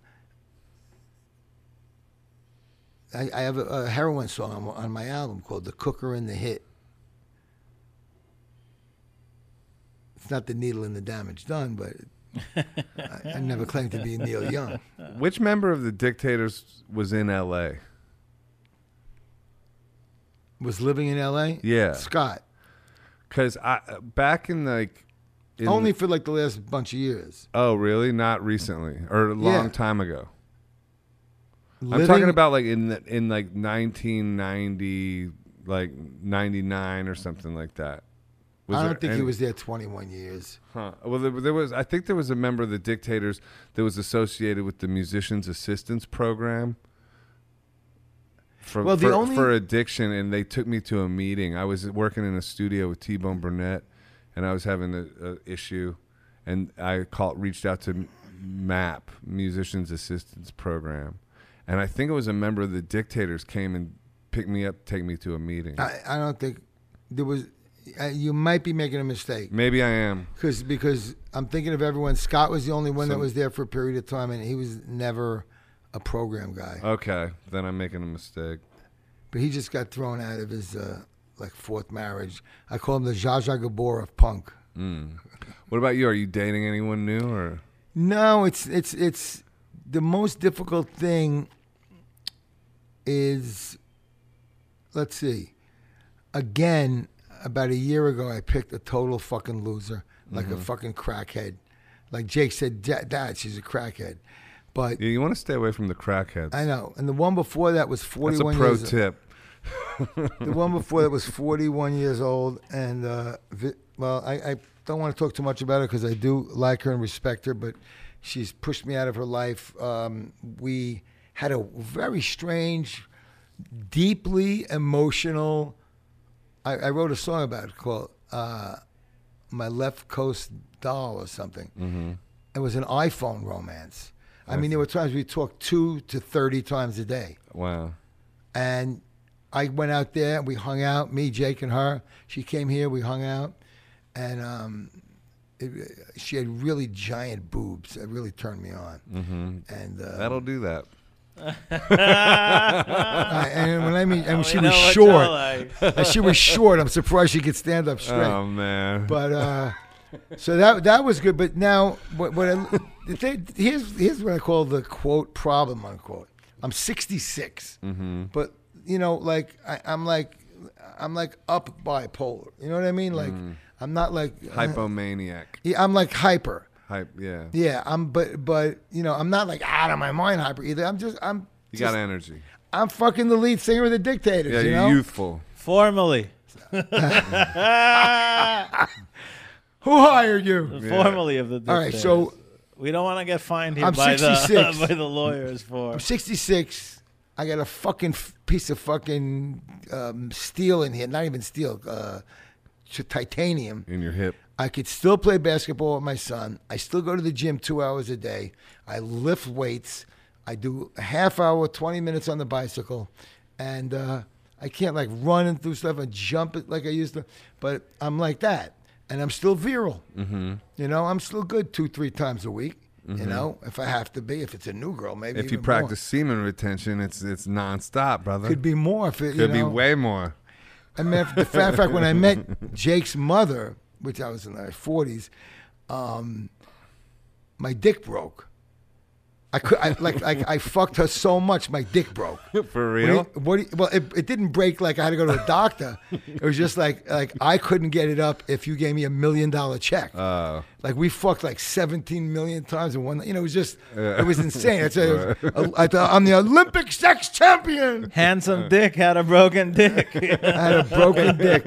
[SPEAKER 3] I, I have a, a heroin song on, on my album called "The Cooker and the Hit." It's not the needle and the damage done, but *laughs* I, I never claimed to be Neil Young.
[SPEAKER 1] Which member of the dictators was in L.A.?
[SPEAKER 3] Was living in L.A.
[SPEAKER 1] Yeah.
[SPEAKER 3] Scott.
[SPEAKER 1] Because I back in like in-
[SPEAKER 3] Only for like the last bunch of years.
[SPEAKER 1] oh really not recently or a long
[SPEAKER 3] Yeah.
[SPEAKER 1] time ago. I'm talking about like in the, in like 1990 like 99 or something like that.
[SPEAKER 3] I don't think he was there 21 years.
[SPEAKER 1] Huh. Well, there, there was. I think there was a member of the Dictators that was associated with the Musicians Assistance Program. For,
[SPEAKER 3] Well, the
[SPEAKER 1] for,
[SPEAKER 3] only-
[SPEAKER 1] for addiction, and they took me to a meeting. I was working in a studio with T Bone Burnett, and I was having a, a issue, and I called, reached out to MAP, Musicians Assistance Program, and I think it was a member of the Dictators came and picked me up, take me to a meeting.
[SPEAKER 3] I, I don't think there was. Uh, you might be making a mistake.
[SPEAKER 1] Maybe I am.
[SPEAKER 3] Because because I'm thinking of everyone. Scott was the only one that was there for a period of time, and he was never a program guy.
[SPEAKER 1] Okay, then I'm making a mistake.
[SPEAKER 3] But he just got thrown out of his uh, like fourth marriage. I call him the Zsa Zsa Gabor of punk.
[SPEAKER 1] Mm. What about you? Are you dating anyone new or?
[SPEAKER 3] No, it's it's it's the most difficult thing is let's see. Again, about a year ago I picked a total fucking loser, like
[SPEAKER 1] Mm-hmm.
[SPEAKER 3] a fucking crackhead. Like Jake said, "Da- Dad, she's a crackhead. But
[SPEAKER 1] Yeah, you want to stay away from the crackheads.
[SPEAKER 3] I know. And the one before that was
[SPEAKER 1] That's a
[SPEAKER 3] 41
[SPEAKER 1] pro
[SPEAKER 3] years
[SPEAKER 1] tip. *laughs*
[SPEAKER 3] The one before that was 41 years old. And, uh, vi- well, I, I don't want to talk too much about her because I do like her and respect her, but she's pushed me out of her life. Um, we had a very strange, deeply emotional. I, I wrote a song about it called uh, My Left Coast Doll or something.
[SPEAKER 1] Mm-hmm.
[SPEAKER 3] It was an iPhone romance. I mean, there were times we talked two to 30 times a day.
[SPEAKER 1] Wow.
[SPEAKER 3] And I went out there, and we hung out, me, Jake, and her. She came here, we hung out. And um, it, she had really giant boobs that really turned me on.
[SPEAKER 1] hmm
[SPEAKER 3] And uh,
[SPEAKER 1] That'll do that.
[SPEAKER 3] I- and when I mean, and *laughs* she was short.
[SPEAKER 2] like. *laughs*
[SPEAKER 3] And she was short. I'm surprised she could stand up straight.
[SPEAKER 1] Oh man.
[SPEAKER 3] But uh, so that that was good. But now, what, what I, the thing, here's here's what I call the quote problem unquote. I'm 66,
[SPEAKER 1] mm-hmm.
[SPEAKER 3] but you know, like I, I'm like I'm like up bipolar. You know what I mean? Like
[SPEAKER 1] Mm.
[SPEAKER 3] I'm not like
[SPEAKER 1] Hypomaniac.
[SPEAKER 3] Yeah, I'm like hyper.
[SPEAKER 1] Hype. Yeah.
[SPEAKER 3] Yeah, I'm but but you know I'm not like out of my mind hyper either. I'm just I'm
[SPEAKER 1] You
[SPEAKER 3] just,
[SPEAKER 1] got energy.
[SPEAKER 3] I'm fucking the lead singer of the Dictators.
[SPEAKER 1] Yeah,
[SPEAKER 3] you
[SPEAKER 1] you're
[SPEAKER 3] know
[SPEAKER 1] youthful.
[SPEAKER 2] Formally. *laughs* *laughs*
[SPEAKER 3] who hired you?
[SPEAKER 2] Formally of the
[SPEAKER 3] All right, so
[SPEAKER 2] we don't want to get fined here
[SPEAKER 3] I'm
[SPEAKER 2] by
[SPEAKER 3] 66.
[SPEAKER 2] the *laughs* by the lawyers for
[SPEAKER 3] I'm 66. I got a fucking f- piece of fucking um, steel in here. Not even steel, uh, t- titanium.
[SPEAKER 1] In your hip.
[SPEAKER 3] I could still play basketball with my son. I still go to the gym two hours a day. I lift weights. I do a half hour, 20 minutes on the bicycle, and uh, I can't like run and through stuff and jump it like I used to, but I'm like that. And I'm still virile. Mm-hmm. You know, I'm still good two, three times a week. You know, if I have to be, if it's a new girl, maybe
[SPEAKER 1] If you practice semen retention, it's it's nonstop, brother.
[SPEAKER 3] more. could be more. If it,
[SPEAKER 1] Could be way more.
[SPEAKER 3] I mean, the fact, fact, when I met *laughs* Jake's mother, which I was in my forties, um, my dick broke. I could, I, like, like, I fucked her so much, my dick broke. *laughs*
[SPEAKER 1] For
[SPEAKER 3] What
[SPEAKER 1] real?
[SPEAKER 3] you- what you- well, it, it didn't break like I had to go to a doctor. it was just like, like I couldn't get it up if you gave me a million dollar check.
[SPEAKER 1] Oh.
[SPEAKER 3] Like we fucked like 17 million times in one. You know, it was just, it was insane. It's a, *laughs* I thought I'm the Olympic sex champion.
[SPEAKER 2] Handsome Dick had a broken dick.
[SPEAKER 3] I *laughs* had a broken dick.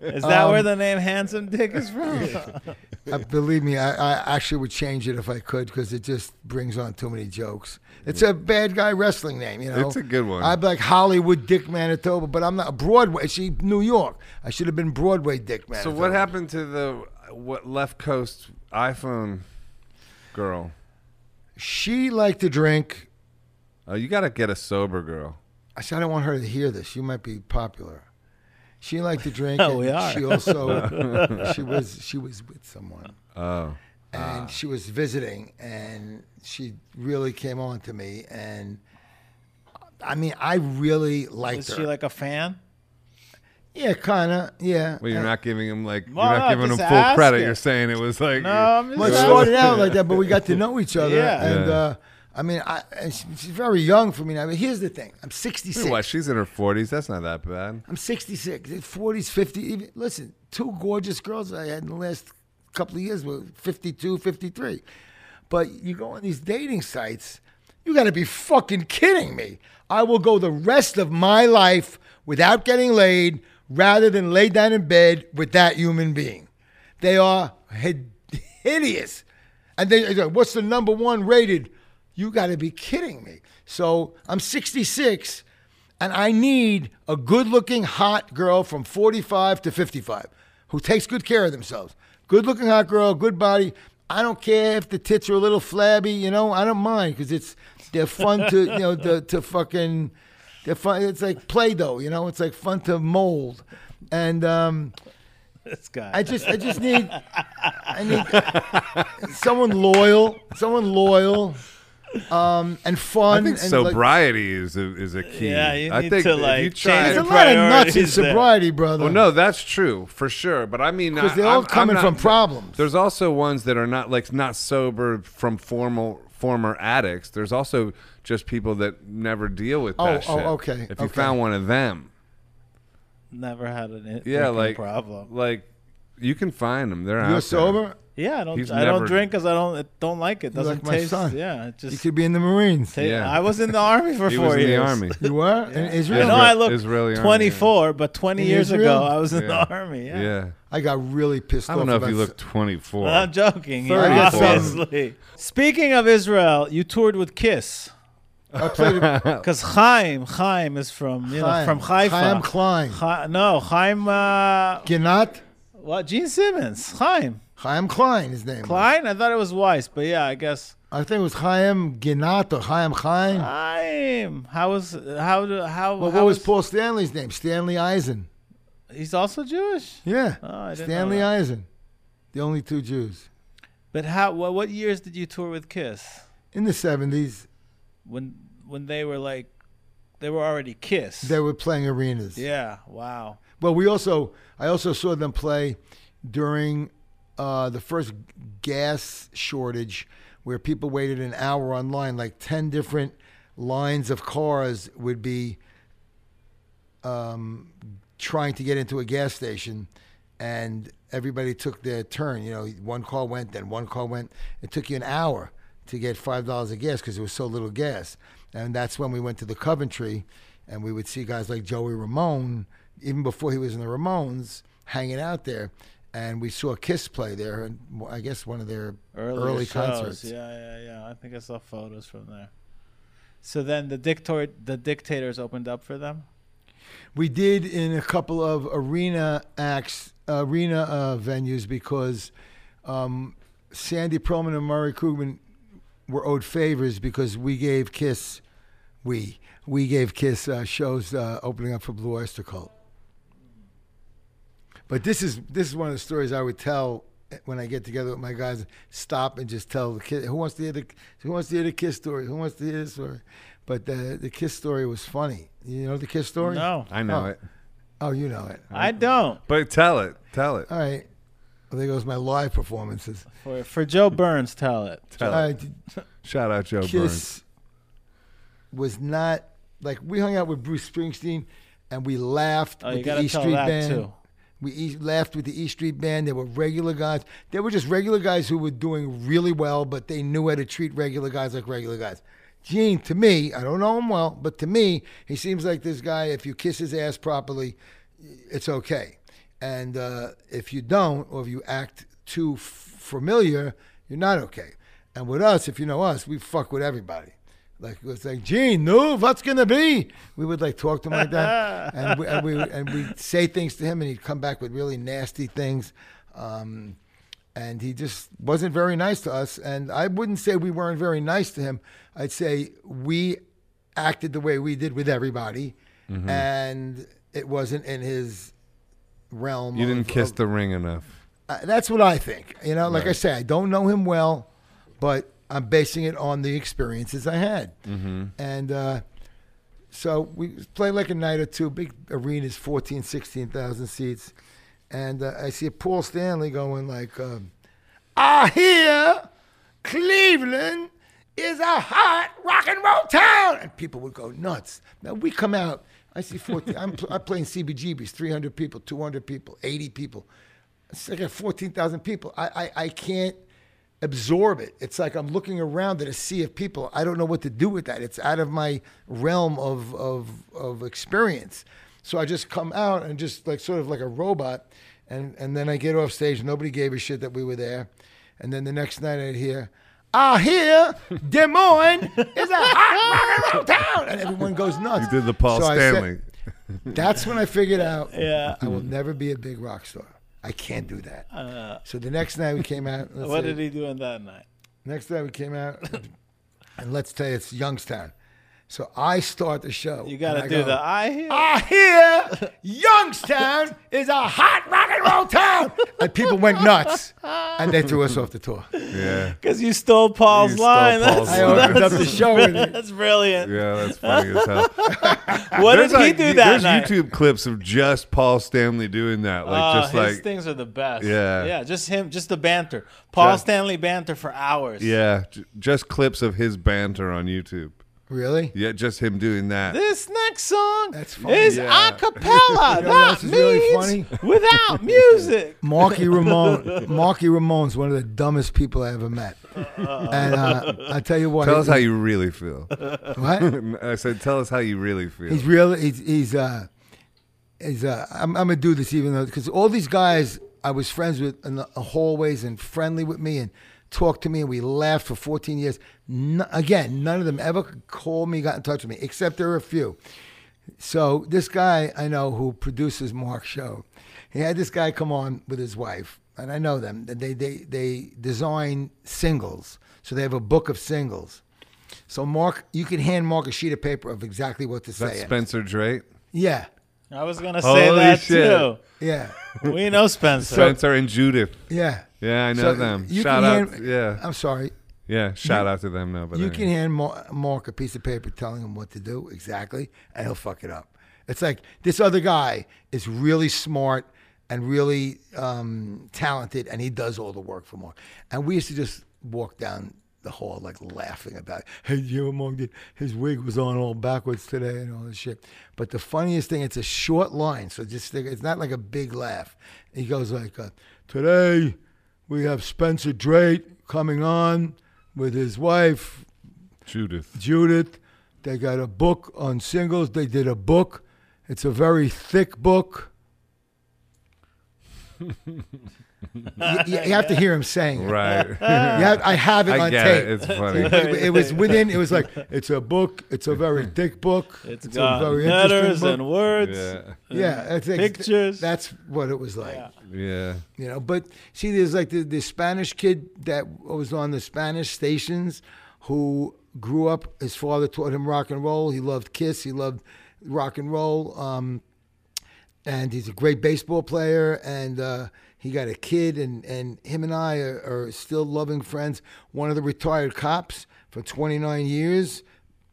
[SPEAKER 2] Is that
[SPEAKER 3] Um,
[SPEAKER 2] where the name Handsome Dick is from? *laughs*
[SPEAKER 3] Uh, believe me, I, I actually would change it if I could because it just brings on too many jokes. It's a bad guy wrestling name, you know.
[SPEAKER 1] It's a good one.
[SPEAKER 3] I'd be like Hollywood Dick Manitoba, but I'm not Broadway. See, New York. I should have been Broadway Dick Manitoba.
[SPEAKER 1] So what happened to the what left coast iPhone girl?
[SPEAKER 3] She liked to drink.
[SPEAKER 1] Oh, you got to get a sober girl.
[SPEAKER 3] I said I don't want her to hear this. You might be popular. She liked to *laughs* drink.
[SPEAKER 2] Oh,
[SPEAKER 3] and
[SPEAKER 2] we are.
[SPEAKER 3] She also *laughs* she was she was with someone.
[SPEAKER 1] Oh.
[SPEAKER 3] and ah. she was visiting and she really came on to me and I mean I really liked
[SPEAKER 2] Was
[SPEAKER 3] her.
[SPEAKER 2] she like a fan?
[SPEAKER 3] Yeah, kind of. Yeah.
[SPEAKER 1] Well, you're
[SPEAKER 3] And-
[SPEAKER 1] not giving him like you're not
[SPEAKER 2] no,
[SPEAKER 1] giving him
[SPEAKER 2] just
[SPEAKER 1] full credit.
[SPEAKER 2] asking.
[SPEAKER 1] You're saying it was like
[SPEAKER 2] No, I'm just
[SPEAKER 3] Well, it started out *laughs* like that, but we got to know each other.
[SPEAKER 2] Yeah.
[SPEAKER 3] And
[SPEAKER 1] Yeah.
[SPEAKER 3] uh, I mean, I, and she- she's very young for me now. But here's the thing: I'm 66.
[SPEAKER 1] what? She's in her 40s. That's not that bad.
[SPEAKER 3] I'm 66, 40s, 50. Even, listen, two gorgeous girls I had in the last couple of years were 52, 53. But you go on these dating sites, you got to be fucking kidding me. I will go the rest of my life without getting laid rather than lay down in bed with that human being. They are hideous. And they, what's the number one rated? You got to be kidding me. So I'm 66 and I need a good looking hot girl from 45 to 55 who takes good care of themselves. Good looking hot girl, good body. I don't care if the tits are a little flabby, you know, I don't mind because it's they're fun to, you know, to, to fucking, they're fun. It's like Play Doh, you know, it's like fun to mold. And, um,
[SPEAKER 2] This guy.
[SPEAKER 3] I just I just need I need someone loyal, someone loyal, um, and
[SPEAKER 1] I
[SPEAKER 3] fun.
[SPEAKER 1] think
[SPEAKER 3] and like-
[SPEAKER 1] sobriety is a, is a key.
[SPEAKER 2] Yeah, you
[SPEAKER 1] I
[SPEAKER 2] need
[SPEAKER 1] think
[SPEAKER 2] to, like,
[SPEAKER 1] you try,
[SPEAKER 3] there's a lot of nuts in
[SPEAKER 2] priorities there.
[SPEAKER 3] sobriety, brother.
[SPEAKER 1] Well, no, that's true for sure. But I mean,
[SPEAKER 3] because they're all
[SPEAKER 1] I'm- I'm
[SPEAKER 3] coming
[SPEAKER 1] not-
[SPEAKER 3] from problems.
[SPEAKER 1] There's also ones that are not like not sober from formal former addicts. There's also just people that never deal with
[SPEAKER 3] Oh,
[SPEAKER 1] that
[SPEAKER 3] oh,
[SPEAKER 1] shit.
[SPEAKER 3] okay,
[SPEAKER 1] If you
[SPEAKER 3] okay.
[SPEAKER 1] found one of them,
[SPEAKER 2] Never had an
[SPEAKER 1] yeah,
[SPEAKER 2] drinking
[SPEAKER 1] like
[SPEAKER 2] problem.
[SPEAKER 1] like you can find them. They're
[SPEAKER 3] You're
[SPEAKER 1] there.
[SPEAKER 3] sober.
[SPEAKER 2] Yeah, I don't.
[SPEAKER 1] He's
[SPEAKER 2] I
[SPEAKER 1] never-
[SPEAKER 2] don't drink because I don't. It don't like it. Doesn't
[SPEAKER 3] like my
[SPEAKER 2] taste.
[SPEAKER 3] son.
[SPEAKER 2] Yeah, it just.
[SPEAKER 3] You could be in the Marines.
[SPEAKER 2] ta-
[SPEAKER 1] Yeah.
[SPEAKER 2] I was in the army *laughs* for
[SPEAKER 1] He
[SPEAKER 2] four
[SPEAKER 1] was in
[SPEAKER 2] years.
[SPEAKER 1] the army.
[SPEAKER 3] You were in
[SPEAKER 2] I
[SPEAKER 3] Israel.
[SPEAKER 2] know
[SPEAKER 1] Israel-
[SPEAKER 2] I look
[SPEAKER 1] Israeli army,
[SPEAKER 2] 24, but 20
[SPEAKER 3] In
[SPEAKER 2] years
[SPEAKER 3] Israel?
[SPEAKER 2] ago I was in
[SPEAKER 1] Yeah.
[SPEAKER 2] the army. Yeah.
[SPEAKER 1] Yeah.
[SPEAKER 3] I got really pissed
[SPEAKER 1] I
[SPEAKER 3] off.
[SPEAKER 1] don't know if you look 24.
[SPEAKER 2] I'm joking.
[SPEAKER 3] Thirty
[SPEAKER 2] yeah,
[SPEAKER 3] or something.
[SPEAKER 2] obviously. Speaking of Israel, you toured with Kiss
[SPEAKER 3] I played *laughs*
[SPEAKER 2] because Chaim Chaim is from you know from Haifa.
[SPEAKER 3] Chaim Klein.
[SPEAKER 2] Cha- no, Chaim. Uh,
[SPEAKER 3] Ginat.
[SPEAKER 2] what? Gene Simmons. Chaim
[SPEAKER 3] Chaim Klein, his name. was.
[SPEAKER 2] Klein. I thought it was Weiss, but yeah, I guess
[SPEAKER 3] I think it was Chaim Ginat or Chaim Klein.
[SPEAKER 2] Chaim. How was how do how?
[SPEAKER 3] well,
[SPEAKER 2] how
[SPEAKER 3] what was Paul Stanley's name? Stanley Eisen.
[SPEAKER 2] He's also Jewish.
[SPEAKER 3] Yeah.
[SPEAKER 2] Oh, I didn't know
[SPEAKER 3] Stanley. Eisen. The only two Jews.
[SPEAKER 2] But how? What, what years did you tour with Kiss?
[SPEAKER 3] In the 70s,
[SPEAKER 2] When when they were like, they were already Kiss.
[SPEAKER 3] they were playing arenas.
[SPEAKER 2] yeah. Wow.
[SPEAKER 3] Well, we also I also saw them play during uh, the first gas shortage, where people waited an hour online. Like ten different lines of cars would be um, trying to get into a gas station, and everybody took their turn. You know, one car went, then one car went. It took you an hour to get five dollars of gas because there was so little gas, and that's when we went to the Coventry, and we would see guys like Joey Ramone, even before he was in the Ramones, hanging out there. And we saw Kiss play there, and I guess one of their
[SPEAKER 2] Earlier
[SPEAKER 3] early
[SPEAKER 2] shows.
[SPEAKER 3] concerts.
[SPEAKER 2] Yeah, yeah, yeah. I think I saw photos from there. So then the dictator, the dictators opened up for them.
[SPEAKER 3] We did in a couple of arena acts, arena uh, venues because um, Sandy Pearlman and Murray Krugman were owed favors because we gave Kiss, we we gave Kiss uh, shows uh, opening up for Blue Oyster Cult. But this is this is one of the stories I would tell when I get together with my guys. Stop and just tell the kid who wants to hear the who wants to hear the Kiss story. Who wants to hear this story? But the the Kiss story was funny. You know the Kiss story?
[SPEAKER 2] No,
[SPEAKER 1] I know
[SPEAKER 3] Oh.
[SPEAKER 1] it.
[SPEAKER 3] Oh, you know it.
[SPEAKER 2] I don't.
[SPEAKER 1] But tell it. Tell it.
[SPEAKER 3] All right. Well, there goes my live performances.
[SPEAKER 2] For, for Joe Burns, tell it.
[SPEAKER 1] Tell
[SPEAKER 3] All
[SPEAKER 1] it.
[SPEAKER 3] right.
[SPEAKER 1] Shout out Joe Burns.
[SPEAKER 3] Kiss was not like we hung out with Bruce Springsteen and we laughed
[SPEAKER 2] Oh,
[SPEAKER 3] with
[SPEAKER 2] you
[SPEAKER 3] the
[SPEAKER 2] gotta
[SPEAKER 3] E Street
[SPEAKER 2] that
[SPEAKER 3] Band.
[SPEAKER 2] too.
[SPEAKER 3] We e- laughed with the E Street Band. They were regular guys. They were just regular guys who were doing really well, but they knew how to treat regular guys like regular guys. Gene, to me, I don't know him well, but to me, he seems like this guy. If you kiss his ass properly, it's okay. And uh, if you don't, or if you act too f- familiar, you're not okay. And with us, if you know us, we fuck with everybody. Like it was like, Gene, no, what's gonna be? We would like talk to him like that, *laughs* and we and we and we'd say things to him, and he'd come back with really nasty things. Um, and he just wasn't very nice to us. And I wouldn't say we weren't very nice to him. I'd say we acted the way we did with everybody, and it wasn't in his realm.
[SPEAKER 1] You didn't
[SPEAKER 3] of-
[SPEAKER 1] kiss
[SPEAKER 3] of-
[SPEAKER 1] the ring enough.
[SPEAKER 3] uh, that's what I think. You know, like I say, I don't know him well, but I'm basing it on the experiences I had.
[SPEAKER 1] Mm-hmm.
[SPEAKER 3] And uh, so we played like a night or two, big arenas, 14, 16,000 seats. And uh, I see Paul Stanley going like, um, I hear Cleveland is a hot rock and roll town. And people would go nuts. Now we come out, I see 14, I'm, pl- I'm playing CBGBs, 300 people, 200 people, 80 people. It's like 14,000 people. I, I, I can't absorb it. It's like I'm looking around at a sea of people. I don't know what to do with that. It's out of my realm of, of, of experience. So I just come out and just like sort of like a robot. And, and then I get off stage. Nobody gave a shit that we were there. And then the next night I'd hear, I hear *laughs* Des Moines is a hot *laughs* rock and roll town. And everyone goes nuts.
[SPEAKER 1] You did the Paul
[SPEAKER 3] So I said-
[SPEAKER 1] Stanley. *laughs*
[SPEAKER 3] that's when I figured out
[SPEAKER 2] Yeah.
[SPEAKER 3] I will never be a big rock star. I can't do that.
[SPEAKER 2] Uh,
[SPEAKER 3] So the next night we came out. let's
[SPEAKER 2] what
[SPEAKER 3] say-
[SPEAKER 2] did he do in that night?
[SPEAKER 3] Next night we came out, and let's say it's Youngstown. So I start the show.
[SPEAKER 2] You got to
[SPEAKER 3] I
[SPEAKER 2] do
[SPEAKER 3] go,
[SPEAKER 2] the I hear.
[SPEAKER 3] I hear Youngstown is a hot rock and roll town, and people went nuts, and they threw us off the tour.
[SPEAKER 1] Yeah.
[SPEAKER 2] Because you stole Paul's
[SPEAKER 1] You stole
[SPEAKER 2] line.
[SPEAKER 1] Paul's
[SPEAKER 2] that's,
[SPEAKER 3] I opened
[SPEAKER 2] that's,
[SPEAKER 3] up the show with it.
[SPEAKER 2] that's brilliant.
[SPEAKER 1] Yeah, that's funny as hell. *laughs*
[SPEAKER 2] What
[SPEAKER 1] There's
[SPEAKER 2] did he do that
[SPEAKER 1] There's
[SPEAKER 2] night?
[SPEAKER 1] YouTube clips of just Paul Stanley doing that, like
[SPEAKER 2] Oh,
[SPEAKER 1] just
[SPEAKER 2] his
[SPEAKER 1] like
[SPEAKER 2] things are the best.
[SPEAKER 1] Yeah.
[SPEAKER 2] yeah, just him, just the banter. Paul
[SPEAKER 1] Just-
[SPEAKER 2] Stanley banter for hours.
[SPEAKER 1] yeah, j- just clips of his banter on YouTube.
[SPEAKER 3] Really?
[SPEAKER 1] Yeah, just him doing that.
[SPEAKER 2] This next song
[SPEAKER 3] That's funny.
[SPEAKER 2] is
[SPEAKER 1] Yeah.
[SPEAKER 2] a cappella. *laughs*
[SPEAKER 3] You know what
[SPEAKER 2] that
[SPEAKER 3] else is really
[SPEAKER 2] means
[SPEAKER 3] funny? *laughs*
[SPEAKER 2] without *laughs* music.
[SPEAKER 3] Marky Ramone. Marky Ramone's one of the dumbest people I ever met. And uh, I tell you what.
[SPEAKER 1] Tell us how you really feel.
[SPEAKER 3] What?
[SPEAKER 1] I said, tell us how you really feel.
[SPEAKER 3] He's really he's he's uh he's uh I'm I'm gonna do this even though because all these guys I was friends with in the hallways and friendly with me and talked to me and we laughed for 14 years. N- again, none of them ever called me, got in touch with me, except there were a few. So this guy I know who produces Mark's show, he had this guy come on with his wife, and I know them. They they they design singles, so they have a book of singles. So Mark, you can hand Mark a sheet of paper of exactly what to
[SPEAKER 1] That's
[SPEAKER 3] say.
[SPEAKER 1] Spencer Drake.
[SPEAKER 3] Yeah,
[SPEAKER 2] I was gonna say
[SPEAKER 1] Holy
[SPEAKER 2] that
[SPEAKER 1] shit.
[SPEAKER 2] too.
[SPEAKER 3] yeah,
[SPEAKER 2] We know Spencer.
[SPEAKER 1] Spencer and Judith.
[SPEAKER 3] yeah.
[SPEAKER 1] Yeah, I know
[SPEAKER 3] So
[SPEAKER 1] them.
[SPEAKER 3] you
[SPEAKER 1] Shout
[SPEAKER 3] can
[SPEAKER 1] out.
[SPEAKER 3] hand-
[SPEAKER 1] yeah,
[SPEAKER 3] I'm sorry.
[SPEAKER 1] yeah. Shout out to them. No, but
[SPEAKER 3] You
[SPEAKER 1] anyway.
[SPEAKER 3] can hand Mar- Mark a piece of paper telling him what to do exactly, and he'll fuck it up. It's like this other guy is really smart and really um, talented, and he does all the work for Mark. And we used to just walk down the hall like laughing about, it. hey, you know, Mark did his wig was on all backwards today and all this shit. But the funniest thing, it's a short line, so just think, it's not like a big laugh. He goes like, uh, today we have Spencer Drake coming on with his wife
[SPEAKER 1] Judith.
[SPEAKER 3] Judith. They got a book on singles. They did a book. It's a very thick book. *laughs* you, you- you have to hear him saying it.
[SPEAKER 1] Right.
[SPEAKER 3] You have- I have it
[SPEAKER 1] I
[SPEAKER 3] on
[SPEAKER 1] get
[SPEAKER 3] tape.
[SPEAKER 1] it. It's funny.
[SPEAKER 3] It, it was within. It was like it's a book. It's a very thick book.
[SPEAKER 2] It's
[SPEAKER 3] a
[SPEAKER 2] got
[SPEAKER 3] very interesting
[SPEAKER 2] letters
[SPEAKER 3] book.
[SPEAKER 2] and words.
[SPEAKER 1] Yeah.
[SPEAKER 3] yeah, it's like-
[SPEAKER 2] pictures.
[SPEAKER 3] That's what it was like.
[SPEAKER 2] Yeah.
[SPEAKER 1] Yeah.
[SPEAKER 3] You know, but see, there's like the, the Spanish kid that was on the Spanish stations who grew up. His father taught him rock and roll. He loved Kiss. He loved rock and roll. Um, and he's a great baseball player. And uh, he got a kid, and, and him and I are, are still loving friends. One of the retired cops for 29 years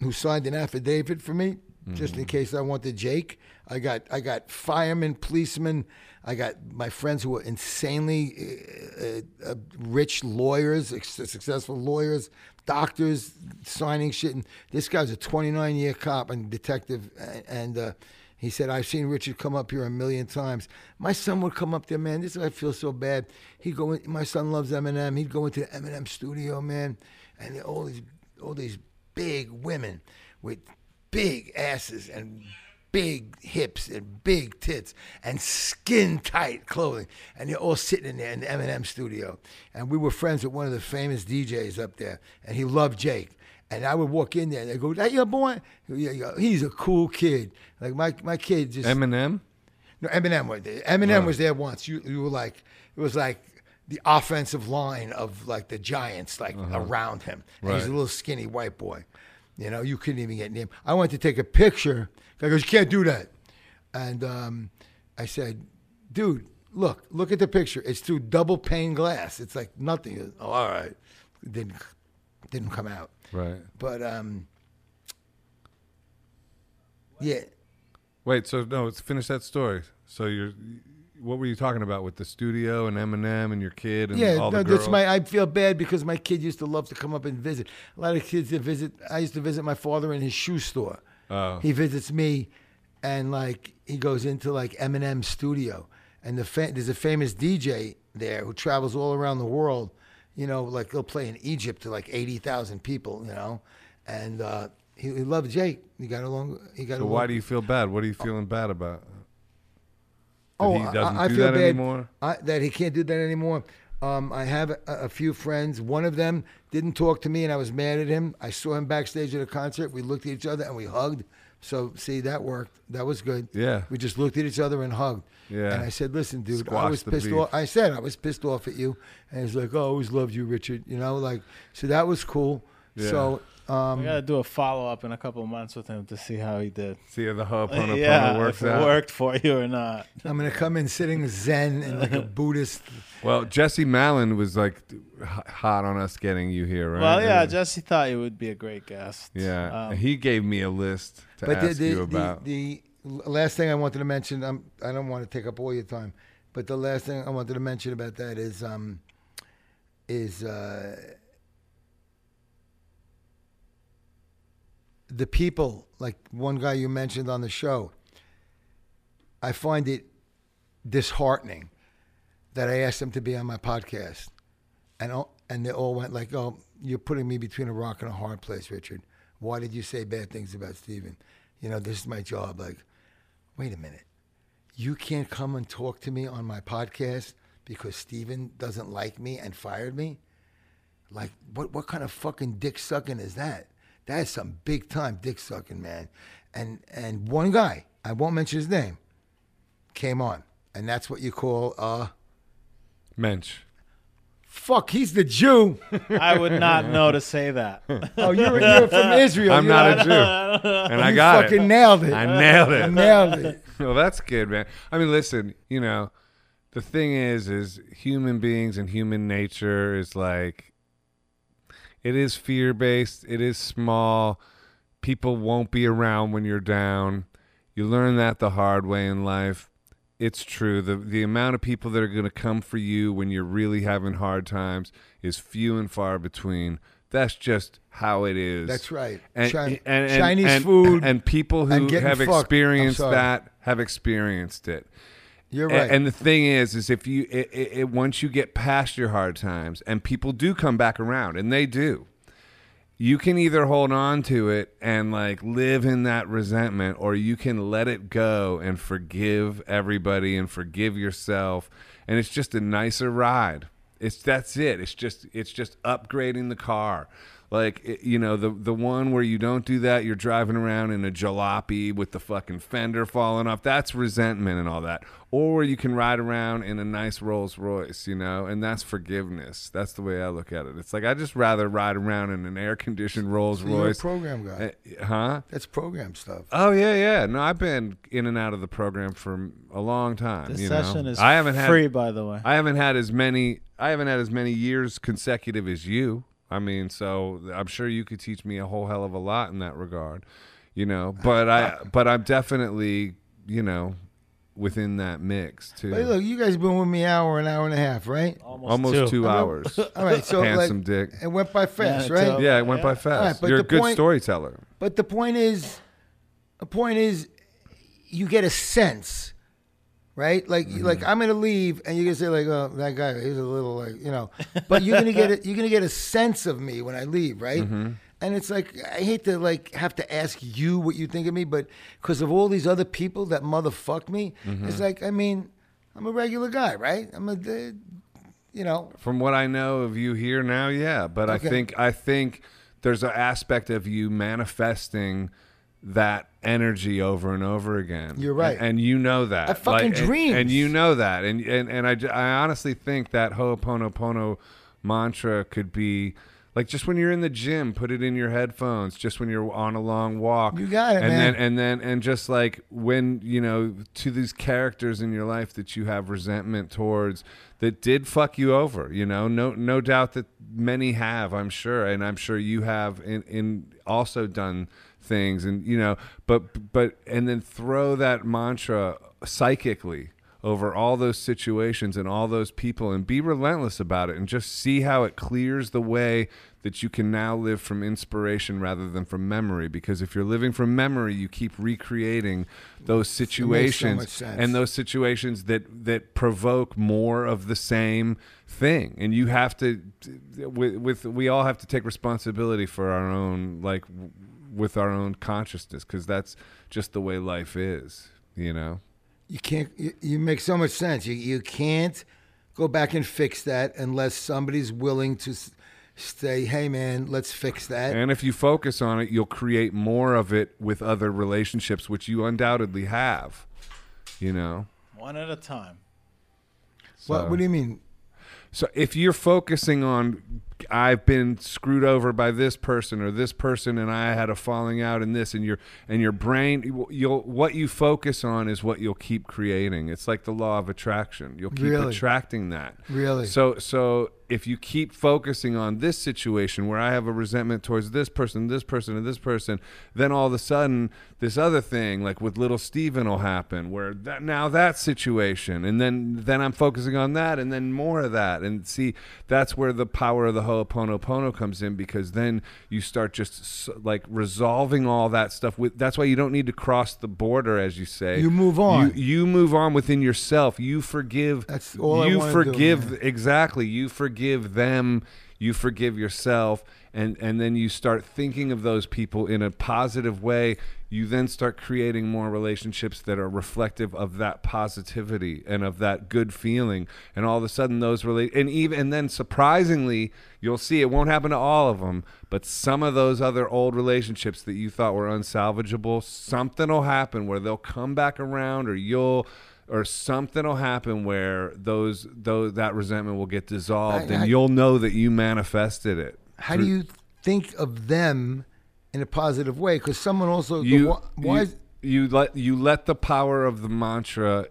[SPEAKER 3] who signed an affidavit for me, just in case I wanted Jake. I got I got firemen, policemen. I got my friends who were insanely uh, uh, uh, rich lawyers, successful lawyers, doctors, signing shit. And this guy's a 29 year cop and detective, and. Uh, he said, I've seen Richard come up here a million times. My son would come up there, man. This is I feel so bad. He'd go my son loves Eminem. He'd go into the Eminem studio, man, and all these all these big women with big asses and big hips and big tits and skin tight clothing. And they're all sitting in there in the Eminem studio. And we were friends with one of the famous DJs up there, and he loved Jake. And I would walk in there and they go, That your boy? He's a cool kid. Like my, my kid just
[SPEAKER 1] Eminem.
[SPEAKER 3] no, Eminem was there. Eminem was there once. You you were like it was like the offensive line of like the Giants, like around him. And he's a little skinny white boy. You know, you couldn't even get near him. I went to take a picture. I goes, you can't do that. And um, I said, dude, look, look at the picture. It's through double pane glass. It's like nothing. Oh, all right. Didn't didn't come out.
[SPEAKER 1] Right.
[SPEAKER 3] But um, yeah.
[SPEAKER 1] Wait. So no, let's finish that story. So you're. What were you talking about with the studio and Eminem and your kid and
[SPEAKER 3] Yeah,
[SPEAKER 1] all
[SPEAKER 3] no,
[SPEAKER 1] the girls?
[SPEAKER 3] that's my. I feel bad because my kid used to love to come up and visit. A lot of kids that visit. I used to visit my father in his shoe store.
[SPEAKER 1] Oh.
[SPEAKER 3] He visits me, and like he goes into like Eminem's studio, and the fa- there's a famous DJ there who travels all around the world. You know, like he'll play in Egypt to like eighty thousand people. You know, and uh, he, he loved Jake. He got along. He got
[SPEAKER 1] So
[SPEAKER 3] along.
[SPEAKER 1] why do you feel bad? What are you feeling bad about? That
[SPEAKER 3] Oh,
[SPEAKER 1] he doesn't
[SPEAKER 3] I, I
[SPEAKER 1] do
[SPEAKER 3] feel
[SPEAKER 1] that
[SPEAKER 3] bad
[SPEAKER 1] anymore.
[SPEAKER 3] I, that he can't do that anymore. Um, I have a, a few friends. One of them didn't talk to me, and I was mad at him. I saw him backstage at a concert. We looked at each other and we hugged. So, see, that worked. That was good.
[SPEAKER 1] Yeah.
[SPEAKER 3] We just looked at each other and hugged.
[SPEAKER 1] Yeah.
[SPEAKER 3] And I said, "Listen, dude, I was pissed
[SPEAKER 1] beef.
[SPEAKER 3] off." I said, "I was pissed off at you," and he's like, "Oh, I always loved you, Richard." You know, like so that was cool.
[SPEAKER 1] Yeah.
[SPEAKER 3] So, um,
[SPEAKER 2] We gotta do a follow up in a couple of months with him to see how he did.
[SPEAKER 1] See how the Ho'oponopono
[SPEAKER 2] yeah,
[SPEAKER 1] works
[SPEAKER 2] if it
[SPEAKER 1] out.
[SPEAKER 2] worked for you or not.
[SPEAKER 3] I'm gonna come in sitting zen and like a *laughs* Buddhist.
[SPEAKER 1] Well, Jesse Malin was like hot on us getting you here, right?
[SPEAKER 2] Well, yeah, Jesse thought you would be a great guest.
[SPEAKER 1] Yeah,
[SPEAKER 2] Um,
[SPEAKER 1] he gave me a list to
[SPEAKER 3] But the,
[SPEAKER 1] ask
[SPEAKER 3] the,
[SPEAKER 1] you
[SPEAKER 3] the,
[SPEAKER 1] about.
[SPEAKER 3] the last thing I wanted to mention, um, I don't want to take up all your time, but the last thing I wanted to mention about that is, um, is uh, the people, like one guy you mentioned on the show. I find it disheartening that I asked them to be on my podcast, and all, and they all went like, "Oh, you're putting me between a rock and a hard place, Richard. Why did you say bad things about Steven? You know, this is my job. Like, wait a minute, you can't come and talk to me on my podcast because Steven doesn't like me and fired me. Like, what what kind of fucking dick sucking is that? That's some big time dick sucking, man. And and one guy, I won't mention his name, came on, and that's what you call uh
[SPEAKER 1] Mensch.
[SPEAKER 3] Fuck. He's the Jew. *laughs*
[SPEAKER 2] I would not know to say that. *laughs*
[SPEAKER 3] Oh, you're, you're from Israel.
[SPEAKER 1] I'm
[SPEAKER 3] You're
[SPEAKER 1] not a Jew, *laughs* and I
[SPEAKER 3] you
[SPEAKER 1] got
[SPEAKER 3] fucking
[SPEAKER 1] it.
[SPEAKER 3] nailed it.
[SPEAKER 1] I nailed it.
[SPEAKER 3] nailed it.
[SPEAKER 1] well, that's good, man. I mean, listen, you know, the thing is, is human beings and human nature is like, it is fear based. It is small. People won't be around when you're down. You learn that the hard way in life. It's true. The the amount of people that are going to come for you when you're really having hard times is few and far between. That's just how it is.
[SPEAKER 3] That's right.
[SPEAKER 1] And,
[SPEAKER 3] Chi-
[SPEAKER 1] and- and-
[SPEAKER 3] Chinese
[SPEAKER 1] and-
[SPEAKER 3] food
[SPEAKER 1] and people who have
[SPEAKER 3] fucked.
[SPEAKER 1] Experienced that have experienced it.
[SPEAKER 3] You're right.
[SPEAKER 1] And the thing is, is if you it, it, it, once you get past your hard times, and people do come back around, and they do, you can either hold on to it and like live in that resentment, or you can let it go and forgive everybody and forgive yourself, and it's just a nicer ride. It's that's it. It's just it's just upgrading the car. Like you know the the one where you don't do that, you're driving around in a jalopy with the fucking fender falling off. That's resentment and all that. Or you can ride around in a nice Rolls Royce, you know, and that's forgiveness. That's the way I look at it. It's like I just rather ride around in an air conditioned Rolls
[SPEAKER 3] You're a
[SPEAKER 1] Royce.
[SPEAKER 3] program guy.
[SPEAKER 1] Uh, huh?
[SPEAKER 3] That's program stuff.
[SPEAKER 1] Oh yeah, yeah. No, I've been in and out of the program for a long time.
[SPEAKER 2] This
[SPEAKER 1] you know?
[SPEAKER 2] session is
[SPEAKER 1] I haven't
[SPEAKER 2] free,
[SPEAKER 1] had
[SPEAKER 2] by the way.
[SPEAKER 1] I haven't had as many I haven't had as many years consecutive as you. I mean, so I'm sure you could teach me a whole hell of a lot in that regard. You know, but I *laughs* but I'm definitely, you know, within that mix too.
[SPEAKER 3] Hey, look, you guys been with me hour, an hour and a half, right?
[SPEAKER 1] Almost two,
[SPEAKER 3] I mean,
[SPEAKER 1] hours. *laughs*
[SPEAKER 3] All right, so
[SPEAKER 1] Handsome
[SPEAKER 3] like,
[SPEAKER 1] dick.
[SPEAKER 3] it went by fast,
[SPEAKER 2] Yeah,
[SPEAKER 3] right?
[SPEAKER 2] so-
[SPEAKER 1] Yeah, it went
[SPEAKER 2] Yeah.
[SPEAKER 1] by fast.
[SPEAKER 3] All right, but
[SPEAKER 1] You're a good
[SPEAKER 3] point-
[SPEAKER 1] storyteller.
[SPEAKER 3] But the point is, the point is, you get a sense, right? Like,
[SPEAKER 1] Mm-hmm.
[SPEAKER 3] like I'm gonna leave, and you're gonna say like, "Oh, that guy, he's a little like, you know," *laughs* but you're gonna get it. You're gonna get a sense of me when I leave, right?
[SPEAKER 1] Mm-hmm.
[SPEAKER 3] And it's like I hate to like have to ask you what you think of me, but because of all these other people that motherfuck me,
[SPEAKER 1] Mm-hmm.
[SPEAKER 3] it's like I mean, I'm a regular guy, right? I'm a, uh, you know,
[SPEAKER 1] From what I know of you here now, yeah. But
[SPEAKER 3] Okay.
[SPEAKER 1] I think I think there's an aspect of you manifesting that energy over and over again.
[SPEAKER 3] You're right.
[SPEAKER 1] and, and you know that.
[SPEAKER 3] I fucking
[SPEAKER 1] and-
[SPEAKER 3] dreams.
[SPEAKER 1] and, you know that, and and and I, I honestly think that Ho'oponopono mantra could be. Like just when you're in the gym, put it in your headphones. Just when you're on a long walk,
[SPEAKER 3] You got it,
[SPEAKER 1] and
[SPEAKER 3] man.
[SPEAKER 1] then and then and just like when you know to these characters in your life that you have resentment towards that did fuck you over you know no no doubt that many have i'm sure and i'm sure you have in, in also done things and you know but but and then throw that mantra psychically over all those situations and all those people and be relentless about it and just see how it clears the way that you can now live from inspiration rather than from memory because if you're living from memory you keep recreating those situations
[SPEAKER 3] sense.
[SPEAKER 1] and those situations that that provoke more of the same thing and you have to with, with we all have to take responsibility for our own like with our own consciousness because that's just the way life is you know
[SPEAKER 3] you can't you, you make so much sense you, you can't go back and fix that unless somebody's willing to say hey man let's fix that
[SPEAKER 1] And if you focus on it, you'll create more of it with other relationships, which you undoubtedly have. You know.
[SPEAKER 2] One at a time.
[SPEAKER 3] what, what do you mean
[SPEAKER 1] So if you're focusing on, I've been screwed over by this person or this person, and I had a falling out in this, and your and your brain, you'll what you focus on is what you'll keep creating. It's like the law of attraction. You'll keep
[SPEAKER 3] Really?
[SPEAKER 1] attracting that.
[SPEAKER 3] Really?
[SPEAKER 1] So so if you keep focusing on this situation where I have a resentment towards this person, this person, and this person, then all of a sudden this other thing, like with little Steven, will happen where that now that situation, and then then I'm focusing on that, and then more of that, and see that's where the power of the Ho'oponopono comes in because then you start just like resolving all that stuff. With that's why you don't need to cross the border, as you say.
[SPEAKER 3] You move on.
[SPEAKER 1] You, you move on within yourself. You forgive.
[SPEAKER 3] That's all I
[SPEAKER 1] you
[SPEAKER 3] wanna do,
[SPEAKER 1] forgive exactly you forgive them you forgive yourself and and then you start thinking of those people in a positive way you then start creating more relationships that are reflective of that positivity and of that good feeling. And all of a sudden those relate and even and then surprisingly you'll see it won't happen to all of them but some of those other old relationships that you thought were unsalvageable something will happen where they'll come back around or you'll or something will happen where those those that resentment will get dissolved
[SPEAKER 3] I-
[SPEAKER 1] and
[SPEAKER 3] I-
[SPEAKER 1] you'll know that you manifested it.
[SPEAKER 3] how do you think of them in a positive way because someone also
[SPEAKER 1] You
[SPEAKER 3] wa- why
[SPEAKER 1] you, you let you let the power of the mantra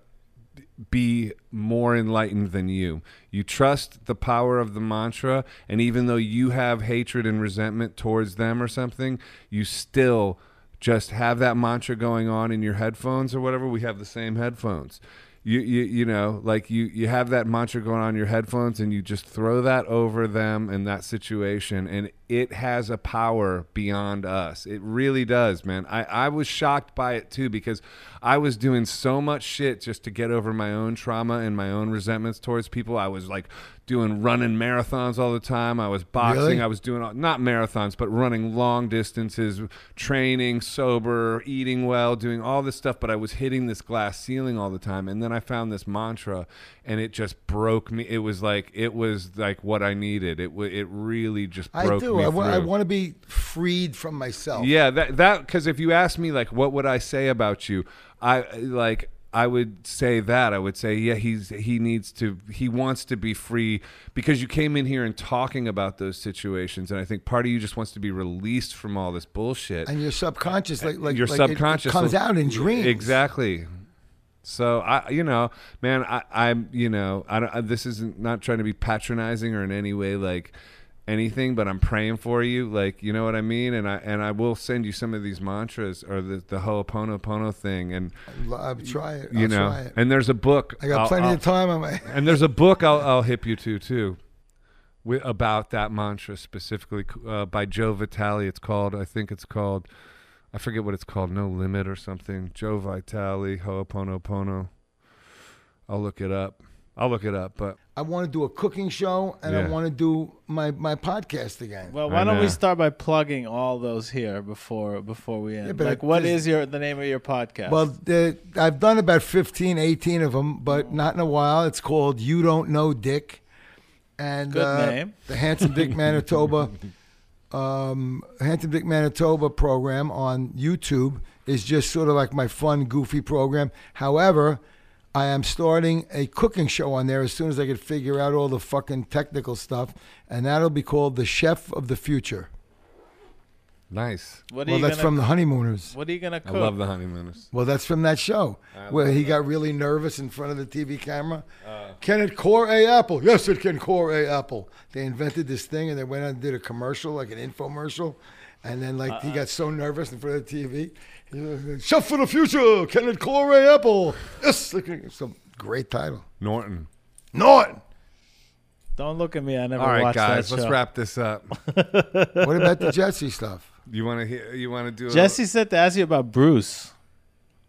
[SPEAKER 1] be more enlightened than you. You trust the power of the mantra and even though you have hatred and resentment towards them or something, you still just have that mantra going on in your headphones or whatever. We have the same headphones. You, you you know like you you have that mantra going on your headphones and you just throw that over them in that situation and it has a power beyond us it really does man i i was shocked by it too because i was doing so much shit just to get over my own trauma and my own resentments towards people i was like doing running marathons all the time. I was boxing.
[SPEAKER 3] Really?
[SPEAKER 1] i was doing all- not marathons but running long distances training sober eating well doing all this stuff but i was hitting this glass ceiling all the time. And then i found this mantra and it just broke me. It was like it was like what i needed. It it really just
[SPEAKER 3] I
[SPEAKER 1] broke
[SPEAKER 3] do.
[SPEAKER 1] me
[SPEAKER 3] I, wa- I want to be freed from myself.
[SPEAKER 1] Yeah, that that because if you ask me like what would I say about you, I like I would say that I would say yeah he's he needs to he wants to be free because you came in here and talking about those situations and I think part of you just wants to be released from all this bullshit.
[SPEAKER 3] And your subconscious, like like
[SPEAKER 1] Your
[SPEAKER 3] like it- it
[SPEAKER 1] subconscious
[SPEAKER 3] comes
[SPEAKER 1] will-
[SPEAKER 3] out in dreams.
[SPEAKER 1] Exactly. So I, you know, man, I, I'm, you know, I don't. I, this isn't not trying to be patronizing or in any way like anything, but I'm praying for you, like you know what I mean. And I and I will send you some of these mantras or the the Ho'oponopono thing, and
[SPEAKER 3] I'll try it. I'll
[SPEAKER 1] you know,
[SPEAKER 3] try it.
[SPEAKER 1] and there's a book.
[SPEAKER 3] I got
[SPEAKER 1] I'll-
[SPEAKER 3] plenty
[SPEAKER 1] I'll-
[SPEAKER 3] of time on my.
[SPEAKER 1] and there's a *laughs* book I'll, I'll hip you to too, wi- about that mantra specifically uh, by Joe Vitale. It's called, I think it's called, I forget what it's called, No Limit or something. Joe Vitale, Ho'oponopono. I'll look it up. I'll look it up, but
[SPEAKER 3] I want to do a cooking show, and I
[SPEAKER 1] Yeah.
[SPEAKER 3] want to do my my podcast again.
[SPEAKER 2] Well,
[SPEAKER 1] I
[SPEAKER 2] why don't we
[SPEAKER 1] know.
[SPEAKER 2] start by plugging all those here before before we end?
[SPEAKER 3] but
[SPEAKER 2] like,
[SPEAKER 3] it-
[SPEAKER 2] what
[SPEAKER 3] this-
[SPEAKER 2] is your the name of your podcast?
[SPEAKER 3] Well, the, I've done about 15, 18 of them, but not in a while. It's called You Don't Know Dick. And
[SPEAKER 2] Good
[SPEAKER 3] uh,
[SPEAKER 2] name.
[SPEAKER 3] the Handsome Dick Manitoba *laughs* um, Handsome Dick Manitoba program on YouTube is just sort of like my fun, goofy program. However, I am starting a cooking show on there as soon as I can figure out all the fucking technical stuff, and that'll be called The Chef of the Future.
[SPEAKER 1] nice.
[SPEAKER 2] what are
[SPEAKER 3] Well,
[SPEAKER 2] you
[SPEAKER 3] that's
[SPEAKER 2] gonna,
[SPEAKER 3] from The Honeymooners.
[SPEAKER 2] What are you gonna cook?
[SPEAKER 1] I
[SPEAKER 2] cook?
[SPEAKER 1] love the honeymooners.
[SPEAKER 3] Well, that's from that show
[SPEAKER 1] I
[SPEAKER 3] where he
[SPEAKER 1] that.
[SPEAKER 3] got really nervous in front of the TV camera.
[SPEAKER 1] Uh,
[SPEAKER 3] can it core a apple? Yes, it can core a apple. They invented this thing and they went out and did a commercial, like an infomercial. And then, like,
[SPEAKER 2] Uh-uh.
[SPEAKER 3] he got so nervous in front of the TV. He Chef for the future, Kenneth it core a apple? Yes, it it's a great title.
[SPEAKER 1] Norton.
[SPEAKER 3] Norton.
[SPEAKER 2] Don't look at me. I never
[SPEAKER 1] All right,
[SPEAKER 2] watched
[SPEAKER 1] guys,
[SPEAKER 2] that
[SPEAKER 1] let's
[SPEAKER 2] show.
[SPEAKER 1] wrap this up. *laughs*
[SPEAKER 3] What about the Jesse stuff?
[SPEAKER 1] You want to hear? You want to do? a-
[SPEAKER 2] Jesse said to ask you about Bruce.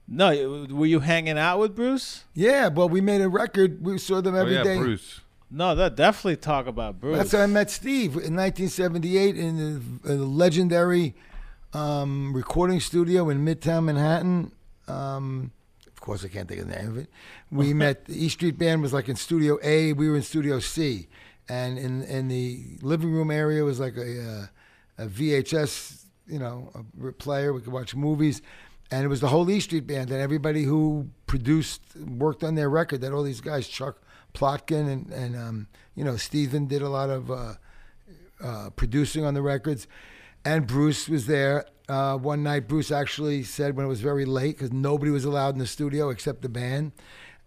[SPEAKER 2] No, were you hanging out with Bruce?
[SPEAKER 3] Yeah, but we made a record. We saw them
[SPEAKER 1] Oh
[SPEAKER 3] every day.
[SPEAKER 1] yeah, Bruce.
[SPEAKER 2] No, that definitely talk about Bruce.
[SPEAKER 3] That's how I met Steve in 1978 in the, in the legendary um, recording studio in Midtown Manhattan. Um, of course, I can't think of the name of it. We *laughs* met. The E Street Band was like in Studio A. We were in Studio C, and in in the living room area was like a, uh, a VHS, you know, a player. We could watch movies. And it was the whole E Street Band, and everybody who produced, worked on their record. That all these guys, Chuck Plotkin and and um, you know Stephen did a lot of uh, uh, producing on the records, and Bruce was there. Uh, one night, Bruce actually said when it was very late because nobody was allowed in the studio except the band.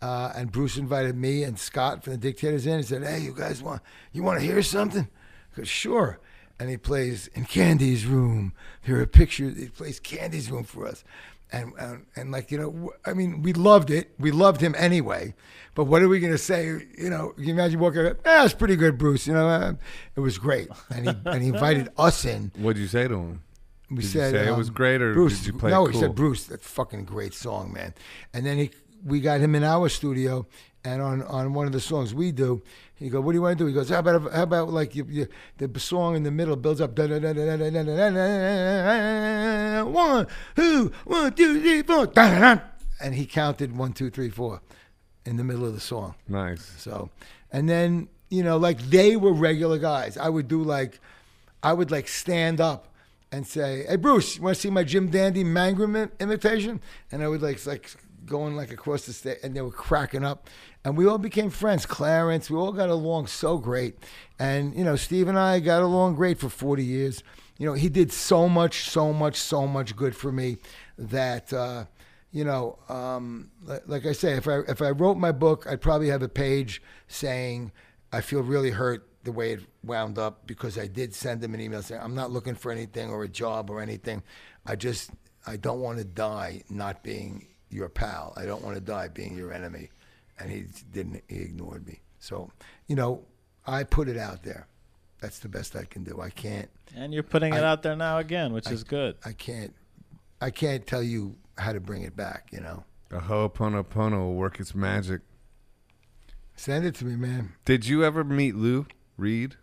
[SPEAKER 3] Uh, and Bruce invited me and Scott from the Dictators in. He said, "Hey, you guys want you want to hear something?" I go, "Sure." And he plays in Candy's room. Here are pictures. He plays Candy's room for us, and and, and like you know, i mean, we loved it. We loved him anyway. But what are we gonna say? You know, you imagine walking? Up, ah, it's pretty good, Bruce. You know, uh, it was great. And he and he invited *laughs* us in.
[SPEAKER 1] what did you say to him?
[SPEAKER 3] We
[SPEAKER 1] Did
[SPEAKER 3] said
[SPEAKER 1] say it was
[SPEAKER 3] um,
[SPEAKER 1] great, or
[SPEAKER 3] Bruce,
[SPEAKER 1] did you play
[SPEAKER 3] No,
[SPEAKER 1] it
[SPEAKER 3] he said Bruce. that fucking great song, man. And then he, we got him in our studio, and on, on one of the songs we do, he goes, "What do you want to do?" He goes, "How about how about like you, you, the song in the middle builds up, da, da, da, da, da, da, da, da, da, da, one, two, one, two, three, four, da, da, da." and he counted one, two, three, four, in the middle of the song.
[SPEAKER 1] Nice.
[SPEAKER 3] So, and then you know, like they were regular guys. I would do like, I would like stand up and say, "Hey, Bruce, you want to see my Jim Dandy Mangrum imitation?" And I would like like going like across the state, and they were cracking up, and we all became friends. Clarence, we all got along so great, and you know, Steve and I got along great for forty years. You know, he did so much, so much, so much good for me that. Uh, you know, um, like, like I say, if I if I wrote my book, I'd probably have a page saying I feel really hurt the way it wound up because I did send him an email saying I'm not looking for anything or a job or anything. I just I don't want to die not being your pal. I don't want to die being your enemy. And he didn't. He ignored me. So you know, I put it out there. That's the best I can do. I can't.
[SPEAKER 2] and you're putting it out there now again, which is good.
[SPEAKER 3] I can't. I can't tell you how to bring it back. You know.
[SPEAKER 1] The Ho'oponopono will work its magic.
[SPEAKER 3] Send it to me, man.
[SPEAKER 1] Did you ever meet Lou Reed?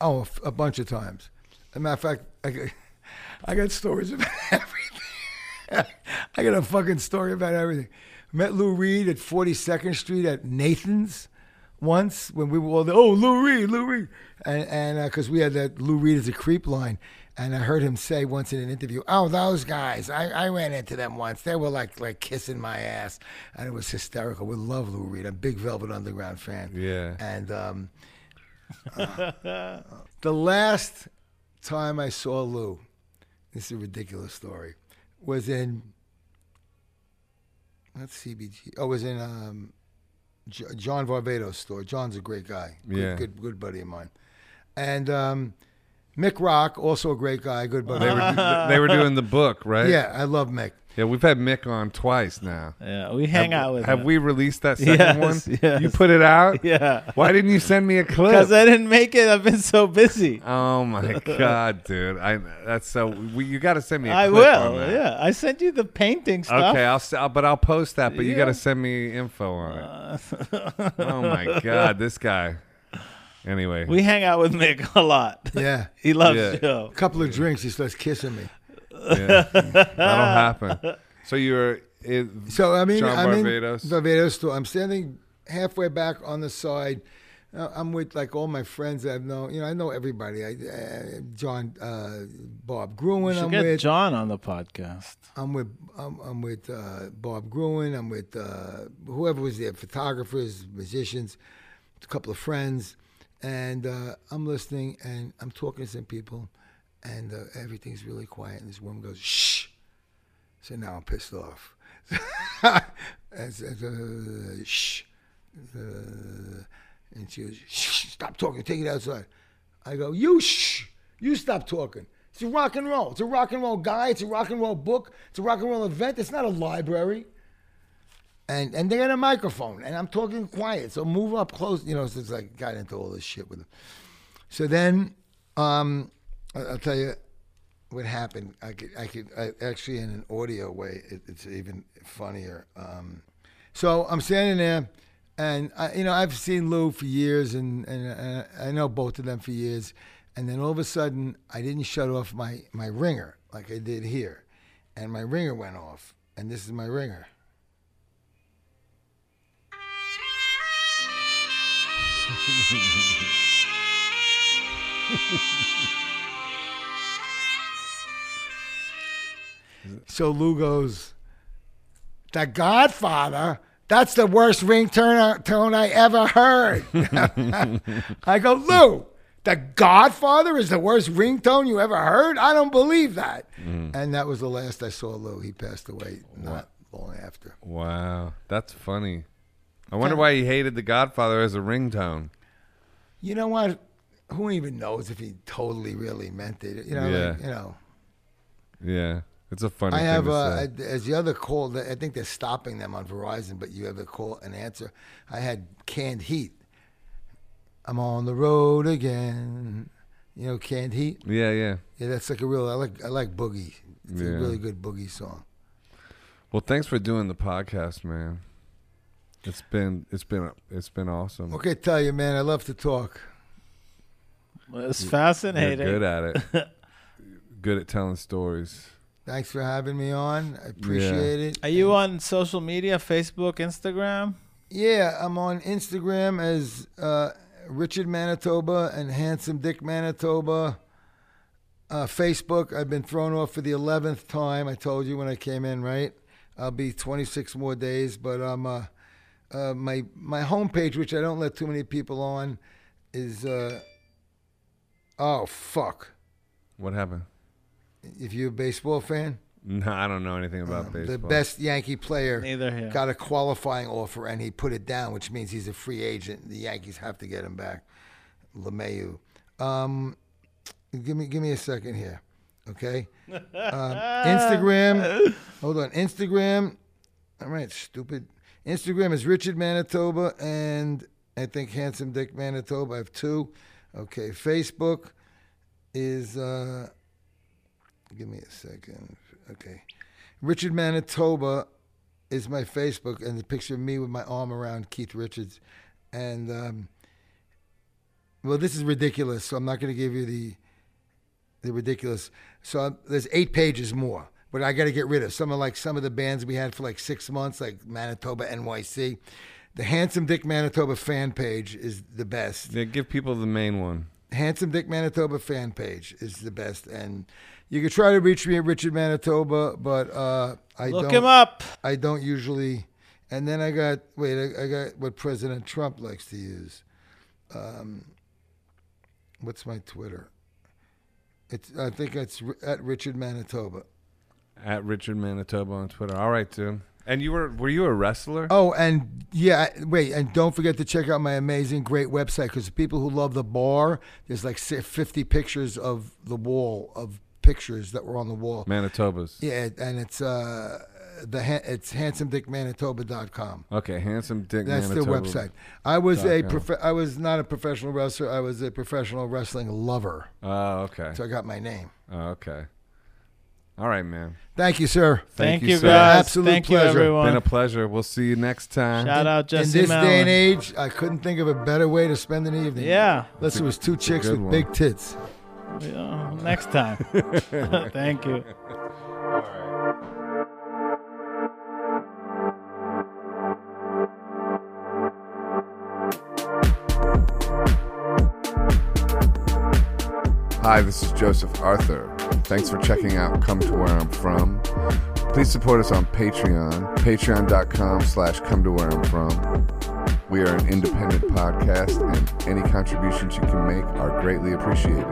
[SPEAKER 3] Oh, a f- a bunch of times. As a matter of fact, I got, *laughs* I got stories of *laughs* everything. *laughs* I got a fucking story about everything. Met Lou Reed at 42nd Street at Nathan's once when we were all there. oh Lou Reed, Lou Reed, and and because we had that Lou Reed as a creep line, and I heard him say once in an interview, "Oh, those guys, I, I ran into them once. They were like like kissing my ass, and it was hysterical. We love Lou Reed. I'm a big Velvet Underground fan.
[SPEAKER 1] Yeah.
[SPEAKER 3] And um, uh, *laughs* the last time I saw Lou, this is a ridiculous story, was in not CBG. Oh, it was in um, J- John Varvatos' store. John's a great guy. Good,
[SPEAKER 1] Yeah.
[SPEAKER 3] good, good buddy of mine. And um, Mick Rock, also a great guy, good buddy.
[SPEAKER 1] They were they were doing the book, right?
[SPEAKER 3] yeah, I love Mick.
[SPEAKER 1] Yeah, we've had Mick on twice now.
[SPEAKER 2] Yeah, we hang
[SPEAKER 1] have,
[SPEAKER 2] out with him.
[SPEAKER 1] Have
[SPEAKER 2] him.
[SPEAKER 1] we released that second
[SPEAKER 2] Yes,
[SPEAKER 1] one? *laughs*
[SPEAKER 2] yes.
[SPEAKER 1] You put it out? *laughs*
[SPEAKER 2] Yeah.
[SPEAKER 1] Why didn't you send me a clip?
[SPEAKER 2] Because I didn't make it. I've been so busy.
[SPEAKER 1] Oh my *laughs* god, dude! I that's so. We, you got to send me. a
[SPEAKER 2] I
[SPEAKER 1] clip on
[SPEAKER 2] will.
[SPEAKER 1] that.
[SPEAKER 2] Yeah, I sent you the painting stuff.
[SPEAKER 1] Okay, I'll, s- I'll but I'll post that. But you got to send me info on it. Uh, oh my god, this guy. Anyway,
[SPEAKER 2] We hang out with Mick a lot.
[SPEAKER 3] Yeah.
[SPEAKER 2] he loves
[SPEAKER 1] Yeah.
[SPEAKER 2] Joe.
[SPEAKER 3] A couple of drinks, he starts kissing me.
[SPEAKER 1] Yeah, that'll happen. So you're. It,
[SPEAKER 3] So I mean,
[SPEAKER 1] John
[SPEAKER 3] I'm in
[SPEAKER 1] Varvatos.
[SPEAKER 3] Varvatos store. I'm standing halfway back on the side. Uh, I'm with like all my friends I've known. You know, I know everybody. I, uh, John, uh, Bob
[SPEAKER 2] We
[SPEAKER 3] Gruen.
[SPEAKER 2] should
[SPEAKER 3] I'm
[SPEAKER 2] get
[SPEAKER 3] with.
[SPEAKER 2] John on the podcast.
[SPEAKER 3] I'm with. I'm, I'm with uh, Bob Gruen. I'm with uh, whoever was there, photographers, musicians, a couple of friends, and uh, I'm listening and I'm talking to some people, and uh, everything's really quiet. And this woman goes, "Shh." So now I'm pissed off. *laughs* and says, uh, shh. Uh, and she goes, shh, stop talking, take it outside. I go, you shh, you stop talking. It's a rock and roll. It's a rock and roll guy. It's a rock and roll book. It's a rock and roll event. It's not a library. And and they got a microphone, and I'm talking quiet. So move up close. You know, it's like got into all this shit with them. So then, um, I- I'll tell you what happened. I could, I could, I, actually, in an audio way, it, it's even funnier. Um, so I'm standing there, and I, you know, I've seen Lou for years, and, and, and I know both of them for years. And then all of a sudden, I didn't shut off my my ringer like I did here, and my ringer went off. And this is my ringer. *laughs* So Lou goes, The Godfather? That's the worst ringtone tone I ever heard. *laughs* I go, Lou, The Godfather is the worst ringtone you ever heard? I don't believe that. Mm-hmm. And that was the last I saw Lou. He passed away not long after.
[SPEAKER 1] wow, that's funny. I wonder why he hated The Godfather as a ringtone.
[SPEAKER 3] You know what? Who even knows if he totally really meant it? You know,
[SPEAKER 1] Yeah.
[SPEAKER 3] like, you know.
[SPEAKER 1] Yeah, it's a funny.
[SPEAKER 3] I
[SPEAKER 1] thing
[SPEAKER 3] have
[SPEAKER 1] to
[SPEAKER 3] uh,
[SPEAKER 1] say.
[SPEAKER 3] as the other call. I think they're stopping them on Verizon, but you have a call and answer. I had canned heat. I'm on the road again. You know, canned heat.
[SPEAKER 1] yeah, yeah.
[SPEAKER 3] Yeah, that's like a real. I like. I like boogie. It's a really good boogie song.
[SPEAKER 1] Well, thanks for doing the podcast, man. It's been it's been it's been awesome.
[SPEAKER 3] Okay, tell you, man. I love to talk.
[SPEAKER 2] It's
[SPEAKER 1] You're
[SPEAKER 2] fascinating.
[SPEAKER 1] good at it. *laughs* good at telling stories.
[SPEAKER 3] Thanks for having me on. I appreciate it.
[SPEAKER 2] Are you on social media? Facebook, Instagram?
[SPEAKER 3] Yeah, I'm on Instagram as uh, Richard Manitoba and Handsome Dick Manitoba. Uh, Facebook, I've been thrown off for the 11th time. I told you when I came in, right? I'll be 26 more days, but um, uh, uh, my my homepage, which I don't let too many people on, is uh, oh fuck.
[SPEAKER 1] What happened?
[SPEAKER 3] If you're a baseball fan,
[SPEAKER 1] No, I don't know anything about
[SPEAKER 3] um,
[SPEAKER 1] baseball.
[SPEAKER 3] the best Yankee player
[SPEAKER 2] Neither here.
[SPEAKER 3] got a qualifying offer and he put it down, which means he's a free agent. The Yankees have to get him back. LeMahieu. Um, give me give me a second here, okay? *laughs* Um, Instagram. Hold on. Instagram. All right, stupid. Instagram is Richard Manitoba and I think Handsome Dick Manitoba. I have two. Okay. Facebook is. Uh, give me a second. Okay. Richard Manitoba is my Facebook, and the picture of me with my arm around Keith Richards. And, um, well, this is ridiculous, so I'm not going to give you the the ridiculous. So uh, there's eight pages more, but I got to get rid of some of like some of the bands we had for like six months, like Manitoba NYC. the Handsome Dick Manitoba fan page is the best.
[SPEAKER 1] Yeah, give people the main one.
[SPEAKER 3] Handsome Dick Manitoba fan page is the best, and you could try to reach me at Richard Manitoba, but uh, I
[SPEAKER 2] Look
[SPEAKER 3] don't.
[SPEAKER 2] him up.
[SPEAKER 3] I don't usually. And then I got wait, I, I got what President Trump likes to use. Um, what's my Twitter? It's I think it's at Richard Manitoba.
[SPEAKER 1] At Richard Manitoba on Twitter. All right, dude. And you were were you a wrestler?
[SPEAKER 3] Oh, and yeah, wait, and don't forget to check out my amazing, great website because people who love the bar, there's like 50 pictures of the wall of pictures that were on the wall.
[SPEAKER 1] Manitoba's.
[SPEAKER 3] Yeah, and it's uh, the ha- it's handsomedickmanitoba.com.
[SPEAKER 1] Okay, handsome Dick
[SPEAKER 3] That's their
[SPEAKER 1] Manitoba.
[SPEAKER 3] website. I was
[SPEAKER 1] dot
[SPEAKER 3] a
[SPEAKER 1] com.
[SPEAKER 3] prof- I was not a professional wrestler. I was a professional wrestling lover.
[SPEAKER 1] Oh, okay.
[SPEAKER 3] So I got my name.
[SPEAKER 1] Oh, okay. All right, man.
[SPEAKER 3] Thank you, sir.
[SPEAKER 2] Thank,
[SPEAKER 1] you,
[SPEAKER 2] you,
[SPEAKER 1] sir.
[SPEAKER 2] guys.
[SPEAKER 3] Absolute
[SPEAKER 2] Thank you, everyone.
[SPEAKER 1] Been a pleasure. We'll see you next time.
[SPEAKER 2] Shout out Jesse
[SPEAKER 3] In this day and age, I couldn't think of a better way to spend an evening.
[SPEAKER 2] Yeah.
[SPEAKER 3] Unless it was two chicks with
[SPEAKER 1] one.
[SPEAKER 3] big tits.
[SPEAKER 2] Next time. *laughs* Thank you.
[SPEAKER 1] Hi, this is Joseph Arthur. Thanks for checking out Come to Where I'm From. Please support us on Patreon, patreon.com slash come to where I'm from. We are an independent podcast, and any contributions you can make are greatly appreciated.